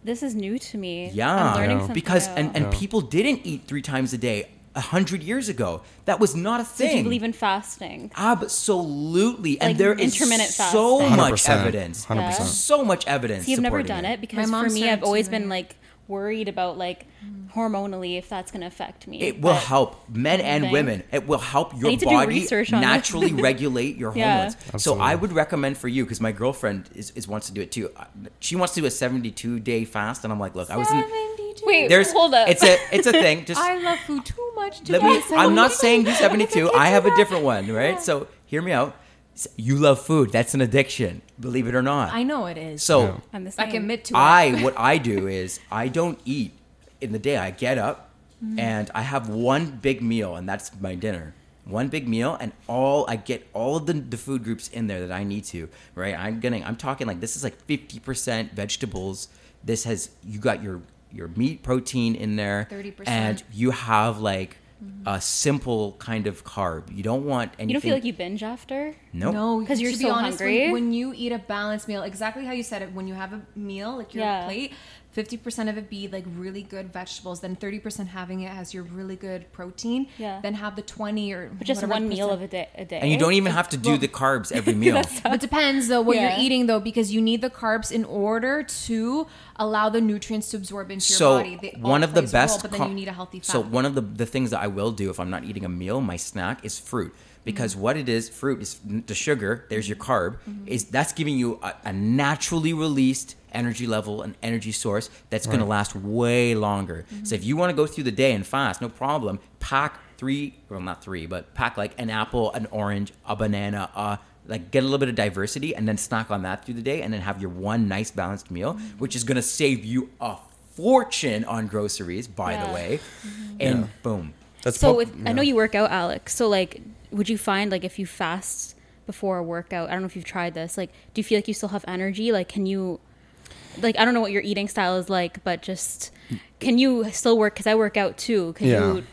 [SPEAKER 4] This is new to me.
[SPEAKER 1] Yeah,
[SPEAKER 4] I'm learning
[SPEAKER 2] Yeah.
[SPEAKER 4] something
[SPEAKER 1] because
[SPEAKER 4] new.
[SPEAKER 1] and, and
[SPEAKER 2] Yeah.
[SPEAKER 1] people didn't eat three times a day a hundred years ago. That was not a
[SPEAKER 4] Did
[SPEAKER 1] thing.
[SPEAKER 4] you believe in fasting?
[SPEAKER 1] Absolutely, and
[SPEAKER 4] Like
[SPEAKER 1] there is
[SPEAKER 4] intermittent
[SPEAKER 1] so much
[SPEAKER 2] 100%,
[SPEAKER 1] evidence.
[SPEAKER 2] 100%.
[SPEAKER 1] So much evidence.
[SPEAKER 4] See, I've never done it, because for me, I've always been like worried about like hormonally if that's gonna affect me.
[SPEAKER 1] It will
[SPEAKER 4] But-
[SPEAKER 1] help men and
[SPEAKER 4] Thing.
[SPEAKER 1] women. It will help your
[SPEAKER 4] need to do
[SPEAKER 1] body
[SPEAKER 4] research on it.
[SPEAKER 1] naturally regulate your
[SPEAKER 4] Yeah.
[SPEAKER 1] hormones. So I would recommend for you because my girlfriend is, is wants to do it too. Uh, She wants to do a seventy-two day fast, and I'm like, look, I was in.
[SPEAKER 3] 72.
[SPEAKER 4] Wait,
[SPEAKER 1] There's
[SPEAKER 4] hold up.
[SPEAKER 1] It's a it's a thing. Just
[SPEAKER 3] I love food too much to
[SPEAKER 1] Let
[SPEAKER 3] be
[SPEAKER 1] me,
[SPEAKER 3] a
[SPEAKER 1] I'm not saying do 72. I have a different one, right? So hear me out. You love food. That's an addiction, believe it or not.
[SPEAKER 3] I know it is.
[SPEAKER 1] So
[SPEAKER 2] Yeah.
[SPEAKER 4] I'm the
[SPEAKER 3] I
[SPEAKER 4] same.
[SPEAKER 3] can admit to it.
[SPEAKER 1] I, what I do is I don't eat in the day. I get up
[SPEAKER 3] Mm-hmm.
[SPEAKER 1] and I have one big meal, and that's my dinner. One big meal, and all I get all of the, the food groups in there that I need to. Right? I'm getting. I'm talking like this is like 50% vegetables. This has you got your your meat protein in there,
[SPEAKER 3] 30%.
[SPEAKER 1] and you have like a simple kind of carb. You don't want anything.
[SPEAKER 4] You don't feel like you binge after?
[SPEAKER 1] Nope.
[SPEAKER 3] No,
[SPEAKER 4] 'Cause you're
[SPEAKER 3] to
[SPEAKER 4] so
[SPEAKER 3] be honest,
[SPEAKER 4] hungry.
[SPEAKER 3] When, when you eat a balanced meal, exactly how you said it, when you have a meal, like your
[SPEAKER 4] Yeah.
[SPEAKER 3] plate, 50% of it be like really good vegetables, then 30% having it as your really good protein.
[SPEAKER 4] Yeah.
[SPEAKER 3] Then have the 20 or
[SPEAKER 4] But just one meal
[SPEAKER 3] percent-
[SPEAKER 4] of a day. A day.
[SPEAKER 1] And you don't even have to do the carbs every meal.
[SPEAKER 3] It depends though what
[SPEAKER 4] Yeah.
[SPEAKER 3] you're eating though, because you need the carbs in order to allow the nutrients to absorb into your
[SPEAKER 1] so
[SPEAKER 3] body. They
[SPEAKER 1] one of the
[SPEAKER 3] plays a role,
[SPEAKER 1] best
[SPEAKER 3] but then you need a healthy fat.
[SPEAKER 1] so one of the, the things that i will do if i'm not eating a meal my snack is fruit because
[SPEAKER 3] Mm-hmm.
[SPEAKER 1] what it is fruit is the sugar there's your carb is that's giving you a, a naturally released energy level an energy source that's going to last way longer
[SPEAKER 3] Mm-hmm.
[SPEAKER 1] so if you want to go through the day and fast no problem pack three well not three but pack like an apple an orange a banana uh like get a little bit of diversity and then snack on that through the day and then have your one nice balanced meal
[SPEAKER 3] Mm-hmm.
[SPEAKER 1] which is going to save you a fortune on groceries by the way
[SPEAKER 3] Mm-hmm.
[SPEAKER 1] and
[SPEAKER 2] Yeah.
[SPEAKER 1] boom
[SPEAKER 2] That's
[SPEAKER 4] So
[SPEAKER 2] prob-
[SPEAKER 4] with, I know you work out, Alex. So like, would you find like if you fast before a workout? I don't know if you've tried this. Like, do you feel like you still have energy? Like, can you? Like, I don't know what your eating style is like, but just can you still work? Because I work out too. Can
[SPEAKER 2] Yeah.
[SPEAKER 4] you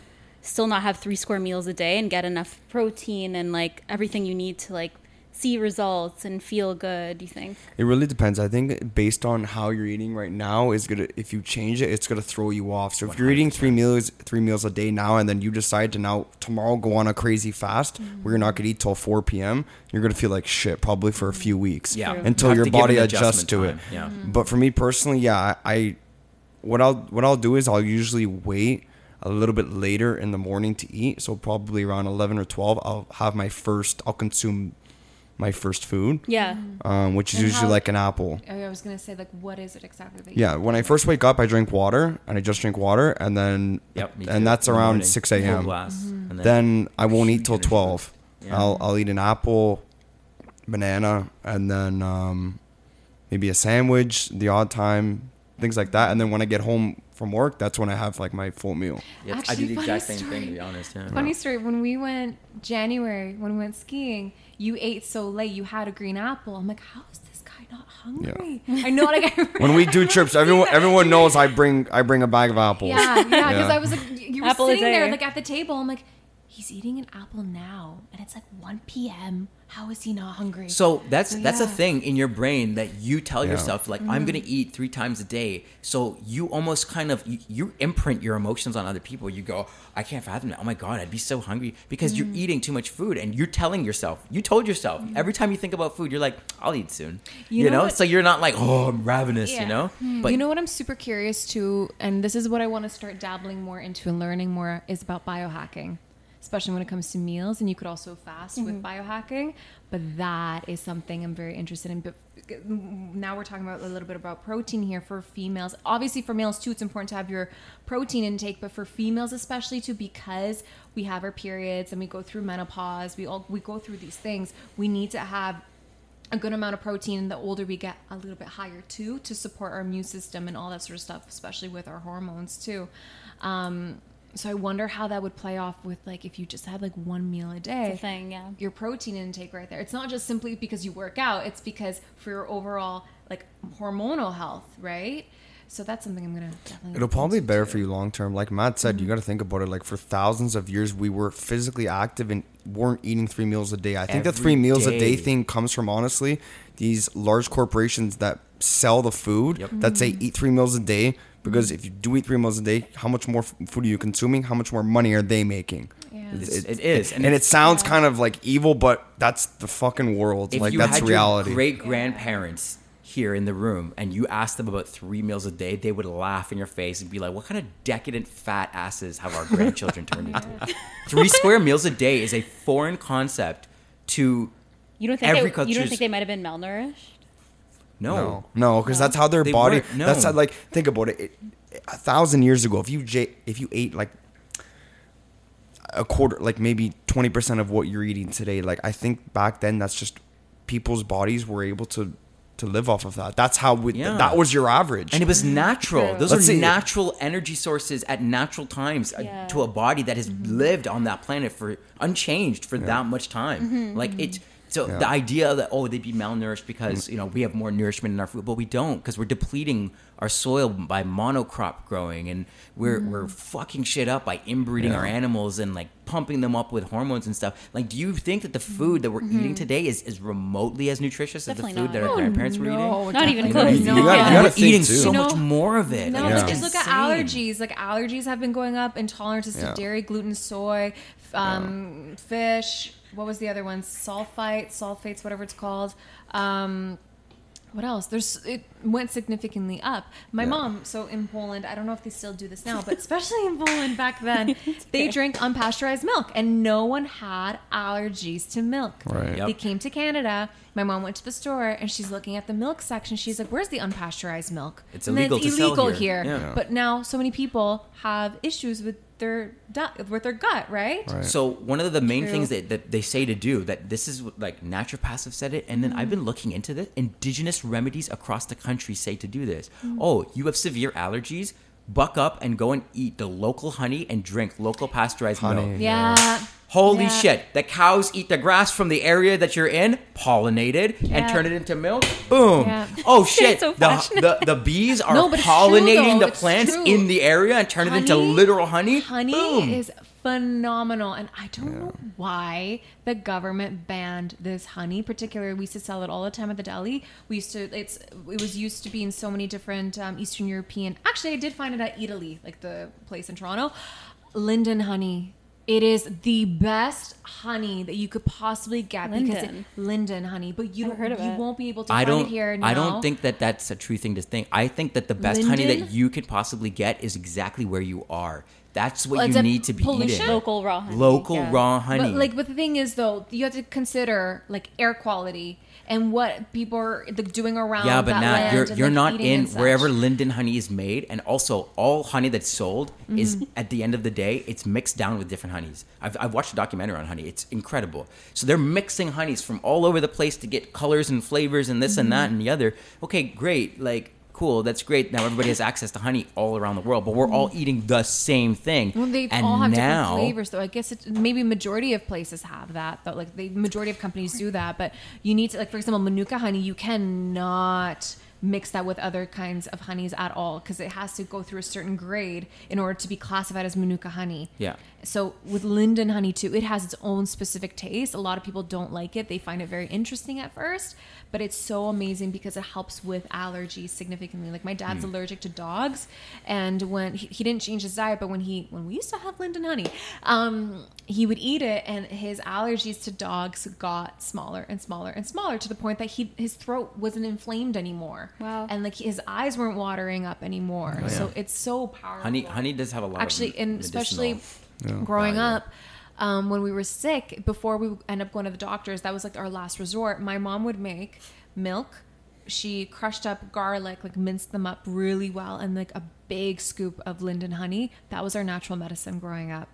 [SPEAKER 4] still not have three square meals a day and get enough protein and like everything you need to like see results and feel good? You think?
[SPEAKER 2] It really depends. I think based on how you're eating right now is gonna if you change it, it's gonna throw you off. So if you're eating three meals three meals a day now and then you decide to now tomorrow go on a crazy fast mm-hmm. where you're not gonna eat till four PM, you're gonna feel like shit probably for a few mm-hmm. weeks.
[SPEAKER 1] Yeah.
[SPEAKER 4] True.
[SPEAKER 2] Until
[SPEAKER 1] You
[SPEAKER 2] your body adjusts
[SPEAKER 1] adjustment
[SPEAKER 2] to it.
[SPEAKER 1] time, yeah. Mm-hmm.
[SPEAKER 2] But for me personally, yeah, I, I what I'll what I'll do is I'll usually wait a little bit later in the morning to eat. So probably around eleven or twelve, I'll have my first I'll consume my first food.
[SPEAKER 4] Yeah.
[SPEAKER 2] Um, which is
[SPEAKER 3] And
[SPEAKER 2] usually
[SPEAKER 3] how-
[SPEAKER 2] like an apple.
[SPEAKER 3] Oh, I was gonna say like, what is it exactly? That you
[SPEAKER 2] Yeah, when I first wake up, I drink water, and I just drink water, and then
[SPEAKER 1] Yep,
[SPEAKER 2] and
[SPEAKER 1] too.
[SPEAKER 2] that's around
[SPEAKER 1] morning,
[SPEAKER 2] six a.m.
[SPEAKER 3] Mm-hmm.
[SPEAKER 1] and
[SPEAKER 2] Then I won't eat till twelve.
[SPEAKER 1] Yeah.
[SPEAKER 2] I'll I'll eat an apple, banana, and then um, maybe a sandwich the odd time, things like that. And then when I get home from work, that's when I have like my full meal.
[SPEAKER 1] Yep, I
[SPEAKER 3] Actually,
[SPEAKER 1] do the
[SPEAKER 3] funny
[SPEAKER 1] exact same thing to
[SPEAKER 3] story.
[SPEAKER 1] be honest. Yeah.
[SPEAKER 3] Funny story. When we went January, when we went skiing, you ate so late. You had a green apple. I'm like, how is this guy not hungry? I know, like I
[SPEAKER 2] When we do trips, everyone everyone knows I bring I bring a bag of apples.
[SPEAKER 3] Yeah, yeah. Because
[SPEAKER 2] Yeah.
[SPEAKER 3] I was like, you were
[SPEAKER 4] Apple
[SPEAKER 3] sitting there like at the table. I'm like, he's eating an apple now, and it's like 1 p.m. How is he not hungry?
[SPEAKER 1] So that's
[SPEAKER 3] So,
[SPEAKER 1] that's a thing in your brain that you tell
[SPEAKER 2] Yeah.
[SPEAKER 1] yourself like I'm gonna mm-hmm. eat three times a day. So you almost kind of you, you imprint your emotions on other people. You go, I can't fathom it. Oh my god, I'd be so hungry because you're mm-hmm. eating too much food and you're telling yourself. You told yourself every time you think about food, you're like, I'll eat soon. You,
[SPEAKER 3] You
[SPEAKER 1] know,
[SPEAKER 3] know
[SPEAKER 1] so you're not like, oh, I'm ravenous. You
[SPEAKER 3] Yeah.
[SPEAKER 1] Hmm.
[SPEAKER 3] but you know what I'm super curious to, and this is what I want to start dabbling more into and learning more is about biohacking, especially when it comes to meals. And you could also fast with biohacking, but that is something I'm very interested in. But now we're talking about a little bit about protein here for females. Obviously, for males too, it's important to have your protein intake, but for females especially too, because we have our periods and we go through menopause, we all we go through these things. We need to have a good amount of protein and the older we get a little bit higher too to support our immune system and all that sort of stuff especially with our hormones too um, so i wonder how that would play off with like if you just had like one meal a day
[SPEAKER 4] It's a thing, yeah.
[SPEAKER 3] your protein intake right there it's not just simply because you work out it's because for your overall like hormonal health right so that's something i'm gonna definitely
[SPEAKER 2] It'll probably be better
[SPEAKER 3] too.
[SPEAKER 2] for you long term. Like Matt said, you
[SPEAKER 1] Mm-hmm.
[SPEAKER 2] got to think about it. Like for thousands of years, we were physically active and weren't eating three meals a day. I think the three meals a day
[SPEAKER 1] day.
[SPEAKER 2] thing comes from honestly these large corporations that sell the food
[SPEAKER 1] Yep.
[SPEAKER 2] that say eat three meals a day. Because if you do eat three meals a day, how much more food are you consuming? How much more money are they making?
[SPEAKER 3] Yeah.
[SPEAKER 1] It's- it is,
[SPEAKER 2] and,
[SPEAKER 1] and
[SPEAKER 2] it sounds kind of like evil, but that's the fucking world.
[SPEAKER 1] if
[SPEAKER 2] like
[SPEAKER 1] you
[SPEAKER 2] that's
[SPEAKER 1] had
[SPEAKER 2] reality.
[SPEAKER 1] your great grandparents here in the room and you asked them about three meals a day, they would laugh in your face and be like, "What kind of decadent fat asses have our grandchildren turned into?" Three square meals a day is a foreign concept to
[SPEAKER 4] You don't think
[SPEAKER 1] Every
[SPEAKER 4] they, you don't think they might have been malnourished?
[SPEAKER 1] No.
[SPEAKER 2] No, no, because that's how their
[SPEAKER 1] They
[SPEAKER 2] body.
[SPEAKER 1] no.
[SPEAKER 2] That's how, like think about it. it. A thousand years ago, if you j- if you ate like a quarter, like maybe twenty percent of what you're eating today, like I think back then that's just people's bodies were able to to live off of that. That's how we,
[SPEAKER 1] Yeah.
[SPEAKER 2] that was your average.
[SPEAKER 1] And it was natural.
[SPEAKER 4] True.
[SPEAKER 1] Those
[SPEAKER 2] Let's
[SPEAKER 1] are
[SPEAKER 2] see.
[SPEAKER 1] natural energy sources at natural times uh, to a body that has lived on that planet for unchanged for that much time. Like it. So
[SPEAKER 2] Yeah.
[SPEAKER 1] the idea that oh they'd be malnourished because mm. you know we have more nourishment in our food, but we don't because we're depleting our soil by monocrop growing and we're mm. we're fucking shit up by inbreeding our animals and like pumping them up with hormones and stuff. Like, do you think that the food that we're mm-hmm. eating today is, is remotely as nutritious
[SPEAKER 4] Definitely
[SPEAKER 1] as the food
[SPEAKER 4] not.
[SPEAKER 1] that our
[SPEAKER 3] Oh,
[SPEAKER 1] grandparents were
[SPEAKER 3] no,
[SPEAKER 1] eating?
[SPEAKER 4] Not even
[SPEAKER 3] definitely
[SPEAKER 4] close.
[SPEAKER 3] not.
[SPEAKER 2] You gotta, you gotta
[SPEAKER 1] we're
[SPEAKER 2] think
[SPEAKER 1] eating
[SPEAKER 2] too.
[SPEAKER 1] so
[SPEAKER 3] You know-
[SPEAKER 1] much more of it.
[SPEAKER 3] No,
[SPEAKER 1] Like,
[SPEAKER 2] Yeah.
[SPEAKER 3] just look at allergies. Like allergies have been going up, intolerances
[SPEAKER 2] Yeah.
[SPEAKER 3] to dairy, gluten, soy, f- um, fish. What was the other one? Sulfites, sulfates, whatever it's called. Um, what else? There's it went significantly up. My mom, so in Poland, I don't know if they still do this now, but especially in Poland back then, they drink unpasteurized milk, and no one had allergies to milk.
[SPEAKER 2] Right.
[SPEAKER 1] Yep.
[SPEAKER 3] They came to Canada. My mom went to the store and she's looking at the milk section. She's like, "Where's the unpasteurized milk?"
[SPEAKER 1] It's
[SPEAKER 3] And then
[SPEAKER 1] illegal to sell
[SPEAKER 3] illegal
[SPEAKER 1] here.
[SPEAKER 3] here.
[SPEAKER 1] Yeah.
[SPEAKER 3] But now so many people have issues with their gut, with their gut, right?
[SPEAKER 2] Right.
[SPEAKER 1] So one of the main
[SPEAKER 3] True.
[SPEAKER 1] things that, that they say to do that this is what, like naturopaths have said it, and then
[SPEAKER 3] Mm-hmm.
[SPEAKER 1] I've been looking into this. Indigenous remedies across the country say to do this.
[SPEAKER 3] Mm.
[SPEAKER 1] Oh, you have severe allergies. Buck up and go and eat the local honey and drink local pasteurized
[SPEAKER 2] Honey.
[SPEAKER 1] milk.
[SPEAKER 3] Yeah.
[SPEAKER 1] Holy
[SPEAKER 3] Yeah.
[SPEAKER 1] shit! The cows eat the grass from the area that you're in, pollinated, and turn it into milk. Boom!
[SPEAKER 3] Yeah.
[SPEAKER 1] Oh shit!
[SPEAKER 4] so
[SPEAKER 1] the, the the bees are
[SPEAKER 3] No, it's true,
[SPEAKER 1] pollinating the plants
[SPEAKER 3] true.
[SPEAKER 1] in the area and turn it into literal honey.
[SPEAKER 3] Honey
[SPEAKER 1] Boom.
[SPEAKER 3] is phenomenal. And I don't know why the government banned this honey, particularly we used to sell it all the time at the deli. We used to it's it was used to be in so many different um, Eastern European actually I did find it at Eataly, like the place in Toronto. Linden honey. It is the best honey that you could possibly get because
[SPEAKER 4] Linden.
[SPEAKER 3] it, Linden honey, but you
[SPEAKER 4] heard of
[SPEAKER 3] you
[SPEAKER 4] it.
[SPEAKER 3] won't be able to
[SPEAKER 1] I
[SPEAKER 3] find
[SPEAKER 1] don't.
[SPEAKER 3] it here.
[SPEAKER 1] I don't think that that's a true thing to think. I think that the best honey that you could possibly get is exactly where you are. That's what
[SPEAKER 3] Well,
[SPEAKER 1] you need to be
[SPEAKER 3] pollution?
[SPEAKER 1] eating.
[SPEAKER 4] Local raw honey.
[SPEAKER 1] Local
[SPEAKER 4] yeah.
[SPEAKER 1] raw honey.
[SPEAKER 3] But like, but the thing is, though, you have to consider like air quality and what people are doing around.
[SPEAKER 1] yeah, but
[SPEAKER 3] land
[SPEAKER 1] you're you're
[SPEAKER 3] like,
[SPEAKER 1] not in wherever linden honey is made, and also all honey that's sold is
[SPEAKER 3] Mm-hmm.
[SPEAKER 1] at the end of the day, it's mixed down with different honeys. I've I've watched a documentary on honey. It's incredible. So they're mixing honeys from all over the place to get colors and flavors and this and
[SPEAKER 3] Mm-hmm.
[SPEAKER 1] that and the other. Okay, great, like. Cool, that's great. Now everybody has access to honey all around the world, but we're all eating the same thing.
[SPEAKER 3] Mm-hmm. Well, they
[SPEAKER 1] and
[SPEAKER 3] all have
[SPEAKER 1] now,
[SPEAKER 3] different flavors, though. I guess it, maybe majority of places have that, though. Like the majority of companies do that, but you need to, like for example, Manuka honey. You cannot mix that with other kinds of honeys at all because it has to go through a certain grade in order to be classified as manuka honey.
[SPEAKER 1] Yeah.
[SPEAKER 3] So with linden honey too, it has its own specific taste. A lot of people don't like it. They find it very interesting at first, but it's so amazing because it helps with allergies significantly. Like my dad's allergic to dogs, and when he, he didn't change his diet, but when he when we used to have linden honey, um, he would eat it, and his allergies to dogs got smaller and smaller and smaller to the point that he his throat wasn't inflamed anymore.
[SPEAKER 4] Wow.
[SPEAKER 3] And like his eyes weren't watering up anymore. So it's so powerful
[SPEAKER 1] Honey, honey does have a lot.
[SPEAKER 3] actually
[SPEAKER 1] of
[SPEAKER 3] and especially
[SPEAKER 1] medicinal
[SPEAKER 3] growing
[SPEAKER 1] value.
[SPEAKER 3] up um, when we were sick before we end up going to the doctors that was like our last resort my mom would make milk she crushed up garlic like minced them up really well and like a big scoop of linden honey that was our natural medicine growing up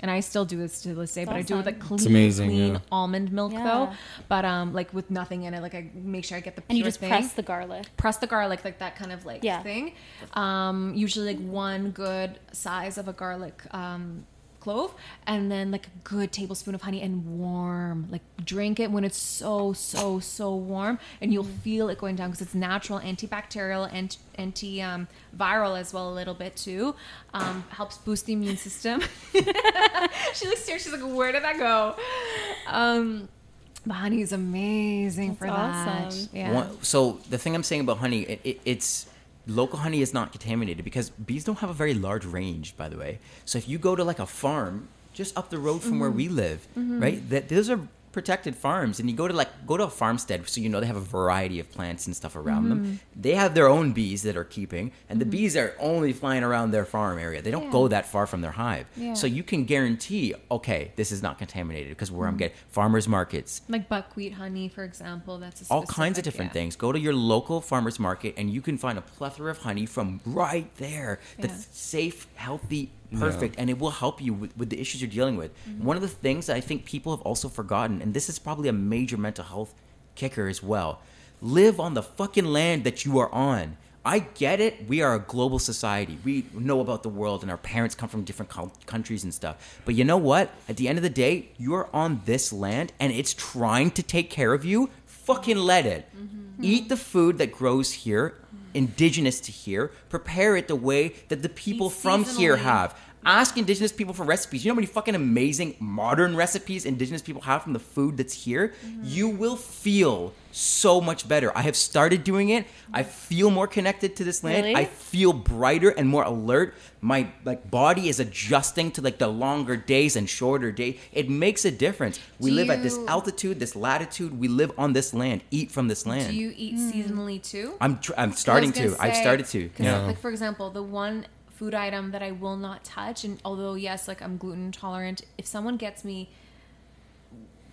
[SPEAKER 3] and I still do this to this day, but I do it with like
[SPEAKER 4] awesome.
[SPEAKER 3] clean,
[SPEAKER 2] amazing,
[SPEAKER 3] clean
[SPEAKER 2] yeah.
[SPEAKER 3] almond milk
[SPEAKER 4] Yeah.
[SPEAKER 3] though, but um, like with nothing in it. Like I make sure I get the
[SPEAKER 4] And you just
[SPEAKER 3] thing
[SPEAKER 4] press the garlic.
[SPEAKER 3] press the garlic like that kind of like
[SPEAKER 4] Yeah.
[SPEAKER 3] thing um usually like one good size of a garlic um clove and then like a good tablespoon of honey and warm like drink it when it's so so so warm and you'll feel it going down because it's natural antibacterial and anti um, viral as well a little bit too um, helps boost the immune system. She looks here she's like where did that go? Um but honey is amazing for that. yeah.
[SPEAKER 1] One- so the thing I'm saying about honey, it, it, it's local honey is not contaminated because bees don't have a very large range, by the way. So if you go to like a farm just up the road from where mm-hmm. we live, mm-hmm. right? That those are protected farms, and you go to like go to a farmstead, so you know they have a variety of plants and stuff around them. Mm-hmm. They have their own bees that are keeping, and the mm-hmm. bees are only flying around their farm area. They don't
[SPEAKER 3] Yeah.
[SPEAKER 1] go that far from their hive,
[SPEAKER 3] Yeah.
[SPEAKER 1] so you can guarantee, okay, this is not contaminated because where I'm mm-hmm. getting farmers markets,
[SPEAKER 3] like buckwheat honey, for example. That's a
[SPEAKER 1] all kinds of different
[SPEAKER 3] yeah.
[SPEAKER 1] things. Go to your local farmers market and you can find a plethora of honey from right there that's safe, healthy, perfect, and it will help you with, with the issues you're dealing with. Mm-hmm. One of the things that I think people have also forgotten, and this is probably a major mental health kicker as well live on the fucking land that you are on. I get it. We are a global society. We know about the world, and our parents come from different cul- countries and stuff. But you know what? At the end of the day, you're on this land, and it's trying to take care of you. Fucking let it. Mm-hmm. Eat the food that grows here, mm-hmm. indigenous to here. Prepare it the way that the people
[SPEAKER 3] Eat
[SPEAKER 1] from here have. Ask indigenous people for recipes. You know how many fucking amazing modern recipes indigenous people have from the food that's here? Mm-hmm. You will feel so much better. I have started doing it. I feel more connected to this land.
[SPEAKER 4] Really?
[SPEAKER 1] I feel brighter and more alert. My like body is adjusting to like the longer days and shorter day. It makes a difference. We
[SPEAKER 3] Do
[SPEAKER 1] live at this altitude, this latitude. We live on this land. Eat from this land.
[SPEAKER 3] Do you eat hmm. seasonally too?
[SPEAKER 1] I'm tr- I'm starting
[SPEAKER 3] I
[SPEAKER 1] to.
[SPEAKER 3] gonna
[SPEAKER 1] I've started to.
[SPEAKER 2] Yeah.
[SPEAKER 3] Like for example, the one food item that I will not touch, and although yes, like I'm gluten intolerant, if someone gets me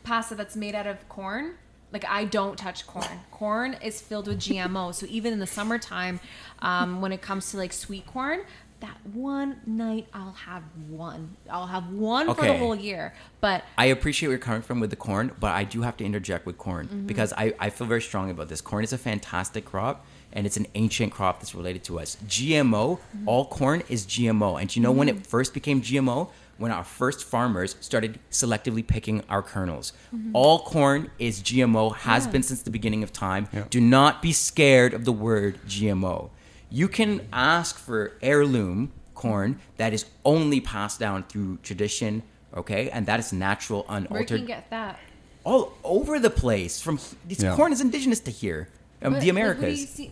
[SPEAKER 3] pasta that's made out of corn, like I don't touch corn. Corn is filled with GMO, so even in the summertime, um, when it comes to like sweet corn. That one night I'll have one. I'll have one for the whole year. But
[SPEAKER 1] I appreciate where you're coming from with the corn, but I do have to interject with corn
[SPEAKER 3] Mm-hmm.
[SPEAKER 1] because I, I feel very strong about this. Corn is a fantastic crop and it's an ancient crop that's related to us. GMO,
[SPEAKER 3] Mm-hmm.
[SPEAKER 1] all corn is GMO. And you know when it first became GMO? When our first farmers started selectively picking our kernels.
[SPEAKER 3] Mm-hmm.
[SPEAKER 1] All corn is GMO, has been since the beginning of time.
[SPEAKER 2] Yeah.
[SPEAKER 1] Do not be scared of the word GMO. You can ask for heirloom corn that is only passed down through tradition, okay? And that is natural,
[SPEAKER 3] where
[SPEAKER 1] unaltered
[SPEAKER 3] can you get that?
[SPEAKER 1] all over the place. From this
[SPEAKER 2] Yeah.
[SPEAKER 1] corn is indigenous to here, um,
[SPEAKER 3] But,
[SPEAKER 1] the
[SPEAKER 3] like, what do you
[SPEAKER 1] Americas.
[SPEAKER 3] see-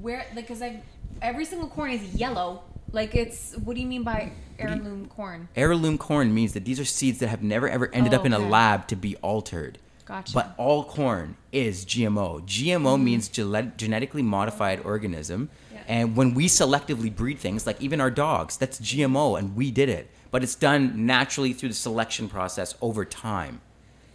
[SPEAKER 3] where, like, because I, every single corn is yellow. Like, it's what do you mean by heirloom corn?
[SPEAKER 1] Heirloom corn means that these are seeds that have never ever ended
[SPEAKER 3] Oh,
[SPEAKER 1] up in a lab to be altered.
[SPEAKER 3] Gotcha.
[SPEAKER 1] But all corn is GMO. GMO means gele- genetically modified organism.
[SPEAKER 3] Mm-hmm. Yeah.
[SPEAKER 1] And when we selectively breed things, like even our dogs, that's GMO and we did it. But it's done naturally through the selection process over time.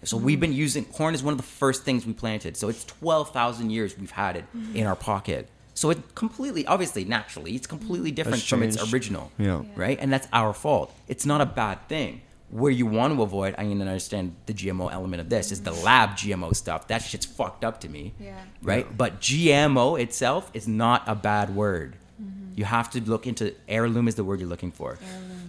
[SPEAKER 1] So
[SPEAKER 3] Mm-hmm.
[SPEAKER 1] we've been using corn is one of the first things we planted. So it's 12,000 years we've had it
[SPEAKER 3] Mm-hmm.
[SPEAKER 1] in our pocket. So it completely, obviously, naturally, it's completely different from its original
[SPEAKER 2] Yeah.
[SPEAKER 1] right? And that's our fault. It's not a bad thing. Where you want to avoid, I can understand the GMO element of this is the lab GMO stuff. That shit's fucked up to me,
[SPEAKER 3] Yeah.
[SPEAKER 1] right? But GMO itself is not a bad word.
[SPEAKER 3] Mm-hmm.
[SPEAKER 1] You have to look into heirloom is the word you're looking for.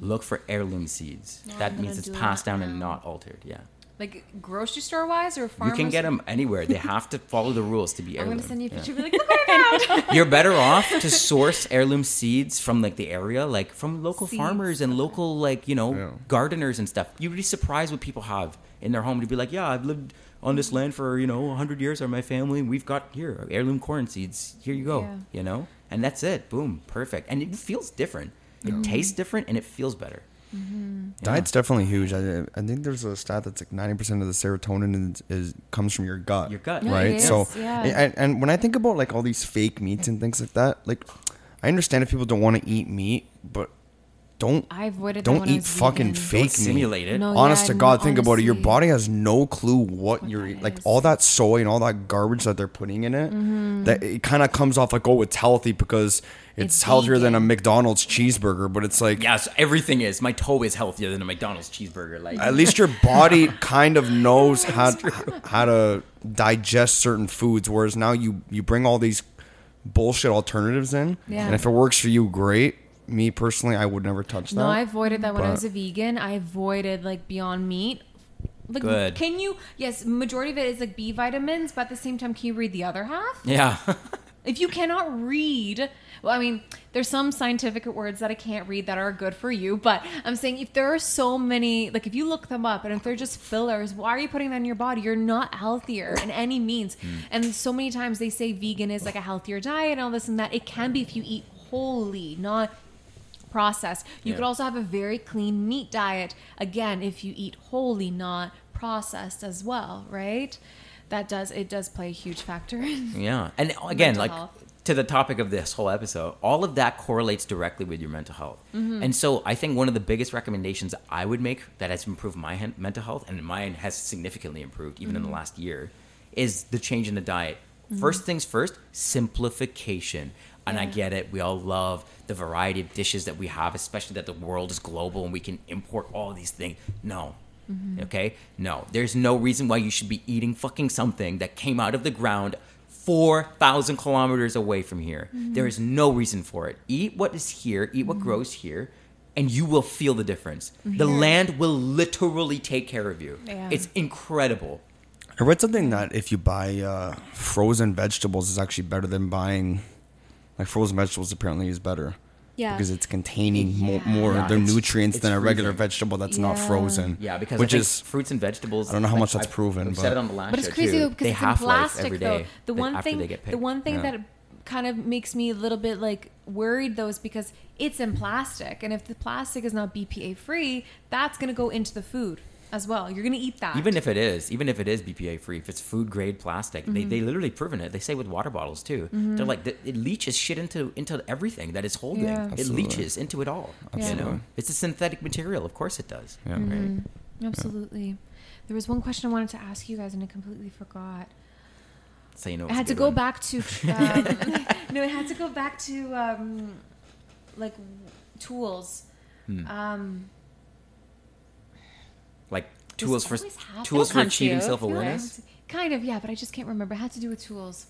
[SPEAKER 1] Look for heirloom seeds.
[SPEAKER 3] No,
[SPEAKER 1] that
[SPEAKER 3] I'm
[SPEAKER 1] means it's passed
[SPEAKER 3] that
[SPEAKER 1] down and not altered. Yeah.
[SPEAKER 3] Like grocery store wise or
[SPEAKER 1] You can get them anywhere. They have to follow the rules to be
[SPEAKER 3] I'm gonna send you a
[SPEAKER 1] Yeah.
[SPEAKER 3] picture. Be like, look what I found.
[SPEAKER 1] You're better off to source heirloom seeds from like the area, like from local
[SPEAKER 3] Seeds.
[SPEAKER 1] farmers and local like you know
[SPEAKER 2] Yeah.
[SPEAKER 1] gardeners and stuff. You'd be surprised what people have in their home to be like, yeah, I've lived on this land for you know hundred years. Or my family, we've got here heirloom corn seeds. Here you go.
[SPEAKER 3] Yeah.
[SPEAKER 1] You know, and that's it. Boom, perfect. And it feels different. It tastes different and it feels better. Mm-hmm.
[SPEAKER 2] Diet's definitely huge. I, I think there's a stat that's like 90% of the serotonin is, is comes from your gut.
[SPEAKER 1] Your gut.
[SPEAKER 3] Yeah,
[SPEAKER 2] right?
[SPEAKER 3] it
[SPEAKER 2] So,
[SPEAKER 3] yeah.
[SPEAKER 2] and, and when I think about like all these fake meats and things like that, like I understand if people don't want to eat meat, but don't
[SPEAKER 3] I avoided that
[SPEAKER 2] don't
[SPEAKER 3] when I
[SPEAKER 2] eat
[SPEAKER 3] was
[SPEAKER 2] fucking
[SPEAKER 3] vegan.
[SPEAKER 2] fake
[SPEAKER 1] Don't
[SPEAKER 2] meat.
[SPEAKER 1] simulate it.
[SPEAKER 3] No,
[SPEAKER 2] Honest
[SPEAKER 3] yeah,
[SPEAKER 2] to God,
[SPEAKER 3] no,
[SPEAKER 2] think about it. Your
[SPEAKER 3] honestly.
[SPEAKER 2] body has no clue what,
[SPEAKER 3] What
[SPEAKER 2] you're
[SPEAKER 3] that
[SPEAKER 2] eating. Like
[SPEAKER 3] is.
[SPEAKER 2] all that soy and all that garbage that they're putting in it,
[SPEAKER 3] Mm-hmm.
[SPEAKER 2] that it kind of comes off like, oh, it's healthy because it's,
[SPEAKER 3] It's
[SPEAKER 2] healthier than a
[SPEAKER 3] vegan.
[SPEAKER 2] McDonald's cheeseburger. But it's like,
[SPEAKER 1] Yes, everything is. My toe is healthier than a McDonald's cheeseburger. Like
[SPEAKER 2] at least your body kind of knows how how to digest certain foods whereas now you you bring all these bullshit alternatives in
[SPEAKER 3] Yeah.
[SPEAKER 2] and if it works for you great me personally i would never touch that
[SPEAKER 3] No, I avoided that when I
[SPEAKER 2] But-
[SPEAKER 3] was a vegan. I avoided like Beyond Meat. Like,
[SPEAKER 1] Good.
[SPEAKER 3] Can you? Yes, majority of it is like B vitamins, but at the same time, can you read the other half?
[SPEAKER 1] yeah.
[SPEAKER 3] If you cannot read, well, I mean, there's some scientific words that I can't read that are good for you, but I'm saying if there are so many, like if you look them up and if they're just fillers, why are you putting that in your body? You're not healthier in any means. Hmm. And so many times they say vegan is like a healthier diet and all this and that. It can be if you eat wholly, not processed. You
[SPEAKER 1] Yeah.
[SPEAKER 3] could also have a very clean meat diet. Again, if you eat wholly, not processed as well, right? That does it does play a huge factor
[SPEAKER 1] Yeah. And again, like
[SPEAKER 3] health.
[SPEAKER 1] to the topic of this whole episode, all of that correlates directly with your mental health. Mm-hmm. And so I think one of the biggest recommendations I would make that has improved my mental health and mine has significantly improved even in the mm-hmm. last year is the change in the diet. Mm-hmm. First things first, simplification. And I get it. We all love the variety of dishes that we have, especially that the world is global and we can import all these things. No. Mm-hmm. Okay? No. There's no reason why you should be eating fucking something that came out of the ground 4,000 kilometers away from here. Mm-hmm. There is no reason for it. Eat what is here, eat what mm-hmm. grows here, and you will feel the difference. The land will literally take care of you.
[SPEAKER 3] Yeah.
[SPEAKER 1] It's incredible.
[SPEAKER 2] i read something that if you buy uh, frozen vegetables is actually better than buying like frozen vegetables apparently is better
[SPEAKER 4] Yeah.
[SPEAKER 2] because it's containing more,
[SPEAKER 3] Yeah.
[SPEAKER 2] more
[SPEAKER 1] Yeah,
[SPEAKER 2] of their
[SPEAKER 1] it's-
[SPEAKER 2] nutrients
[SPEAKER 1] it's
[SPEAKER 2] than a regular
[SPEAKER 1] freezing.
[SPEAKER 2] vegetable that's not frozen
[SPEAKER 1] Yeah, because
[SPEAKER 2] which
[SPEAKER 1] I think
[SPEAKER 2] is
[SPEAKER 1] fruits and vegetables.
[SPEAKER 2] I don't know how much that's
[SPEAKER 1] I've-
[SPEAKER 2] proven,
[SPEAKER 1] I've
[SPEAKER 2] but-
[SPEAKER 1] said it on the last
[SPEAKER 3] But it's
[SPEAKER 1] show,
[SPEAKER 3] crazy
[SPEAKER 1] too.
[SPEAKER 3] though because
[SPEAKER 1] they
[SPEAKER 3] it's in
[SPEAKER 1] half-life
[SPEAKER 3] plastic
[SPEAKER 1] every
[SPEAKER 3] though. The one
[SPEAKER 1] after
[SPEAKER 3] thing,
[SPEAKER 1] they get
[SPEAKER 3] the one thing
[SPEAKER 2] Yeah.
[SPEAKER 3] that kind of makes me a little bit like worried though is because it's in plastic, and if the plastic is not BPA free, that's gonna go into the food as well. You're gonna eat that.
[SPEAKER 1] Even if it is, even if it is BPA free, if it's food grade plastic, they,
[SPEAKER 3] Mm-hmm.
[SPEAKER 1] they literally proven it. They say with water bottles too. They're like th- it leaches shit into into everything that it's holding.
[SPEAKER 3] Yeah.
[SPEAKER 1] It leaches into it all. You know, it's a synthetic material. Of course it does.
[SPEAKER 2] Yeah.
[SPEAKER 1] Right.
[SPEAKER 3] absolutely. There was one question I wanted to ask you guys, and I completely forgot.
[SPEAKER 1] So you know,
[SPEAKER 3] I had to go
[SPEAKER 1] one.
[SPEAKER 3] back to um, no, I had to go back to um, like tools.
[SPEAKER 1] Hmm.
[SPEAKER 3] Um,
[SPEAKER 1] like tools for
[SPEAKER 3] always
[SPEAKER 1] tools for
[SPEAKER 4] It'll come to
[SPEAKER 1] achieving self awareness.
[SPEAKER 3] kind of, yeah, but I just can't remember. It had to do with tools.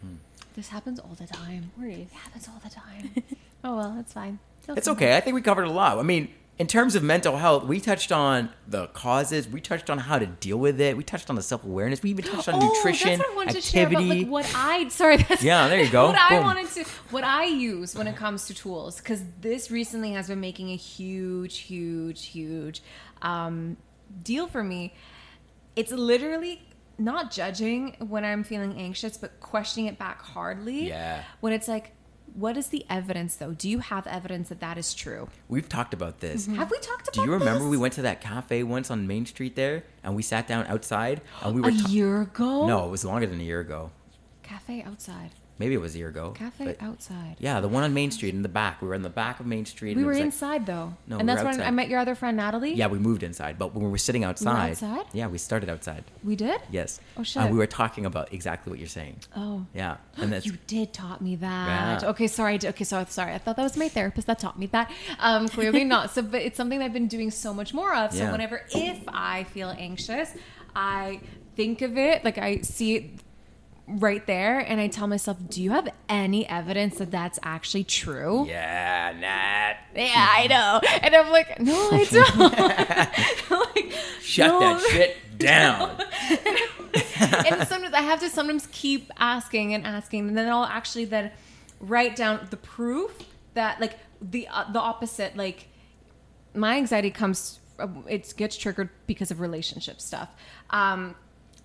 [SPEAKER 1] Hmm.
[SPEAKER 3] This happens all the time.
[SPEAKER 4] Worries.
[SPEAKER 3] It happens all the time. oh well, it's fine. It'll
[SPEAKER 1] It's
[SPEAKER 3] come
[SPEAKER 1] okay. I think we covered a lot. I mean, in terms of mental health, we touched on the causes. We touched on how to deal with it. We touched on the self awareness. We even touched on
[SPEAKER 3] oh,
[SPEAKER 1] nutrition,
[SPEAKER 3] that's what I wanted to share about
[SPEAKER 1] activity.
[SPEAKER 3] like what I sorry that's
[SPEAKER 1] Yeah, there you go.
[SPEAKER 3] what I wanted to what I use when it comes to tools because this recently has been making a huge huge huge um, deal for me it's literally not judging when I'm feeling anxious but questioning it back hardly
[SPEAKER 1] Yeah.
[SPEAKER 3] when it's like what is the evidence though do you have evidence that that is true
[SPEAKER 1] We've talked about this. Mm-hmm.
[SPEAKER 3] have we talked about
[SPEAKER 1] Do you remember
[SPEAKER 3] this?
[SPEAKER 1] we went to that cafe once on Main Street there, and we sat down outside, and we were
[SPEAKER 3] a
[SPEAKER 1] ta-
[SPEAKER 3] year ago
[SPEAKER 1] no, it was longer than a year ago.
[SPEAKER 3] cafe outside
[SPEAKER 1] Maybe it was a year ago.
[SPEAKER 3] cafe
[SPEAKER 1] but-
[SPEAKER 3] outside
[SPEAKER 1] Yeah, the one on Main Street in the back. We were in the back of Main Street.
[SPEAKER 3] We were
[SPEAKER 1] was like-
[SPEAKER 3] inside though.
[SPEAKER 1] No,
[SPEAKER 3] and
[SPEAKER 1] we
[SPEAKER 3] that's when I met your other friend Natalie.
[SPEAKER 1] Yeah, we moved inside, but when we were sitting outside.
[SPEAKER 3] We were outside?
[SPEAKER 1] Yeah, we started outside.
[SPEAKER 3] We did?
[SPEAKER 1] Yes.
[SPEAKER 3] Oh, shit.
[SPEAKER 1] And we were talking about exactly what you're saying.
[SPEAKER 3] Oh.
[SPEAKER 1] Yeah, and that's
[SPEAKER 3] you did taught me that.
[SPEAKER 1] Yeah.
[SPEAKER 3] Okay, sorry. Okay, sorry. Sorry. I thought that was my therapist that taught me that. Um, clearly not. So, but it's something that I've been doing so much more of. So
[SPEAKER 1] Yeah.
[SPEAKER 3] whenever if I feel anxious, I think of it like I see it right there, and I tell myself, "Do you have any evidence that that's actually true?"
[SPEAKER 1] yeah, Nat.
[SPEAKER 3] Yeah, I know. And I'm like, no, I don't. Like,
[SPEAKER 1] Shut
[SPEAKER 3] no.
[SPEAKER 1] that shit down.
[SPEAKER 3] and sometimes I have to sometimes keep asking and asking, and then I'll actually then write down the proof that like the uh, the opposite. Like my anxiety comes, it gets triggered because of relationship stuff. Um,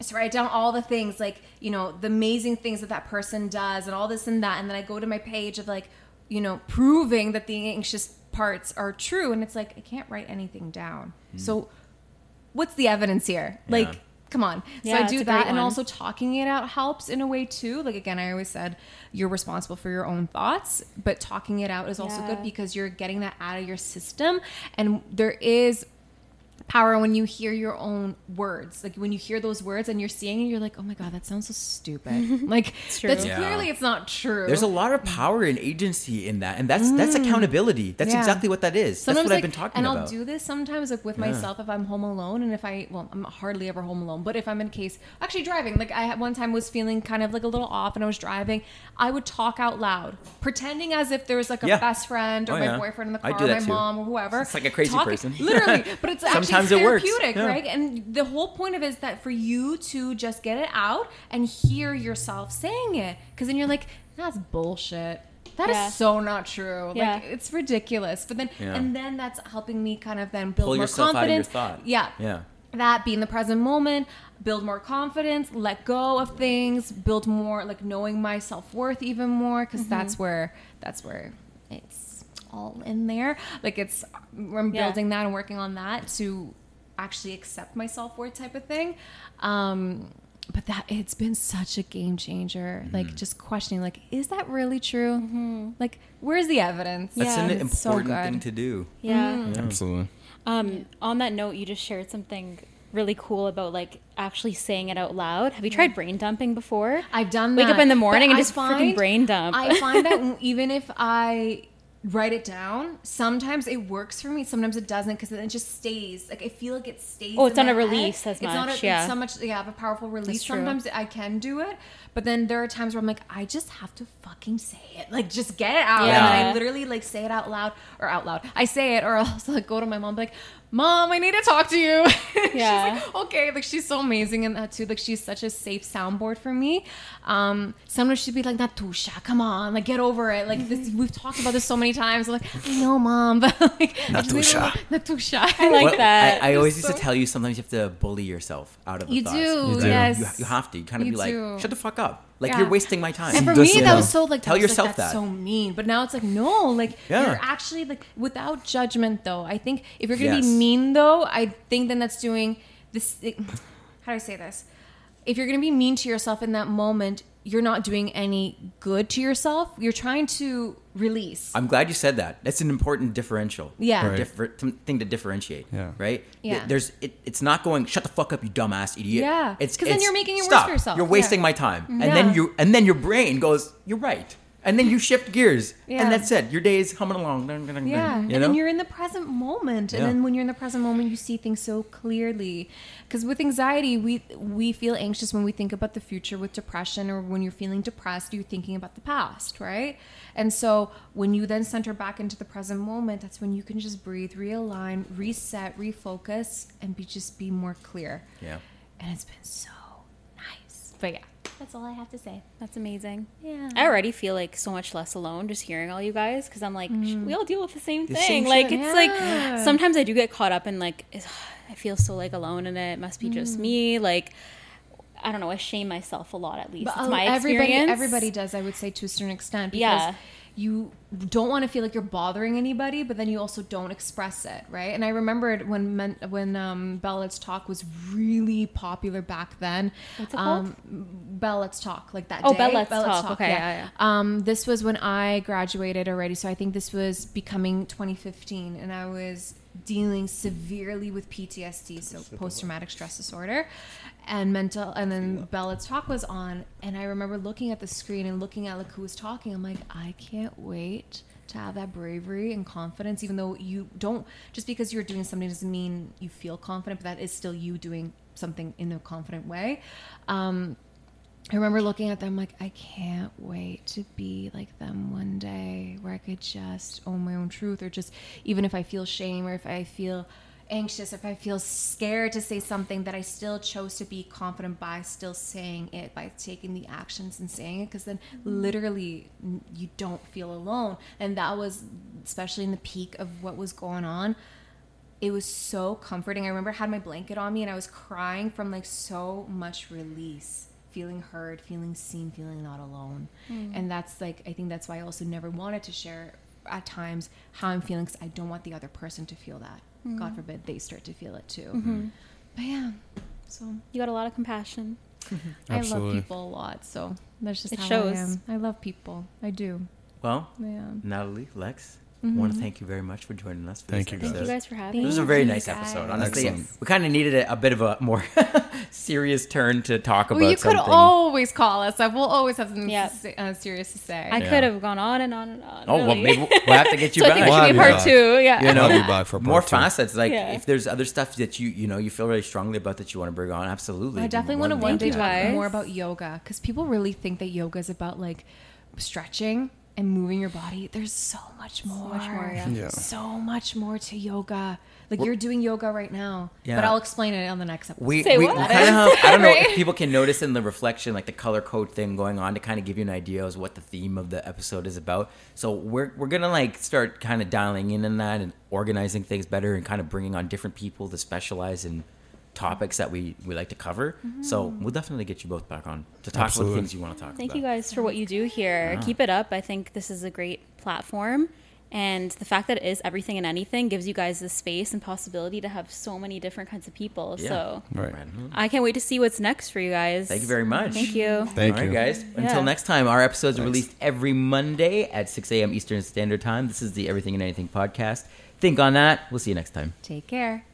[SPEAKER 3] so write down all the things like you know the amazing things that that person does and all this and that, and then I go to my page of like you know proving that the anxious parts are true, and it's like I can't write anything down. Hmm. So what's the evidence here?
[SPEAKER 1] Yeah.
[SPEAKER 3] Like, come on. So I do that, and also talking it out helps in a way too. Like again, I always said you're responsible for your own thoughts, but talking it out is also
[SPEAKER 4] Yeah.
[SPEAKER 3] good because you're getting that out of your system, and there is power when you hear your own words like when you hear those words and you're seeing it you're like oh my god that sounds so stupid like
[SPEAKER 4] true.
[SPEAKER 3] that's
[SPEAKER 1] Yeah.
[SPEAKER 3] clearly it's not true
[SPEAKER 1] There's a lot of power and agency in that, and that's that's accountability. That's
[SPEAKER 3] Mm. Yeah.
[SPEAKER 1] exactly what that is.
[SPEAKER 3] Sometimes,
[SPEAKER 1] that's what
[SPEAKER 3] like,
[SPEAKER 1] I've been talking
[SPEAKER 3] and
[SPEAKER 1] about.
[SPEAKER 3] And I'll do this sometimes, like with myself, if I'm home alone, and if I, well, I'm hardly ever home alone, but if I'm in case, actually driving, like I had one time was feeling kind of like a little off, and I was driving, I would talk out loud, pretending as if there was like a
[SPEAKER 1] Yeah.
[SPEAKER 3] best friend or
[SPEAKER 1] Oh,
[SPEAKER 3] my
[SPEAKER 1] yeah.
[SPEAKER 3] boyfriend in the car,
[SPEAKER 1] do that
[SPEAKER 3] my
[SPEAKER 1] too.
[SPEAKER 3] mom or whoever.
[SPEAKER 1] It's like a crazy
[SPEAKER 3] Talking-
[SPEAKER 1] person.
[SPEAKER 3] literally. But it's actually
[SPEAKER 1] Sometimes it works.
[SPEAKER 3] therapeutic,
[SPEAKER 1] Yeah.
[SPEAKER 3] right? And the whole point of it is that for you to just get it out and hear yourself saying it, because then you're like, that's bullshit. That is
[SPEAKER 4] Yeah.
[SPEAKER 3] so not true.
[SPEAKER 4] Yeah.
[SPEAKER 3] Like it's ridiculous. But then
[SPEAKER 1] Yeah.
[SPEAKER 3] and then that's helping me kind of then build
[SPEAKER 1] Pull
[SPEAKER 3] more
[SPEAKER 1] yourself out of your
[SPEAKER 3] confidence.
[SPEAKER 1] thought.
[SPEAKER 3] Yeah.
[SPEAKER 1] Yeah.
[SPEAKER 3] That be in the present moment, build more confidence, let go of things, build more like knowing my self-worth even more because mm-hmm. that's where that's where it's all in there. Like it's I'm
[SPEAKER 4] Yeah.
[SPEAKER 3] building that and working on that to actually accept my self-worth type of thing. Um but that it's been such a game changer.
[SPEAKER 1] Mm-hmm.
[SPEAKER 3] Like just questioning, like, is that really true? Like, where's the evidence?
[SPEAKER 1] That's
[SPEAKER 4] Yeah.
[SPEAKER 1] an
[SPEAKER 3] It's so
[SPEAKER 1] important thing to do.
[SPEAKER 4] Yeah.
[SPEAKER 2] Absolutely.
[SPEAKER 4] Um, on that note, you just shared something really cool about like actually saying it out loud. Have you tried brain dumping before?
[SPEAKER 3] I've done that.
[SPEAKER 4] Wake up in the morning
[SPEAKER 3] but
[SPEAKER 4] and
[SPEAKER 3] I
[SPEAKER 4] just freaking brain dump.
[SPEAKER 3] I find that even if I write it down, sometimes it works for me. Sometimes it doesn't because then it just stays. Like I feel like it stays.
[SPEAKER 4] Oh, it's not a
[SPEAKER 3] my head.
[SPEAKER 4] release as
[SPEAKER 3] It's not A,
[SPEAKER 4] yeah.
[SPEAKER 3] It's so much. Yeah, of a powerful release. Sometimes I can do it, but then there are times where I'm like, I just have to fucking say it. Like just get it out.
[SPEAKER 4] Yeah.
[SPEAKER 3] And I literally like say it out loud or out loud. I say it or else like go to my mom and be like. Mom, I need to talk to you.
[SPEAKER 4] Yeah.
[SPEAKER 3] she's like, okay. Like she's so amazing in that too. Like she's such a safe soundboard for me. Um, sometimes she'd be like, Natusha, come on, like get over it. Like this, we've talked about this so many times. I'm like, I know, mom, but like, I just need a
[SPEAKER 2] Natusha.
[SPEAKER 3] little- Natusha.
[SPEAKER 4] I like
[SPEAKER 1] Well,
[SPEAKER 4] that.
[SPEAKER 1] I, I always
[SPEAKER 3] It's
[SPEAKER 1] used to tell you sometimes you have to bully yourself out of the
[SPEAKER 3] You
[SPEAKER 1] thoughts.
[SPEAKER 3] do,
[SPEAKER 2] You do.
[SPEAKER 3] yes.
[SPEAKER 1] You, you have to. You kind of
[SPEAKER 3] You
[SPEAKER 1] be like, shut the fuck up. Like
[SPEAKER 3] Yeah.
[SPEAKER 1] you're wasting my time.
[SPEAKER 3] And for
[SPEAKER 2] Just,
[SPEAKER 3] me, that
[SPEAKER 2] know,
[SPEAKER 3] was so like
[SPEAKER 1] tell
[SPEAKER 3] that was, like,
[SPEAKER 1] yourself
[SPEAKER 3] that's
[SPEAKER 1] that.
[SPEAKER 3] so mean. But now it's like no, like
[SPEAKER 1] Yeah.
[SPEAKER 3] you're actually like without judgment though. I think if you're gonna
[SPEAKER 1] Yes.
[SPEAKER 3] be mean though, I think then that's doing this. It, how do I say this? If you're gonna be mean to yourself in that moment, you're not doing any good to yourself. You're trying to release.
[SPEAKER 1] I'm glad you said that. That's an important differential.
[SPEAKER 3] Yeah. Right.
[SPEAKER 1] Differ- thing to differentiate.
[SPEAKER 2] Yeah.
[SPEAKER 1] Right.
[SPEAKER 3] Yeah.
[SPEAKER 1] There's. It, it's not going. Shut the fuck up, you dumbass idiot.
[SPEAKER 3] Yeah.
[SPEAKER 1] It's
[SPEAKER 3] 'Cause then you're making it worse for yourself.
[SPEAKER 1] You're wasting
[SPEAKER 3] Yeah.
[SPEAKER 1] my time, and
[SPEAKER 3] Yeah.
[SPEAKER 1] then you and then your brain goes, you're right, and then you shift gears,
[SPEAKER 3] Yeah.
[SPEAKER 1] and that's it. Your day is humming along.
[SPEAKER 3] Yeah,
[SPEAKER 1] You
[SPEAKER 3] and
[SPEAKER 1] know.
[SPEAKER 3] then you're in the present moment, and
[SPEAKER 1] Yeah.
[SPEAKER 3] then when you're in the present moment, you see things so clearly. Because with anxiety, we we feel anxious when we think about the future. With depression, or when you're feeling depressed, you're thinking about the past, right? And so when you then center back into the present moment, that's when you can just breathe, realign, reset, refocus, and be just be more clear.
[SPEAKER 1] yeah.
[SPEAKER 3] And it's been so nice. But yeah, that's all I have to say.
[SPEAKER 4] That's amazing.
[SPEAKER 3] Yeah.
[SPEAKER 4] I already feel like so much less alone just hearing all you guys because I'm like, sh- mm. we all deal with the same
[SPEAKER 1] The
[SPEAKER 4] thing.
[SPEAKER 1] same
[SPEAKER 4] like,
[SPEAKER 1] shit.
[SPEAKER 4] it's
[SPEAKER 3] Yeah.
[SPEAKER 4] like sometimes I do get caught up in like, is- I feel so like alone in it. It must be just mm. me. Like, I don't know. I shame myself a lot at least.
[SPEAKER 3] But
[SPEAKER 4] it's my
[SPEAKER 3] everybody,
[SPEAKER 4] experience.
[SPEAKER 3] everybody does, I would say, to a certain extent, because
[SPEAKER 4] Yeah.
[SPEAKER 3] You don't want to feel like you're bothering anybody, but then you also don't express it, right? And I remembered when men, when um, Bell Let's Talk was really popular back then.
[SPEAKER 4] What's it
[SPEAKER 3] um, Bell Let's Talk, like that.
[SPEAKER 4] Oh,
[SPEAKER 3] day.
[SPEAKER 4] Bell Let's Talk. Okay, yeah, yeah.
[SPEAKER 3] Um, this was when I graduated already, so I think this was becoming 2015, and I was dealing severely with PTSD, so post traumatic stress disorder, and mental. And then Bell Let's Talk was on, and I remember looking at the screen and looking at like who was talking. I'm like, I can't wait to have that bravery and confidence, even though you don't. Just because you're doing something doesn't mean you feel confident, but that is still you doing something in a confident way. Um, I remember looking at them like, I can't wait to be like them one day where I could just own my own truth or just even if I feel shame or if I feel anxious, if I feel scared to say something, that I still chose to be confident by still saying it, by taking the actions and saying it, because then mm-hmm. literally you don't feel alone. And that was, especially in the peak of what was going on, it was so comforting. I remember I had my blanket on me and I was crying from like so much release, feeling heard, feeling seen, feeling not alone. Mm. And that's like, I think that's why I also never wanted to share at times how I'm feeling because I don't want the other person to feel that. God mm-hmm. forbid they start to feel it too. Mm-hmm. But yeah, so
[SPEAKER 4] You got a lot of compassion.
[SPEAKER 3] I love people a lot. So that's just
[SPEAKER 4] It
[SPEAKER 3] how
[SPEAKER 4] shows.
[SPEAKER 3] I am. I love people. I do.
[SPEAKER 1] Well,
[SPEAKER 3] Yeah.
[SPEAKER 1] Natalie, Lex, I want to thank you very much for joining us. For
[SPEAKER 2] Thank
[SPEAKER 1] this
[SPEAKER 2] you,
[SPEAKER 4] Thank you guys for having me.
[SPEAKER 1] It was a very nice
[SPEAKER 3] you,
[SPEAKER 1] episode. Honestly,
[SPEAKER 2] Excellent.
[SPEAKER 1] we kind of needed a, a bit of a more serious turn to talk about
[SPEAKER 3] Well, you could
[SPEAKER 1] something.
[SPEAKER 3] always call us. We'll always have something
[SPEAKER 4] Yeah.
[SPEAKER 3] to uh, serious to say.
[SPEAKER 4] I
[SPEAKER 1] Yeah.
[SPEAKER 4] could have gone on and on and on.
[SPEAKER 1] oh well, maybe we'll have to get you
[SPEAKER 4] so I think
[SPEAKER 2] We'll
[SPEAKER 4] should be a
[SPEAKER 2] have you
[SPEAKER 4] part
[SPEAKER 2] back.
[SPEAKER 4] two. Yeah.
[SPEAKER 1] you know,
[SPEAKER 2] I'll be back for part
[SPEAKER 1] more
[SPEAKER 2] two.
[SPEAKER 1] facets. Like
[SPEAKER 4] Yeah.
[SPEAKER 1] if there's other stuff that you you know you feel very strongly about that you want to bring on, absolutely.
[SPEAKER 3] I definitely want to
[SPEAKER 1] than
[SPEAKER 3] one
[SPEAKER 1] happy
[SPEAKER 3] day
[SPEAKER 1] to
[SPEAKER 3] talk more about yoga because people really think that yoga is about like stretching and moving your body. There's so much more.
[SPEAKER 4] much more, yeah.
[SPEAKER 2] Yeah.
[SPEAKER 3] So much more to yoga. Like you're doing yoga right now,
[SPEAKER 1] Yeah.
[SPEAKER 3] but I'll explain it on the next episode.
[SPEAKER 1] We,
[SPEAKER 4] Say
[SPEAKER 1] we,
[SPEAKER 4] what?
[SPEAKER 1] kind of have, I don't know if people can notice in the reflection, like the color code thing going on to kind of give you an idea of what the theme of the episode is about. So we're, we're going to like start kind of dialing in on that and organizing things better and kind of bringing on different people to specialize in topics that we, we like to cover. So mm-hmm. we'll definitely get you both back on to talk about
[SPEAKER 2] Absolutely.
[SPEAKER 1] the things you want to talk
[SPEAKER 4] Thank
[SPEAKER 1] about.
[SPEAKER 4] you guys for what you do here. Keep it up. I think this is a great platform. And the fact that it is everything and anything gives you guys the space and possibility to have so many different kinds of people.
[SPEAKER 1] Yeah.
[SPEAKER 4] So
[SPEAKER 2] Right.
[SPEAKER 1] Right.
[SPEAKER 4] I can't wait to see what's next for you guys.
[SPEAKER 1] Thank you very much.
[SPEAKER 4] Thank you.
[SPEAKER 2] Thank
[SPEAKER 1] All right,
[SPEAKER 2] you.
[SPEAKER 1] guys. Until next time, our episodes are released every Monday at 6 a.m. Eastern Standard Time. This is the Everything and Anything podcast. Think on that. We'll see you next time.
[SPEAKER 3] Take care.